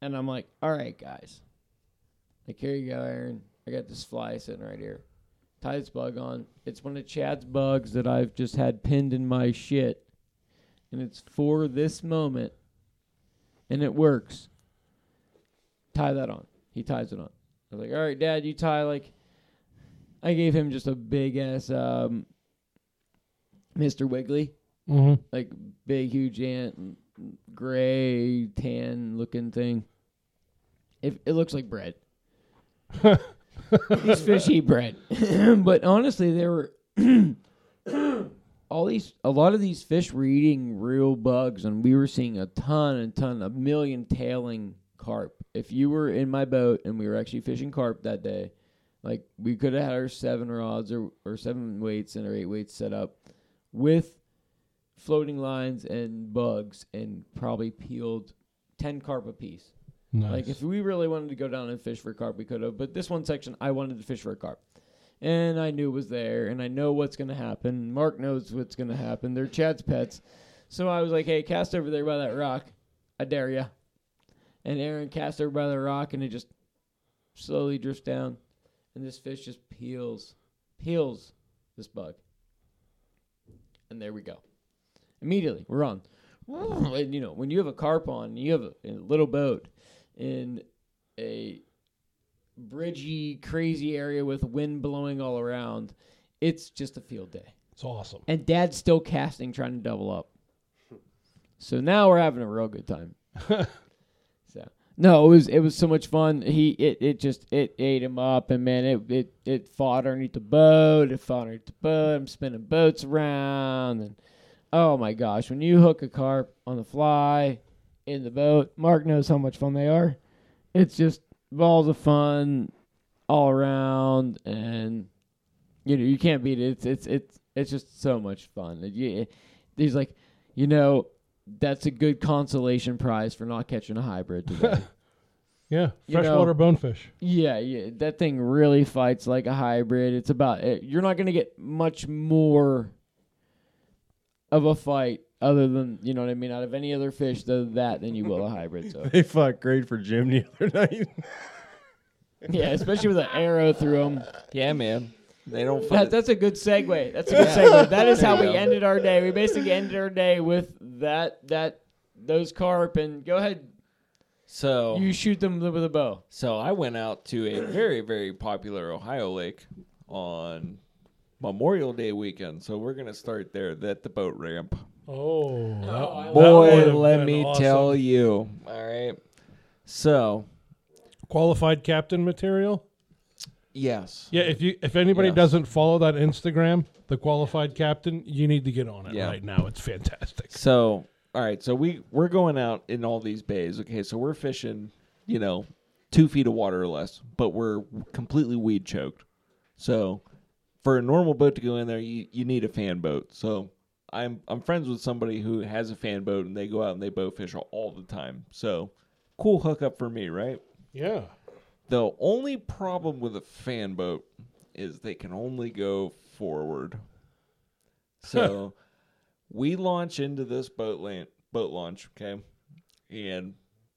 And I'm like, all right, guys. Like, here you go, Aaron. I got this fly sitting right here. Tie this bug on. It's one of Chad's bugs that I've just had pinned in my shit. And it's for this moment. And it works. Tie that on. He ties it on. I was like, all right, Dad, you tie like. I gave him just a big ass um, Mr. Wiggly. Mm-hmm. like big huge ant gray tan looking thing. It, it looks like bread. These fish eat bread. But honestly there were all these a lot of these fish were eating real bugs and we were seeing a ton and ton a million tailing carp. If you were in my boat and we were actually fishing carp that day like we could have had our seven rods or, or seven weights and our eight weights set up with floating lines and bugs and probably peeled 10 carp apiece. Nice. Like if we really wanted to go down and fish for carp, we could have. But this one section, I wanted to fish for a carp. And I knew it was there, and I know what's going to happen. Mark knows what's going to happen. They're Chad's pets. So I was like, hey, cast over there by that rock. I dare ya. And Aaron cast over by the rock, and it just slowly drifts down. And this fish just peels, peels this bug. And there we go. Immediately, we're on. And you know, when you have a carp on, you have a, a little boat in a bridgy, crazy area with wind blowing all around, it's just a field day. it's awesome. And Dad's still casting, trying to double up. So now we're having a real good time. no, it was it was so much fun. He it, it just it ate him up, and man, it it it fought underneath the boat. It fought underneath the boat. I'm spinning boats around, and oh my gosh, when you hook a carp on the fly in the boat, Mark knows how much fun they are. It's just balls of fun all around, and you know you can't beat it. It's it's it's it's just so much fun. It, it, he's like, you know, that's a good consolation prize for not catching a hybrid today. Yeah, You know- freshwater bonefish. yeah, yeah, that thing really fights like a hybrid. It's about it. You're not gonna get much more of a fight other than you know what I mean out of any other fish than that than you will a hybrid. So They fought great for Jim the other night. yeah, especially with an arrow through them. Yeah, man. They don't. That, that's a good segue. That's a good segue. That is how we ended our day. We basically ended our day with that that those carp and go ahead So you shoot them with a bow. So I went out to a very, very popular Ohio lake on Memorial Day weekend. So we're gonna start there at the boat ramp. Oh, that, I that Boy, let me awesome. tell you. All right. So Qualified captain material. Yes, Yeah, if you if anybody Yes. doesn't follow that Instagram, the qualified captain, you need to get on it Yeah. right now. It's fantastic. So all right, so we we're going out in all these bays. Okay, so we're fishing, you know, two feet of water or less, but we're completely weed choked. So for a normal boat to go in there, you, you need a fan boat. So I'm I'm friends with somebody who has a fan boat and they go out and they boat fish all, all the time. So cool hookup for me, right? Yeah. The only problem with a fan boat is they can only go forward. So we launch into this boat land, boat launch, okay? And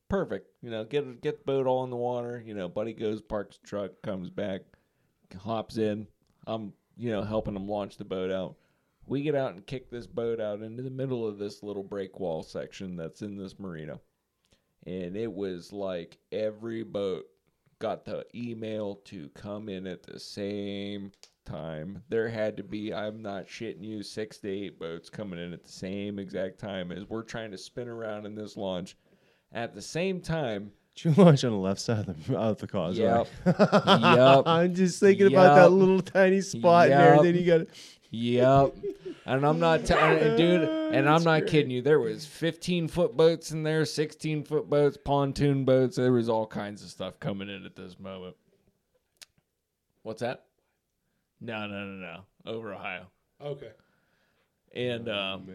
perfect. You know, get get the boat all in the water, you know, buddy goes, parks the truck, comes back, hops in. I'm, you know, helping him launch the boat out. We get out and kick this boat out into the middle of this little break wall section that's in this marina. And it was like every boat got the email to come in at the same time. There had to be, I'm not shitting you, six to eight boats coming in at the same exact time as we're trying to spin around in this launch. At the same time, Did you launch on the left side of the, of the causeway? Yep. Yup. I'm just thinking about that Yup. little tiny spot there. Then you got Yep. And I'm not telling dude, and I'm not kidding you. There was 15 foot boats in there, 16 foot boats, pontoon boats. There was all kinds of stuff coming in at this moment. What's that? No, no, no, no. Over Ohio. Okay. And um,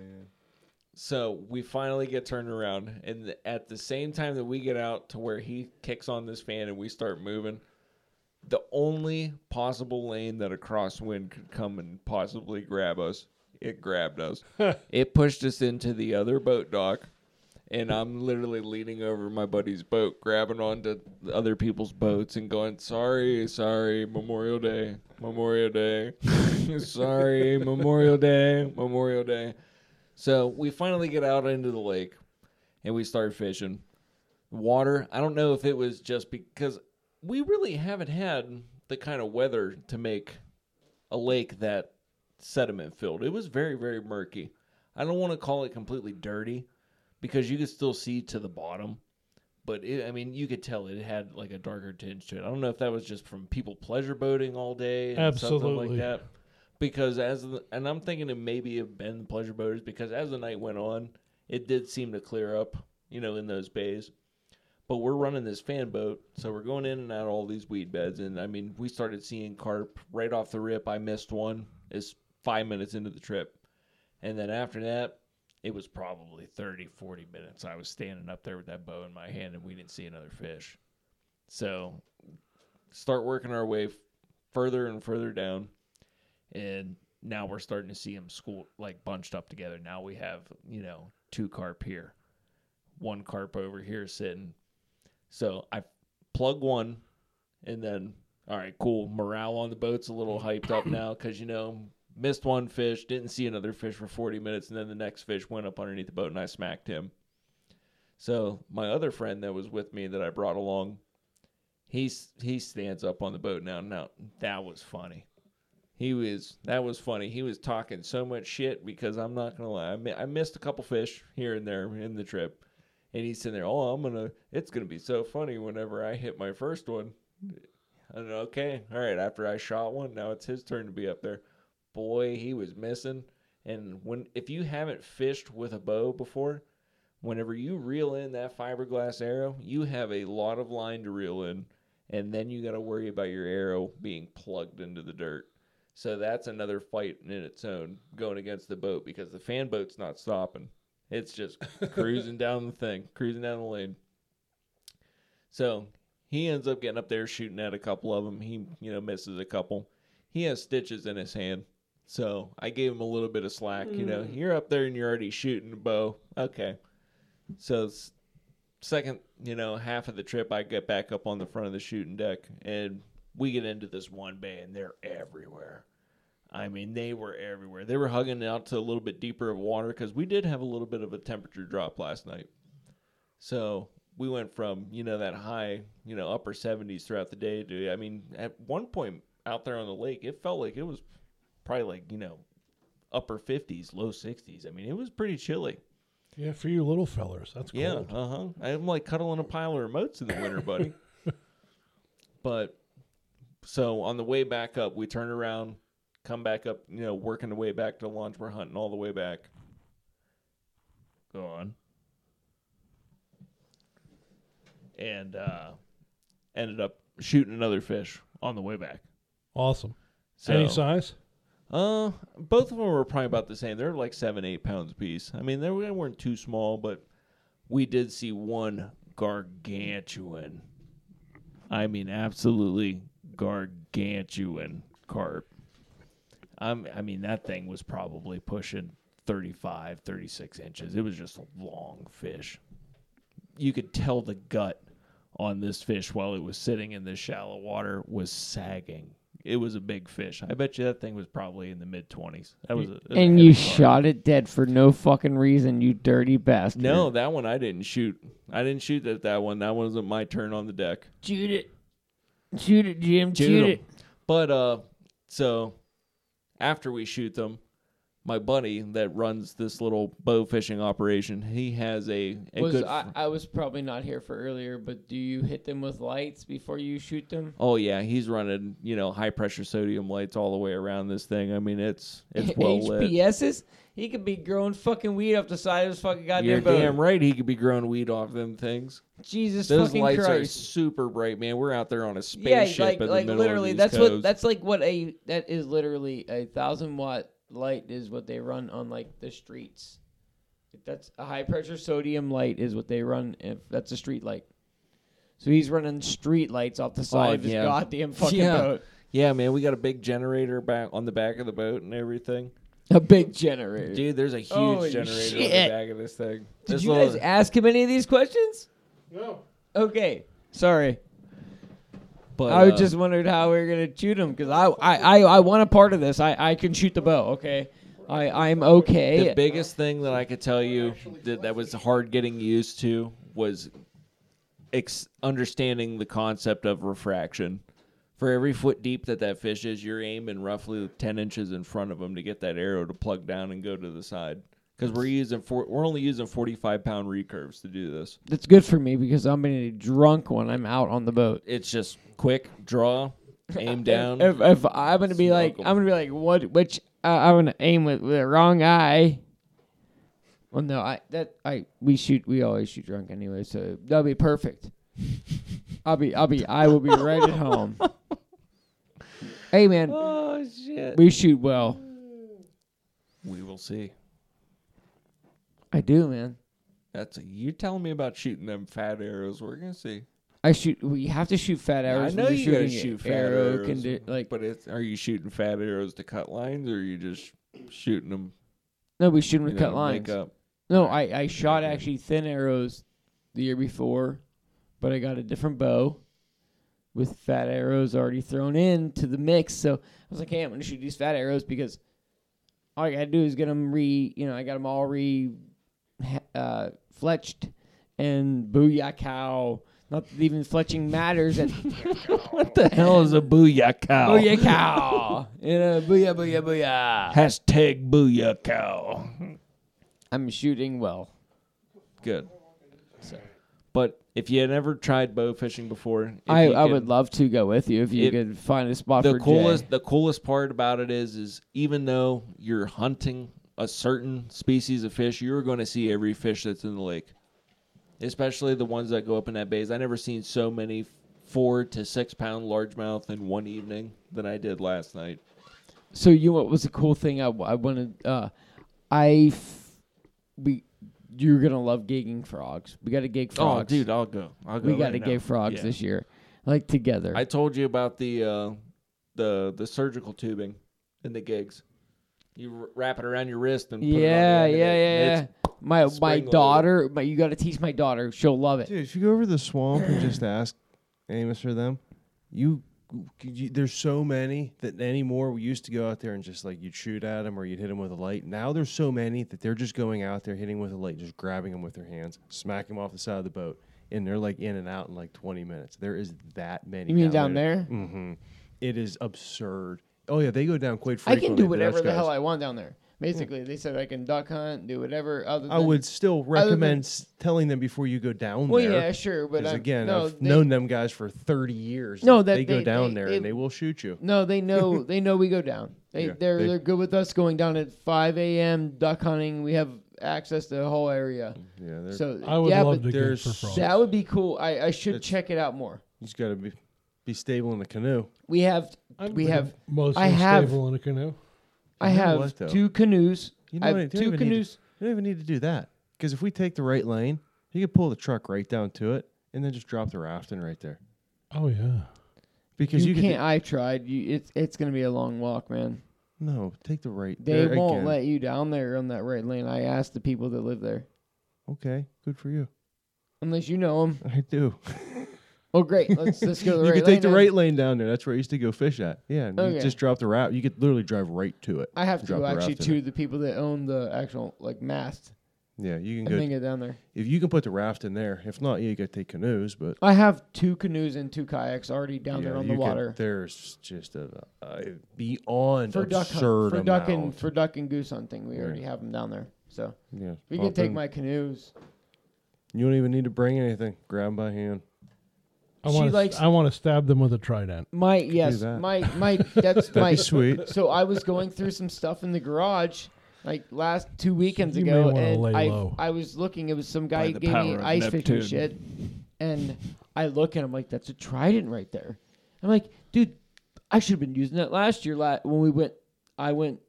so we finally get turned around, and at the same time that we get out to where he kicks on this fan and we start moving, the only possible lane that a crosswind could come and possibly grab us it grabbed us. it pushed us into the other boat dock. And I'm literally leaning over my buddy's boat, grabbing onto other people's boats and going, Sorry, sorry, Memorial Day, Memorial Day. sorry, Memorial Day, Memorial Day. So we finally get out into the lake and we start fishing. Water, I don't know if it was just because we really haven't had the kind of weather to make a lake that sediment filled. It was very, very murky. I don't want to call it completely dirty because you could still see to the bottom. But it, I mean, you could tell it had like a darker tinge to it. I don't know if that was just from people pleasure boating all day, and something Absolutely. like that. Because as the, and I'm thinking it maybe have been pleasure boaters because as the night went on, it did seem to clear up, you know, in those bays. But we're running this fan boat, so we're going in and out of all these weed beds, and I mean, we started seeing carp right off the rip. I missed one. Is five minutes into the trip, and then after that, it was probably 30, 40 minutes. I was standing up there with that bow in my hand, and we didn't see another fish. So, start working our way further and further down, and now we're starting to see them school like bunched up together. Now we have you know two carp here, one carp over here sitting. So I plug one, and then all right, cool. Morale on the boat's a little hyped up now because you know missed one fish, didn't see another fish for 40 minutes, and then the next fish went up underneath the boat, and I smacked him. So my other friend that was with me that I brought along, he's he stands up on the boat now. Now that was funny. He was that was funny. He was talking so much shit because I'm not gonna lie, I, mi- I missed a couple fish here and there in the trip, and he's sitting there. Oh, I'm gonna. It's gonna be so funny whenever I hit my first one. And okay, all right. After I shot one, now it's his turn to be up there. Boy, he was missing. And when if you haven't fished with a bow before, whenever you reel in that fiberglass arrow, you have a lot of line to reel in, and then you got to worry about your arrow being plugged into the dirt. So that's another fight in its own going against the boat because the fan boat's not stopping. It's just cruising down the thing, cruising down the lane. So he ends up getting up there shooting at a couple of them. He, you know, misses a couple. He has stitches in his hand. So I gave him a little bit of slack. You know, mm. you're up there and you're already shooting a bow. Okay. So second, you know, half of the trip, I get back up on the front of the shooting deck and we get into this one bay and they're everywhere. I mean, they were everywhere. They were hugging out to a little bit deeper of water because we did have a little bit of a temperature drop last night. So we went from you know that high, you know, upper 70s throughout the day to I mean, at one point out there on the lake, it felt like it was probably like you know upper 50s, low 60s. I mean, it was pretty chilly. Yeah, for you little fellers, that's Yeah, cold. uh huh. I'm like cuddling a pile of remotes in the winter, buddy. but so on the way back up, we turned around, come back up, you know, working the way back to lunch. We're hunting all the way back. Go on. And uh, ended up shooting another fish on the way back. Awesome. So, Any size? uh, both of them were probably about the same. They're like seven, eight pounds a piece. I mean, they weren't too small, but we did see one gargantuan. I mean, absolutely gargantuan carp. Um, I mean, that thing was probably pushing 35, 36 inches. It was just a long fish. You could tell the gut on this fish while it was sitting in this shallow water was sagging. It was a big fish. I bet you that thing was probably in the mid 20s. That was a, that was And you shot it dead for no fucking reason, you dirty bastard. No, that one I didn't shoot. I didn't shoot at that one. That one wasn't my turn on the deck. Shoot it. Shoot it, Jim. Shoot Shoot it. But uh, so after we shoot them, my buddy that runs this little bow fishing operation, he has a, a was good. I, I was probably not here for earlier, but do you hit them with lights before you shoot them? oh yeah, he's running you know high pressure sodium lights all the way around this thing. I mean it's it's well lit. HPSs? He could be growing fucking weed off the side of his fucking goddamn You're boat. damn right. He could be growing weed off them things. Jesus Those fucking lights Christ. are super bright, man. We're out there on a yeah, spaceship like in the like middle literally of these that's what that's like what a that is literally a thousand watt light is what they run on like the streets. If That's a high pressure sodium light is what they run if that's a street light. So he's running street lights off the oh, side Oh, of his yeah. goddamn fucking Yeah. boat. Yeah, man, we got a big generator back on the back of the boat and everything. A big generator. Dude, there's a huge Holy generator on the back of this thing. Did This you little- guys ask him any of these questions? No. Okay, sorry. But, I uh, just wondered how we were gonna shoot him because I, I, I, I want a part of this. I, I can shoot the bow. Okay, I, I'm okay. the biggest thing that I could tell you that, that was hard getting used to was ex- understanding the concept of refraction. For every foot deep that that fish is, you're aiming roughly 10 inches in front of him to get that arrow to plug down and go to the side. Because we're using four, we're only using 45 pound recurves to do this. That's good for me because I'm gonna be drunk when I'm out on the boat. It's just quick draw, aim down. If, if I'm gonna be like, I'm gonna be like, what? Which uh, I'm gonna aim with, with the wrong eye. Well, no, I that I we shoot we always shoot drunk anyway, so that'll be perfect. I'll be I'll be I will be right at home. Hey man, oh shit! we shoot well. We will see. I do, man. That's a, you telling me about shooting them fat arrows. We're gonna see. I shoot. We have to shoot fat arrows. I know you're you gotta shoot fat arrow arrows, condi- like but it's are you shooting fat arrows to cut lines, or are you just shooting them? no, we shoot them You to cut know, lines. up? No, I I shot actually thin arrows the year before, but I got a different bow with fat arrows already thrown in to the mix. So I was like, hey, I'm gonna shoot these fat arrows because all I gotta do is get them re, you know, I got them all re, uh, fletched and booyah cow. Not that even fletching matters. And What the hell is a booyah cow? booyah cow, you know, booyah booyah booyah. Hashtag booyah cow. I'm shooting well. Good. So. But if you had never tried bow fishing before, I, I would love to go with you if you could find a spot for the coolest Jay. the coolest part about it is is even though you're hunting a certain species of fish, you're going to see every fish that's in the lake. Especially the ones that go up in that bays. I never seen so many four to six pound largemouth in one evening than I did last night. So you know what was a cool thing I, I wanted uh I f- we you're gonna love gigging frogs. We got to gig frogs. Oh, dude, I'll go. I'll go. we got to gig frogs Yeah. this year, like together. I told you about the uh, the the surgical tubing in the gigs. You wrap it around your wrist and put yeah, it on the yeah, end of it, yeah, yeah. My my spring-loaded. daughter, my, you got to teach my daughter. She'll love it. Dude, if you go over to the swamp and just ask Amos for them, you, you there's so many that anymore. We used to go out there and just like you'd shoot at them or you'd hit them with a light. Now there's so many that they're just going out there hitting with a light, just grabbing them with their hands, smacking them off the side of the boat, and they're like in and out in like 20 minutes. There is that many. You mean down there? Mm-hmm. It is absurd. Oh yeah, they go down quite frequently. I frequently. can do but whatever that's the hell. I want down there. Hmm. Basically, they said I can duck hunt, do whatever. Other than I would still recommend s telling them before you go down Well, there. yeah, sure, but Because I'm, again, no, I've they- known them guys for 30 years. No, that they go they- down they- there they- and they will shoot you. No, they know they know we go down. They Yeah, they're they- they, are good with us going down at 5 a.m. duck hunting. We have access to the whole area. Mm, yeah, they're, So I would yeah, love but to gig there's for frogs. that would be cool. I, I should It's- check it out more. you just got to be be stable in the canoe. We have I'd we have most I have- stable in a canoe. I You know have what, though? two canoes. You I know what? have You don't two even need to- canoes. You don't even need to do that because if we take the right lane, you can pull the truck right down to it and then just drop the rafting right there. Oh yeah. Because You, you, can't. can I tried. You it's it's gonna be a long walk, man. no take the right. They there won't again. let you down there on that right lane. I asked the people that live there, Okay, good for you. unless you know them. I do. Oh, great. Let's let's go to the you right could take the then. right lane down there. That's where I used to go fish at. Yeah, and Okay. you just drop the raft. You could literally drive right to it. I have to drop go actually to the people that own the actual like mast Yeah, you can and go. then get down there. if you can put the raft in there. If not, yeah, you got to take canoes. But I have two canoes and two kayaks already down yeah, there on you the water there's just a, a beyond for duck absurd hunt, for duck and amount. for duck and goose hunting. We Yeah. already have them down there, so yeah, we pop can take in. my canoes. You don't even need to bring anything. Grab by hand. I She want likes- to. I want to stab them with a trident. My yes, that. my my that's That'd my be sweet. So I was going through some stuff in the garage like last two weekends You may ago, wanna and lay I low. I was looking. It was some guy By the gave me power of ice fishing Neptune. shit, and I look and I'm like, "That's a trident right there." I'm like, "Dude, I should have been using that last year. La- when we went, I went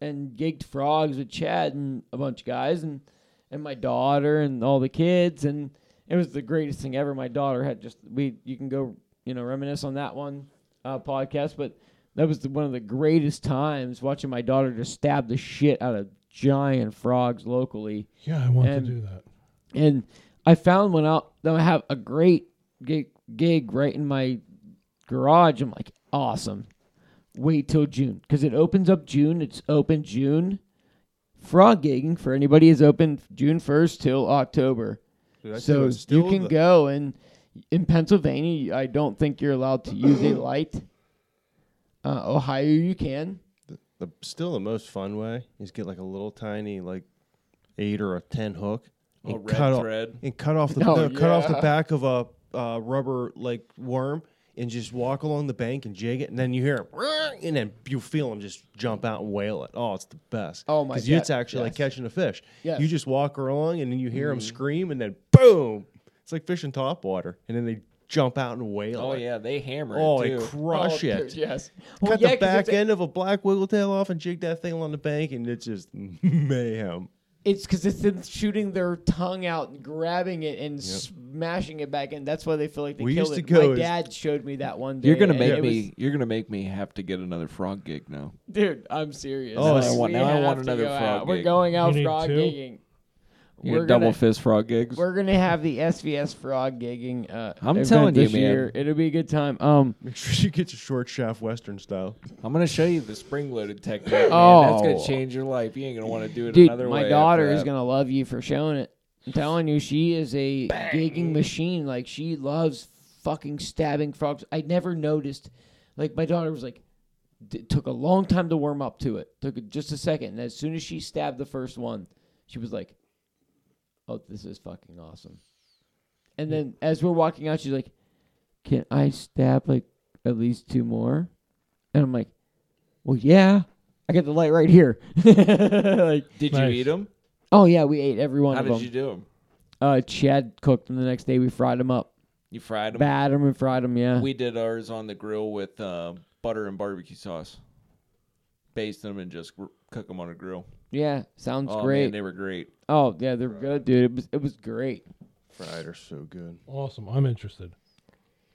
and gigged frogs with Chad and a bunch of guys, and and my daughter and all the kids, and it was the greatest thing ever. My daughter had just we you can go you know reminisce on that one uh, podcast, but that was the, one of the greatest times watching my daughter just stab the shit out of giant frogs locally. Yeah, I want And- to do that. And I found one out that I have a great gig, gig right in my garage. I'm like, awesome. Wait till June because it opens up June. It's open June. Frog gigging for anybody is open June 1st till October. Dude, I So what, you can the- go and in Pennsylvania, I don't think you're allowed to use a light. Uh, Ohio, you can. the still the most fun way is get like a little tiny like eight or a ten hook and red cut off and cut off the Oh, no, cut off the back of a uh, rubber like worm and just walk along the bank and jig it and then you hear it and then you feel them just jump out and whale it. Oh, it's the best. Oh, my god! Because it's actually like catching a fish. Yes. Mm-hmm. You just walk along and then you hear them scream and then boom, it's like fishing top water and then they jump out and whale it. Oh it. yeah, they hammer it. Oh, it they crush Oh, it. dude, yes. Well, Cut yeah, the 'cause back it's a- end of a black wiggle tail off and jig that thing along the bank, and it's just mayhem. It's because it's them shooting their tongue out and grabbing it and smashing it back in. That's why they feel like they We killed used it. to go My as- dad showed me that one day. You're gonna and make it me. was- you're gonna make me have to get another frog gig now. dude. I'm serious. Oh, Like, I want- we now I have want to another go frog out. We're gig. going out You need frog two? gigging. You We're double gonna- fist frog gigs. We're gonna have the SVS frog gigging. Uh, I'm telling you, this man. year. It'll be a good time. Um, Make sure you get your short shaft western style. I'm gonna show you the spring loaded technique. Man. That's Oh. gonna change your life. You ain't gonna want to do it dude, another my way. My daughter is gonna love you for showing it. I'm telling you, she is a gigging machine. Like she loves fucking stabbing frogs. I never noticed. Like my daughter was like, d- took a long time to warm up to it. Took just a second, and as soon as she stabbed the first one, she was like, "Oh, this is fucking awesome." And then as we're walking out, she's like, "Can I stab like at least two more?" And I'm like, "Well, yeah." I got the light right here. like, Did Nice. you eat them? oh yeah, we ate every one How of did them. you do them? Uh, Chad cooked them the next day. We fried them up, You fried them. batted them, and fried them. Yeah. We did ours on the grill with uh, butter and barbecue sauce. Based them and just gr- cook them on a grill. Yeah, sounds oh great. man, they were great. oh yeah, they're good, dude. It was it was great. Fried are so good. Awesome. I'm interested.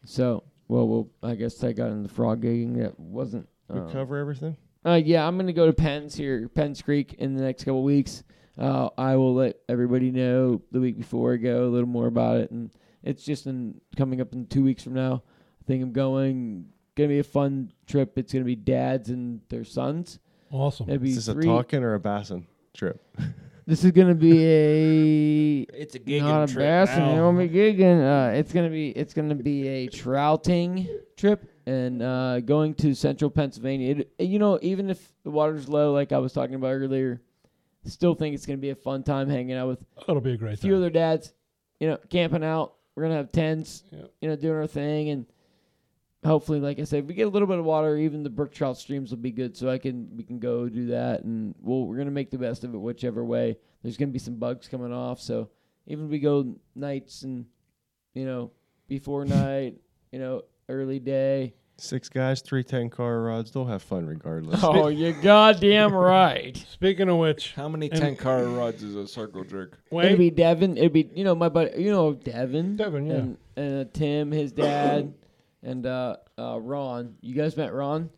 So, well, well, I guess I got in the frog gigging. That wasn't. We Uh, cover everything. uh, yeah, I'm gonna go to Penn's here, Penn's Creek, in the next couple weeks. Uh, I will let everybody know the week before I go a little more about it, and it's just in coming up in two weeks from now. I think I'm going. Gonna be a fun trip. It's gonna be dads and their sons. Awesome. It'll be Is this three. a talking or a bassin trip? This is gonna be a It's a gig not a trip. bass, and now. it won't be gigging. Uh, it's gonna be it's gonna be a trouting trip and uh, going to central Pennsylvania. It, you know, even if the water's low, like I was talking about earlier, still think it's gonna be a fun time hanging out with That'll be a great a few time. other dads. You know, camping out. We're gonna have tents. Yep. You know, doing our thing and. Hopefully, like I said, if we get a little bit of water, even the brook trout streams will be good. So I can we can go do that, and we'll we're gonna make the best of it, whichever way. There's gonna be some bugs coming off, so even if we go nights and you know before night, you know early day. Six guys, three Tenkara rods. They'll have fun regardless. Oh, you're goddamn right. Speaking of which, How many And- Tenkara rods is a circle jerk? It'd wait, be Devin. It'd be you know my buddy. You know Devin. Devin, yeah. And, and uh, Tim, his dad, and uh, uh, Ron. You guys met Ron.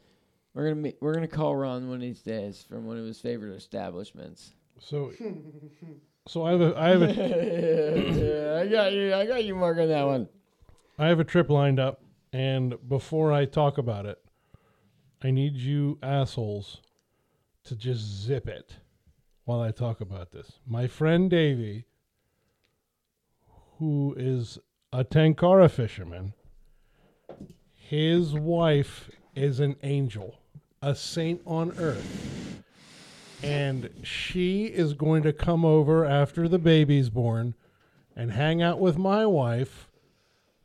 We're gonna meet, we're gonna call Ron one of these days from one of his favorite establishments. so so I have a I have a yeah, I got you. I got you, Mark, on that one. I have a trip lined up, and before I talk about it, I need you assholes to just zip it while I talk about this. My friend Davey, who is a Tenkara fisherman, his wife is an angel, a saint on earth. And she is going to come over after the baby's born and hang out with my wife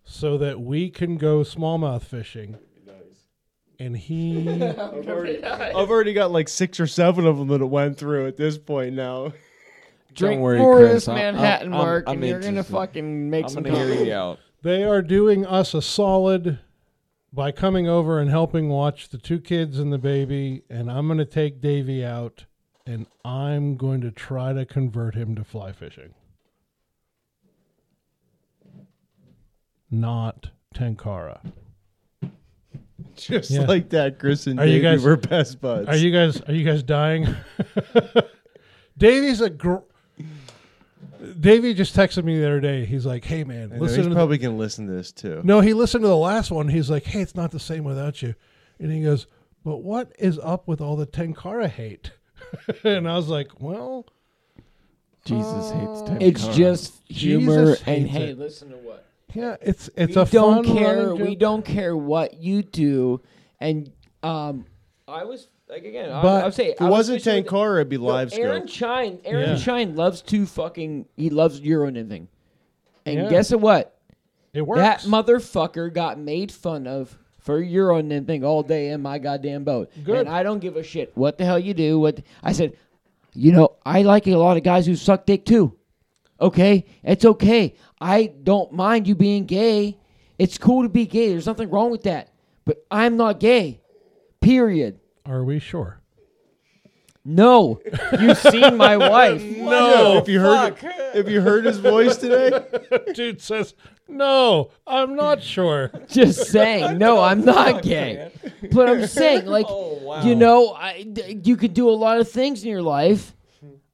so that we can go smallmouth fishing. And he, I've already got like six or seven of them that it went through at this point now. Drink worry, more of Chris. this I'm- I'm- Manhattan, I'm- Mark, I'm and you're gonna fucking make I'm some. going to hear you out. They are doing us a solid by coming over and helping watch the two kids and the baby. And I'm going to take Davy out, and I'm going to try to convert him to fly fishing. Not Tenkara. Just Yeah. like that, Chris and Are you Davey guys- were best buds. Are you guys? Are you guys dying? Davy's a. Gr- Davey just texted me the other day. He's like, "Hey man, I know, listen he's to the- probably gonna listen to this too. no." He listened to the last one. He's like, "Hey, it's not the same without you," and he goes, "But what is up with all the Tenkara hate?" and I was like, "Well, Jesus hates Tim It's Carr. just humor. Jesus and hates hey, it. listen to what yeah, it's it's we a don't fun care. running We joke. don't care what you do. And um, I was like again. I, But I would say If it wasn't Tenkara, it'd be live Aaron scope. Shine. Aaron Yeah. Shine loves to fucking. He loves Euro nymphing. And Yeah. guess what? It works. That motherfucker got made fun of for Euro nymphing all day in my goddamn boat. Good. And I don't give a shit what the hell you do. What I said, you know, I like a lot of guys who suck dick too. Okay, it's okay. I don't mind you being gay. It's cool to be gay. There's nothing wrong with that. But I'm not gay. Period. Are we sure? No, you've seen my wife. No, if you heard if you heard his voice today, Dude says, "No, I'm not sure." Just saying, no, I'm not gay. But I'm saying, like, you know, I, d- you could do a lot of things in your life.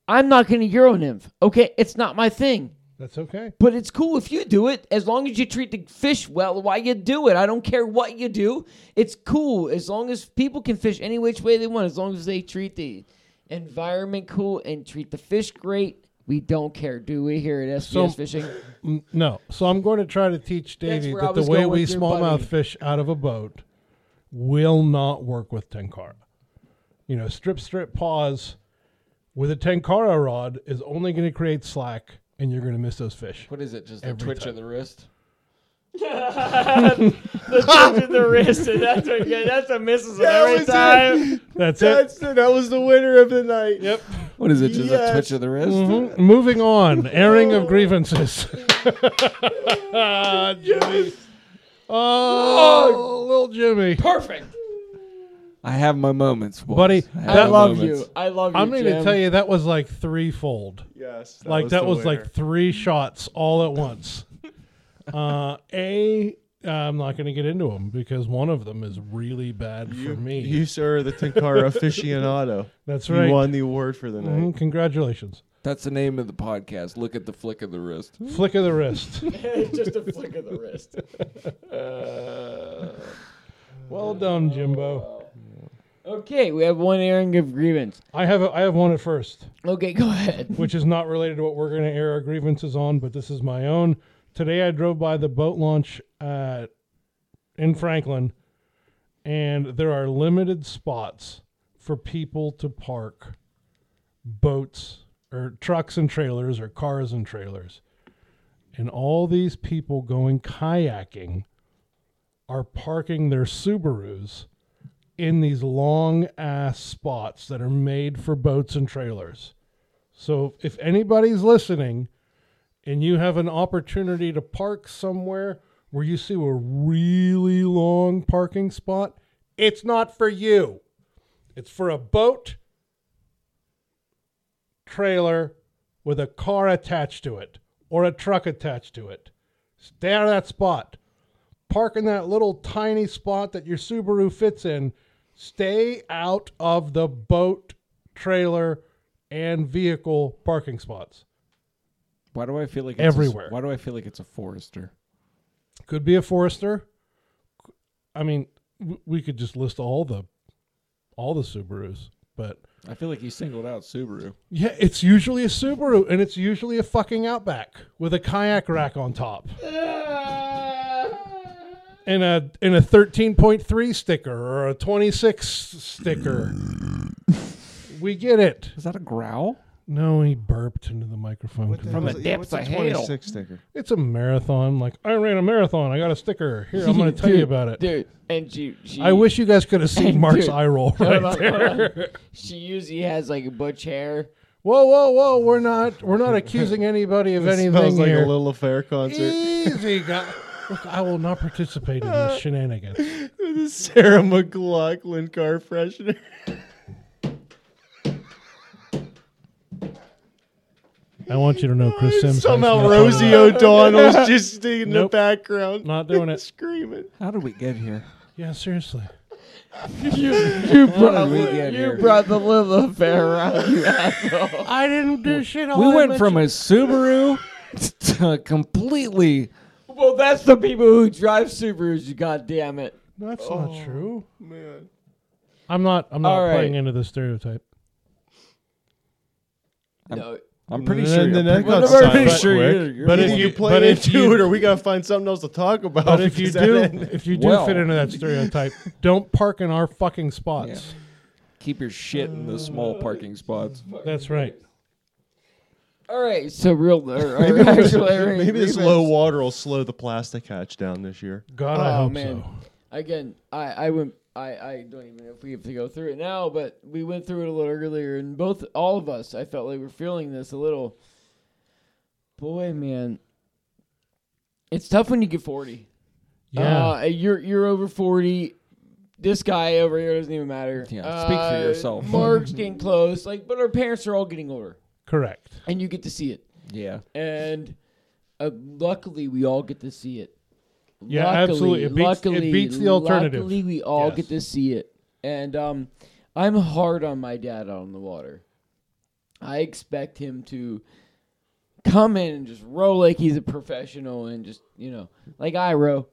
I'm not going to Euro nymph. Okay, it's not my thing. That's okay. But it's cool if you do it, as long as you treat the fish well. while you do it? I don't care what you do. It's cool as long as people can fish any which way they want. As long as they treat the environment cool and treat the fish great. We don't care, do we? Here at SVS So- Fishing. Mm, No. So I'm going to try to teach Davey that the way we smallmouth fish out of a boat will not work with tenkara. You know, strip, strip, pause with a tenkara rod is only going to create slack, and you're going to miss those fish. What is it? Just a Every twitch time. of the wrist? the touch of the wrist, and that's what, that's what misses them That every was it. time. That's it. that's that was the winner of the night. Yep. What is it? Just Yes. a twitch of the wrist? Mhm. Moving on. Airing of grievances. Jimmy. Oh, little Jimmy. Perfect. I have my moments, boys. Buddy, I, have I That- my love moments. you. I love you. I'm going to Jim. tell you that was like threefold. Yes, that like was that the was winner. like three shots all at once. uh, a, I'm not going to get into them because one of them is really bad you, for me. You sir, are the Tenkara aficionado. That's You right. won the award for the night. Mhm, congratulations. That's the name of the podcast. Look at the flick of the wrist. Flick of the wrist. Just a flick of the wrist. well done, Jimbo. Okay, we have one airing of grievance. I have a, I have one at first, Okay, go ahead. which is not related to what we're going to air our grievances on, but this is my own. Today I drove by the boat launch at in Franklin, and there are limited spots for people to park boats or trucks and trailers or cars and trailers. And all these people going kayaking are parking their Subarus in these long ass spots that are made for boats and trailers. So if anybody's listening and you have an opportunity to park somewhere where you see a really long parking spot, it's not for you. It's for a boat trailer with a car attached to it or a truck attached to it. Stay out of that spot. Park in that little tiny spot that your Subaru fits in. Stay out of the boat, trailer, and vehicle parking spots. Why do I feel like it's Everywhere. A, why do I feel like it's a Forester? Could be a Forester. I mean, we could just list all the all the Subarus, but I feel like he singled out Subaru. yeah, it's usually a Subaru and it's usually a fucking Outback with a kayak rack on top. Ah! And a and a 13.3 sticker or a 26 sticker. we get it. Is that a growl? No, he burped into the microphone. What 'cause hell From the it? depths a of hell. 26 sticker. It's a marathon. Like I ran a marathon. I got a sticker. Here, I'm going to tell you about it. dude. And she, she I wish you guys could have seen Dude. Mark's eye roll right on, there. She usually has like butch hair. Whoa, whoa, whoa! We're not we're not accusing anybody of It anything smells like here. a Lilith Fair concert. Easy, guy. Look, I will not participate in this shenanigans. the Sarah McLachlan car freshener. I want you to know, Chris Sims. Somehow thanks Rosie for- O'Donnell's just in Nope. the background. Not doing it. Screaming. How did we get here? Yeah, seriously. you you brought, we get you here? brought the Lilith Fair around, you asshole. I didn't do shit. All we I went from a mentioned- Subaru to completely. Well, that's the people who drive Subarus. You goddamn it. That's Oh, not true. Man. I'm not. I'm not All right. playing into the stereotype. No, I'm pretty sure. then I'm that pretty, got I'm pretty quick. sure you're, you're But But if if you- you play but if into you- it, or we gotta find something else to talk about. But if you because that do, ain't- if you do Well- fit into that stereotype, don't park in our fucking spots. keep your shit in the small parking spots. That's right. All right, so real. Or, or maybe, actually, all right, maybe this rematch. low water will slow the plastic hatch down this year. God, I Oh, hope man. so. Again, I I went. I, I don't even know if we have to go through it now, but we went through it a little earlier, and both all of us, I felt like we're feeling this a little. Boy, man, it's tough when you get forty. Yeah. Uh, you're you're over forty. This guy over here doesn't even matter. Yeah, speak for Uh, yourself. Mark's getting close, like, but our parents are all getting older, Correct. and you get to see it. Yeah. And uh, luckily, we all get to see it. Yeah, luckily, absolutely. It beats- it luckily, beats the alternative. Luckily, we all Yes. get to see it. And um, I'm hard on my dad out on the water. I expect him to come in and just row like he's a professional and just you know like I row.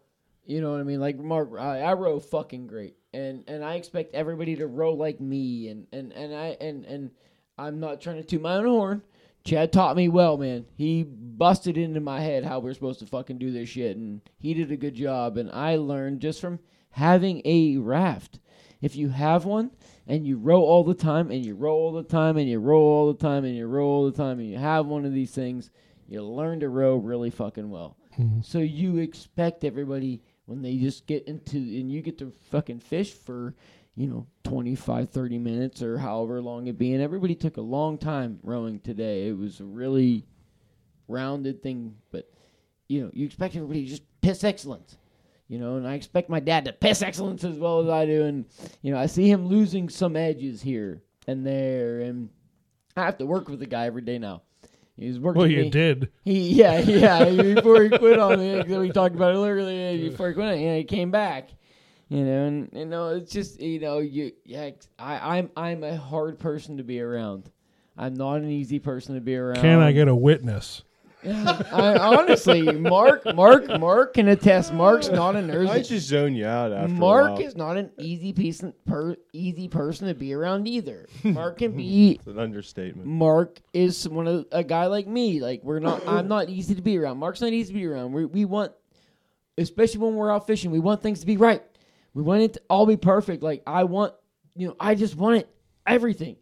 You know what I mean? Like Mark, I, I row fucking great, and and I expect everybody to row like me, and and and I and and I'm not trying to toot my own horn. Chad taught me well, man. He busted into my head how we're supposed to fucking do this shit, and he did a good job. And I learned just from having a raft. If you have one and you row all the time, and you row all the time, and you row all the time, and you row all the time, and you have one of these things, you learn to row really fucking well. Mm-hmm. So you expect everybody when they just get into and you get to fucking fish for you know 25 30 minutes or however long it be. And everybody took a long time rowing today. It was a really rounded thing but you know you expect everybody to just piss excellence you know and i expect my dad to piss excellence as well as i do. And you know i see him losing some edges here and there. And i have to work with the guy every day now. He's working Well, me. you did. He yeah yeah before he quit on me we talked about it earlier before he quit know he came back you know and you know it's just you know you yeah I I'm I'm a hard person to be around I'm not an easy person to be around Can I get a witness? I honestly Mark Mark Mark can attest Mark's not an I Earth just zone you out after a Mark while. is not an easy piece per easy person to be around either Mark can be It's an understatement. Mark is one of a guy like me. Like we're not. I'm not easy to be around. Mark's not easy to be around. We we want, especially when we're out fishing, we want things to be right. We want it to all be perfect. Like I want, you know, I just want it everything.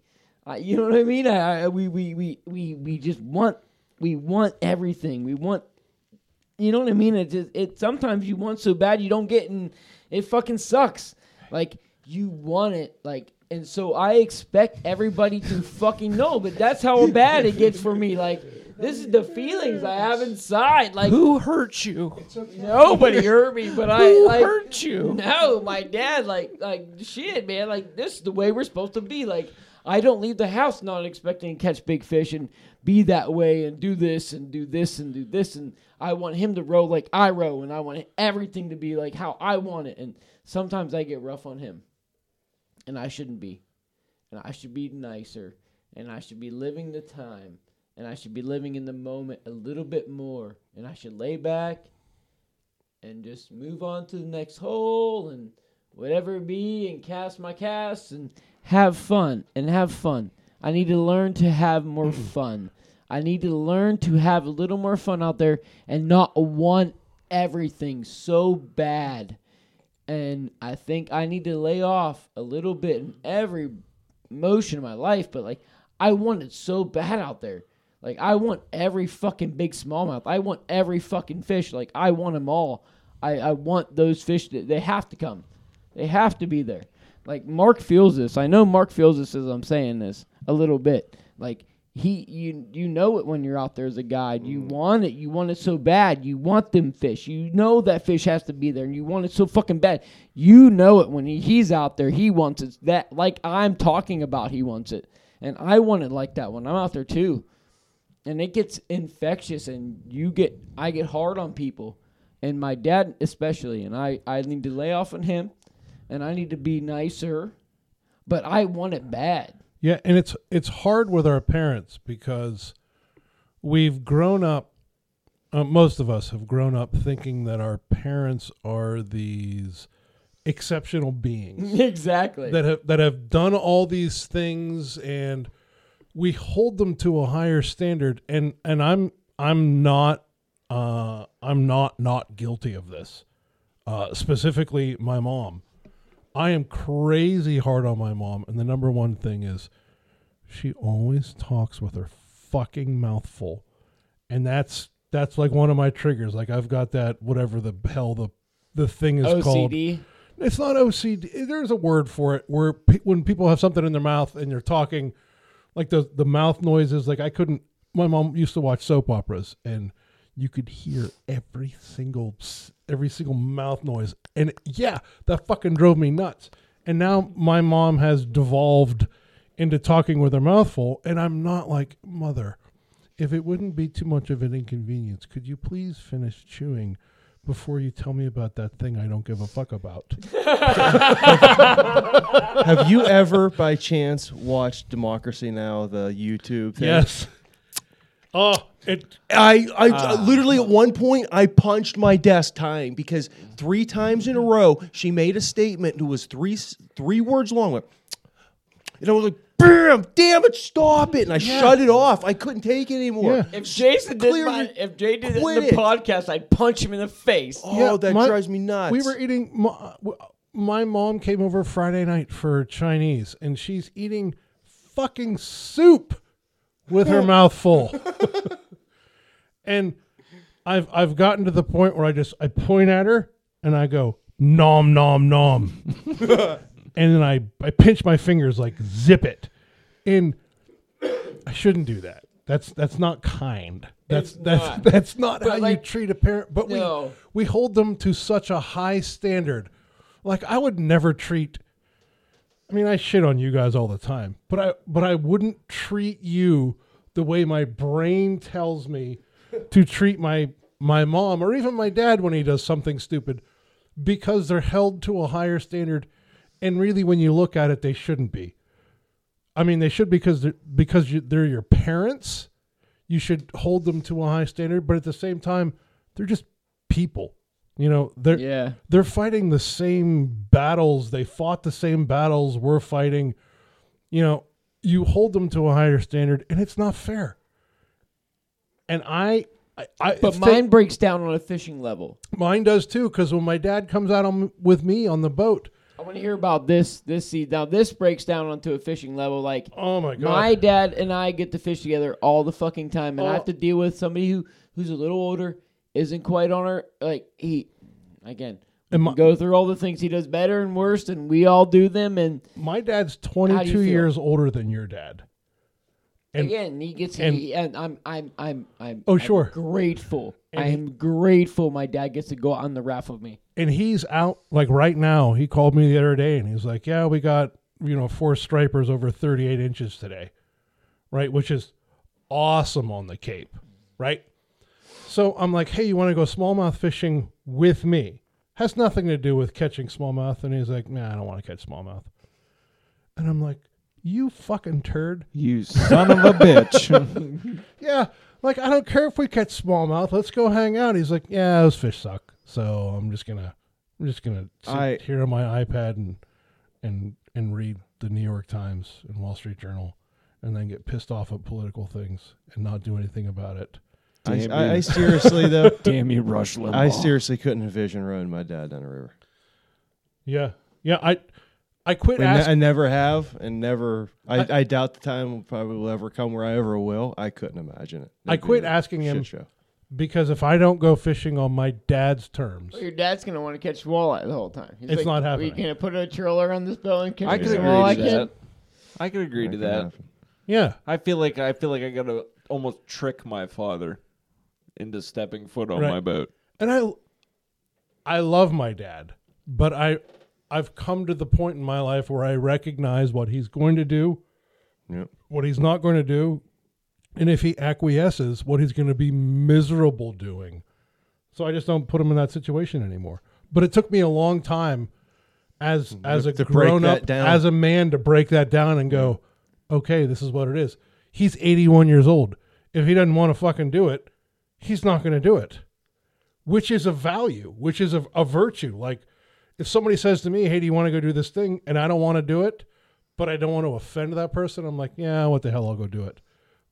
You know what I mean? I, I we, we we we we just want we want everything. We want. You know what I mean? It just it sometimes you want so bad you don't get and it fucking sucks. Like you want it like and so I expect everybody to fucking know, but that's how bad it gets for me. Like this is the feelings I have inside. Like Who hurt you? nobody hurt me, but I Who like hurt you? no, my dad, like, like shit, man. Like this is the way we're supposed to be. Like I don't leave the house not expecting to catch big fish and be that way and do this and do this and do this and I want him to row like I row and I want everything to be like how I want it. And sometimes I get rough on him, and I shouldn't be, and I should be nicer, and I should be living the time, and I should be living in the moment a little bit more, and I should lay back and just move on to the next hole and whatever it be and cast my casts and have fun and have fun. I need to learn to have more mm-hmm. fun. I need to learn to have a little more fun out there and not want everything so bad. And I think I need to lay off a little bit in every motion of my life, but like I want it so bad out there. Like I want every fucking big smallmouth. I want every fucking fish. Like I want them all. I, I want those fish. To, they have to come. They have to be there. Like Mark feels this. I know Mark feels this as I'm saying this a little bit. Like he, you, you know it when you're out there as a guide. You mm. want it. You want it so bad. You want them fish. You know that fish has to be there, and you want it so fucking bad. You know it when he, he's out there. He wants it. That like I'm talking about. He wants it, and I want it like that when I'm out there too and it gets infectious and you get I get hard on people and my dad especially and I I need to lay off on him and I need to be nicer, but I want it bad. Yeah, and it's it's hard with our parents because we've grown up. Uh, most of us have grown up thinking that our parents are these exceptional beings exactly. that have that have done all these things, and we hold them to a higher standard. And and I'm I'm not uh, I'm not not guilty of this. Uh, specifically, my mom. I am crazy hard on my mom, and the number one thing is she always talks with her fucking mouth full, and that's that's like one of my triggers. Like I've got that whatever the hell the the thing is called. OCD. It's not OCD. There's a word for it where pe- when people have something in their mouth and they're talking, like the the mouth noises. Like I couldn't. My mom used to watch soap operas, and you could hear every single every single mouth noise, and yeah, that fucking drove me nuts. And now my mom has devolved into talking with her mouth full, and I'm not like mother. If it wouldn't be too much of an inconvenience, could you please finish chewing before you tell me about that thing I don't give a fuck about? Have you ever, by chance, watched Democracy Now, the YouTube thing? Yes. Oh, it. I, I Ah. literally at one point I punched my desk time because three times in a row she made a statement that was three three words long. Like, And I was like, "Bam! Damn it! Stop it!" And I shut it off. I couldn't take it anymore. Yeah. If Jason did Clearly my, if Jay did this in the it. podcast, I'd punch him in the face. Oh, Yeah, that my- drives me nuts. We were eating. My, my mom came over Friday night for Chinese, and she's eating fucking soup with her oh. mouth full. and I've I've gotten to the point where I just I point at her and I go nom nom nom, and then I I pinch my fingers like zip it, and I shouldn't do that. That's that's not kind. That's It's that's not. that's not But how like- you treat a parent. But No. we we hold them to such a high standard. Like I would never treat. I mean, I shit on you guys all the time, but I but I wouldn't treat you the way my brain tells me to treat my my mom or even my dad when he does something stupid, because they're held to a higher standard, and really, when you look at it, they shouldn't be. I mean, they should because they're, because you, they're your parents. You should hold them to a high standard, but at the same time, they're just people. You know, they're Yeah. they're fighting the same battles. They fought the same battles we're fighting. You know, you hold them to a higher standard, and it's not fair. And I, I, I But mine breaks down on a fishing level. mine does too. Because when my dad comes out on, with me on the boat, I want to hear about this. This see now this breaks down onto a fishing level. Like oh my god, my dad and I get to fish together all the fucking time, and I Oh. have to deal with somebody who who's a little older, isn't quite on her. Like he, again, my- go through all the things he does better and worse, and we all do them. And my dad's twenty two years older than your dad. And- again, he gets and- he, and I'm I'm I'm I'm Oh, I'm sure. grateful. I am grateful. My dad gets to go on the raft with me. And he's out like right now. He called me the other day and he's like, "Yeah, we got you know four stripers over 38 inches today, right? Which is awesome on the Cape, right?" So I'm like, "Hey, you want to go smallmouth fishing with me?" Has nothing to do with catching smallmouth, and he's like, "Nah, I don't want to catch smallmouth." And I'm like, "You fucking turd." You son of a bitch. Yeah, like I don't care if we catch smallmouth. Let's go hang out. He's like, yeah, those fish suck. So I'm just gonna, I'm just gonna sit I- here on my iPad and and and read the New York Times and Wall Street Journal, and then get pissed off at political things and not do anything about it. I, I, I seriously though, Damn you, Rush Limbaugh. I seriously couldn't envision rowing my dad down the river. Yeah, yeah. I I quit I, ne- I never have, and never. I, I- I, doubt the time will probably will ever come where I ever will. I couldn't imagine it. I That'd be quit asking him Show. because if I don't go fishing on my dad's terms, Well, your dad's gonna want to catch walleye the whole time. He's It's like, not Are happening. you gonna put a trailer on this boat and catch I me could agree walleye, to kid? that. I could agree That to that. happen. yeah, I feel like I feel like I gotta almost trick my father into stepping foot on Right. my boat. and I I love my dad, but I I've come to the point in my life where I recognize what he's going to do, Yep. what he's not going to do, and if he acquiesces, what he's going to be miserable doing. So I just don't put him in that situation anymore. But it took me a long time as as a grown up as a man to break that down and go, okay, this is what it is. He's 81 years old. If he doesn't want to fucking do it, he's not going to do it. Which is a value, which is a, a virtue. Like if somebody says to me, "Hey, do you want to go do this thing?" and I don't want to do it, but I don't want to offend that person, I'm like, "Yeah, what the hell? I'll go do it."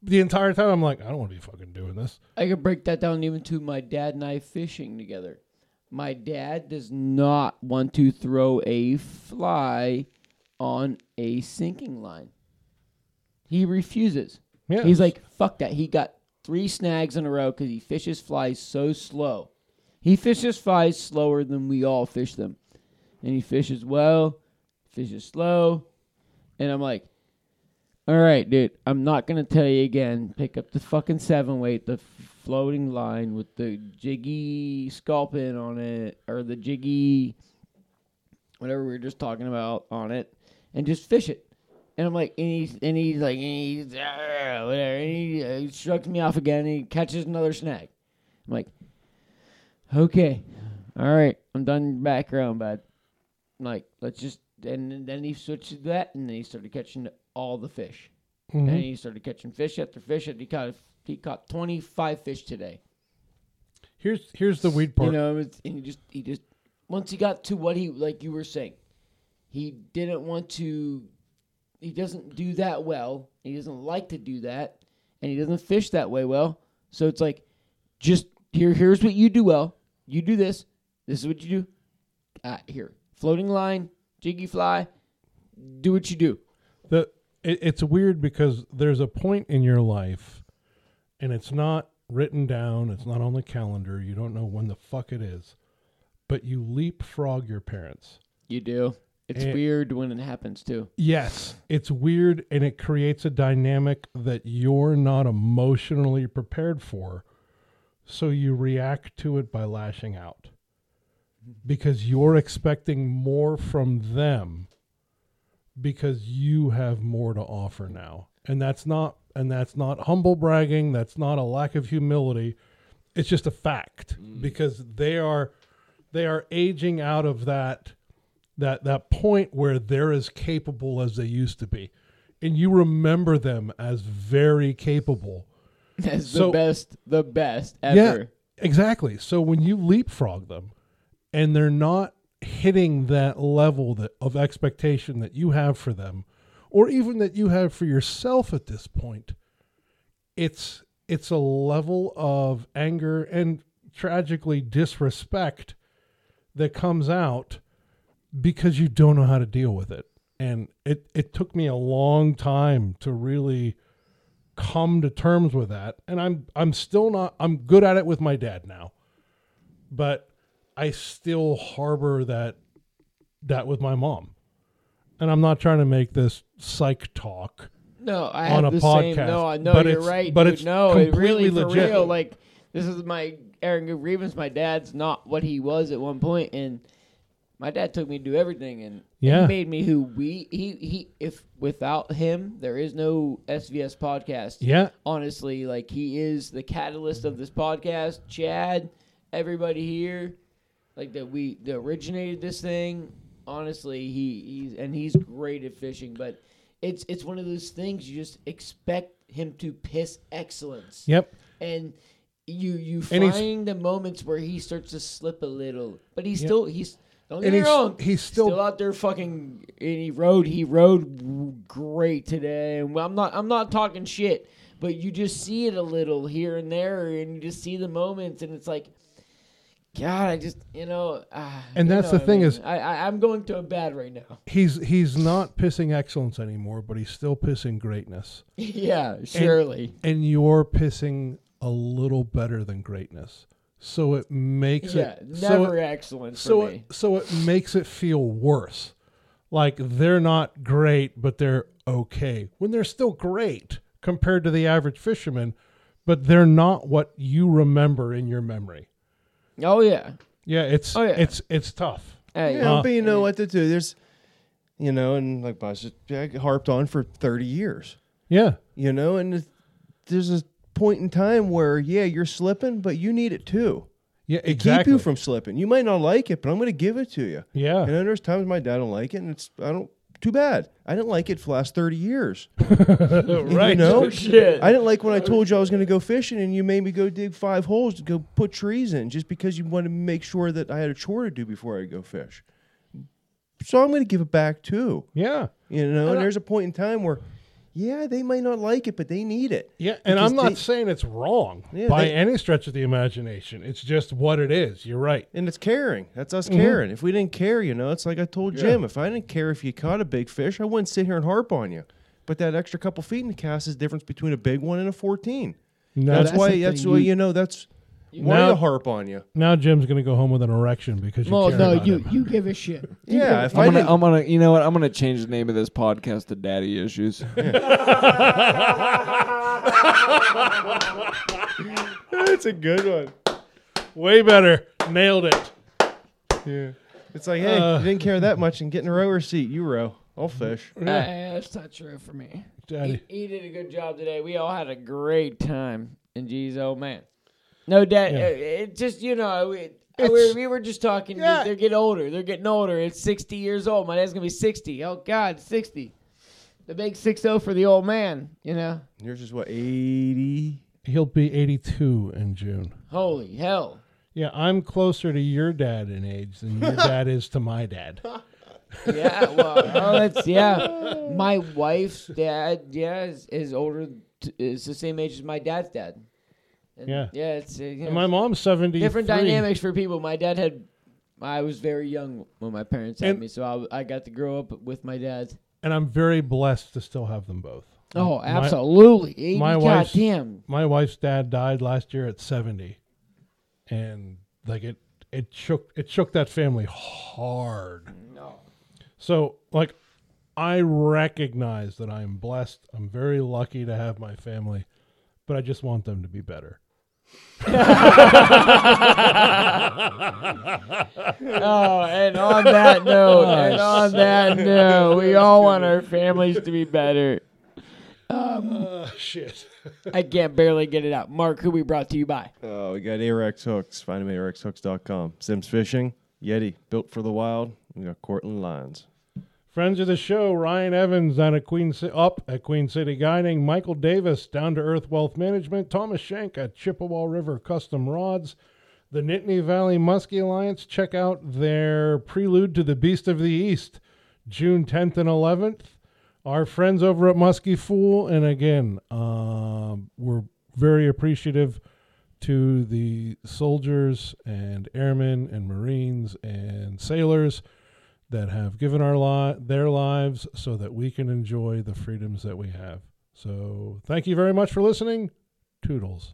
The entire time I'm like, "I don't want to be fucking doing this." I could break that down even to my dad and I fishing together. My dad does not want to throw a fly on a sinking line. He refuses. Yeah. He's like, fuck that. He got three snags in a row because he fishes flies so slow. He fishes flies slower than we all fish them. And he fishes well, fishes slow. And I'm like, all right, dude, I'm not going to tell you again. Pick up the fucking seven weight, the floating line with the jiggy sculpin on it, or the jiggy, whatever we were just talking about on it, and just fish it. And I'm like, and he's, and he's like, and he's, "Ah," whatever. And he, uh, he shrugs me off again and he catches another snag. I'm like, okay, all right, I'm done background, bud. Like, let's just, and then he switched to that and then he started catching all the fish. Mhm. And he started catching fish after fish. And he caught, he caught 25 fish today. Here's here's the weird part. You know, it's, and he just he just once he got to what he like you were saying, he didn't want to. He doesn't do that well. He doesn't like to do that, and he doesn't fish that way well. So it's like, just here. Here's what you do well. You do this. This is what you do. Uh, here, floating line, jiggy fly. Do what you do. the it, it's weird because there's a point in your life and it's not written down it's not on the calendar you don't know when the fuck it is but you leapfrog your parents You do. It's Eh. weird when it happens too. yes it's weird and it creates a dynamic that you're not emotionally prepared for so you react to it by lashing out because you're expecting more from them because you have more to offer now. And that's not and that's not humble bragging. That's not a lack of humility. It's just a fact mm. because they are they are aging out of that that that point where they're as capable as they used to be. And you remember them as very capable. As So- the best, the best ever. exactly. So when you leapfrog them and they're not hitting that level that, of expectation that you have for them or even that you have for yourself at this point it's it's a level of anger and tragically disrespect that comes out because you don't know how to deal with it. And it it took me a long time to really come to terms with that. And i'm i'm still not i'm good at it with my dad now. But i still harbor that that with my mom and i'm not trying to make this psych talk No, I on have a the same. podcast, No, I know but you're it's- right. but dude. it's no, it really completely for legit. real. Like this is my Aaron Grievance. My dad's not what he was at one point, and my dad took me to do everything, and Yeah. he made me who we he he. If without him, there is no SVS podcast. yeah honestly, like he is the catalyst of this podcast. Chad, everybody here, like that we that originated this thing. Honestly, he he's and he's great at fishing, but it's it's one of those things you just expect him to piss excellence, yep and you you And find the moments where he starts to slip a little, but he's Yep. still he's. Don't get me he's- wrong. he's still- still out there fucking. And he rode. He rode great today. And I'm not. I'm not talking shit. But you just see it a little here and there, and you just see the moments, and it's like, God, I just you know. Uh, And you that's know the what I thing mean? is- I, I I'm going to a bad right now. he's he's not pissing excellence anymore but he's still pissing greatness yeah, surely. and you're pissing a little better than greatness so it makes yeah, it so never it, excellent for so me. it, so it makes it feel worse like they're not great but they're okay when they're still great compared to the average fisherman but they're not what you remember in your memory oh yeah. yeah it's Oh, yeah. it's it's tough Hey, Yeah, Uh, but you know what to do. There's, you know, and like Boss just I harped on for 30 years, yeah you know, and it's- there's a point in time where, yeah, you're slipping, but you need it too. Yeah, to exactly. keep you from slipping. You might not like it, but I'm going to give it to you. yeah. And then there's times my dad don't like it, and it's I don't. Too bad. I didn't like it for the last thirty years. right. You know, shit. I didn't like when I told you I was going to go fishing, and you made me go dig five holes to go put trees in, just because you wanted to make sure that I had a chore to do before I go fish. So I'm going to give it back too. Yeah. You know, And and I- there's a point in time where, yeah, they might not like it, but they need it. Yeah, and I'm not they- saying it's wrong Yeah, by they- any stretch of the imagination. It's just what it is. You're right. And it's caring. That's us Mm-hmm. caring. If we didn't care, you know, it's like I told Jim. If I didn't care if you caught a big fish, I wouldn't sit here and harp on you. But that extra couple feet in the cast is the difference between a big one and a 14. Now, that's, that's why. That's why You- you know. That's why Now- I harp on you. now Jim's going to go home with an erection because you Well, care no, about you him. you give a shit. You Yeah, give- if I I'm gonna, didn't, I'm gonna, you know what? I'm gonna change the name of this podcast to Daddy Issues. that's a good one. Way better. Nailed it. Yeah, it's like, hey, Uh, you didn't care that much, and get in a rower seat. You row. I'll fish. Uh, that's not true for me. Daddy. He, he did a good job today. We all had a great time. And geez, oh man, no, Dad. Yeah. uh, it just you know, we, we, we were just talking. Yeah. They're getting older. They're getting older. It's sixty years old. My dad's gonna be sixty. Oh God, sixty. The big six zero for the old man. You know, Yours is what eighty. He'll be 82 in June. holy hell. Yeah, I'm closer to your dad in age than your dad is to my dad. Yeah, well, oh, that's yeah. My wife's dad, yeah, is, is older. T- is the same age as my dad's dad. And Yeah. yeah. It's uh, you know, my mom's 70. different dynamics for people. My dad had. I was very young when my parents had And- me, so I, I got to grow up with my dad. And I'm very blessed to still have them both. Oh, absolutely. 80, my wife's-. My wife's dad died last year at 70. And like it it shook it shook that family hard. No. So, like, I recognize that I'm blessed. I'm very lucky to have my family, but I just want them to be better. Oh, and on that note, and on that note, we all want our families to be better. Uh, shit. I can't barely get it out. Mark, who we brought to you by? Oh, we got Ahrex hooks. Find them at ahrexhooks.com. Simms Fishing, Yeti, built for the wild. We got Cortland lines. Friends of the show, Ryan Evans down at Queen up at Queen City Guiding, Michael Davis down to Earth Wealth Management, Thomas Shank at Chippewa River Custom Rods, the Nittany Valley Muskie Alliance. Check out their prelude to the Beast of the East, June 10th and 11th. Our friends over at Muskie Fool, and again, um, we're very appreciative to the soldiers and airmen and Marines and sailors that have given our li- their lives so that we can enjoy the freedoms that we have. So, thank you very much for listening. Toodles.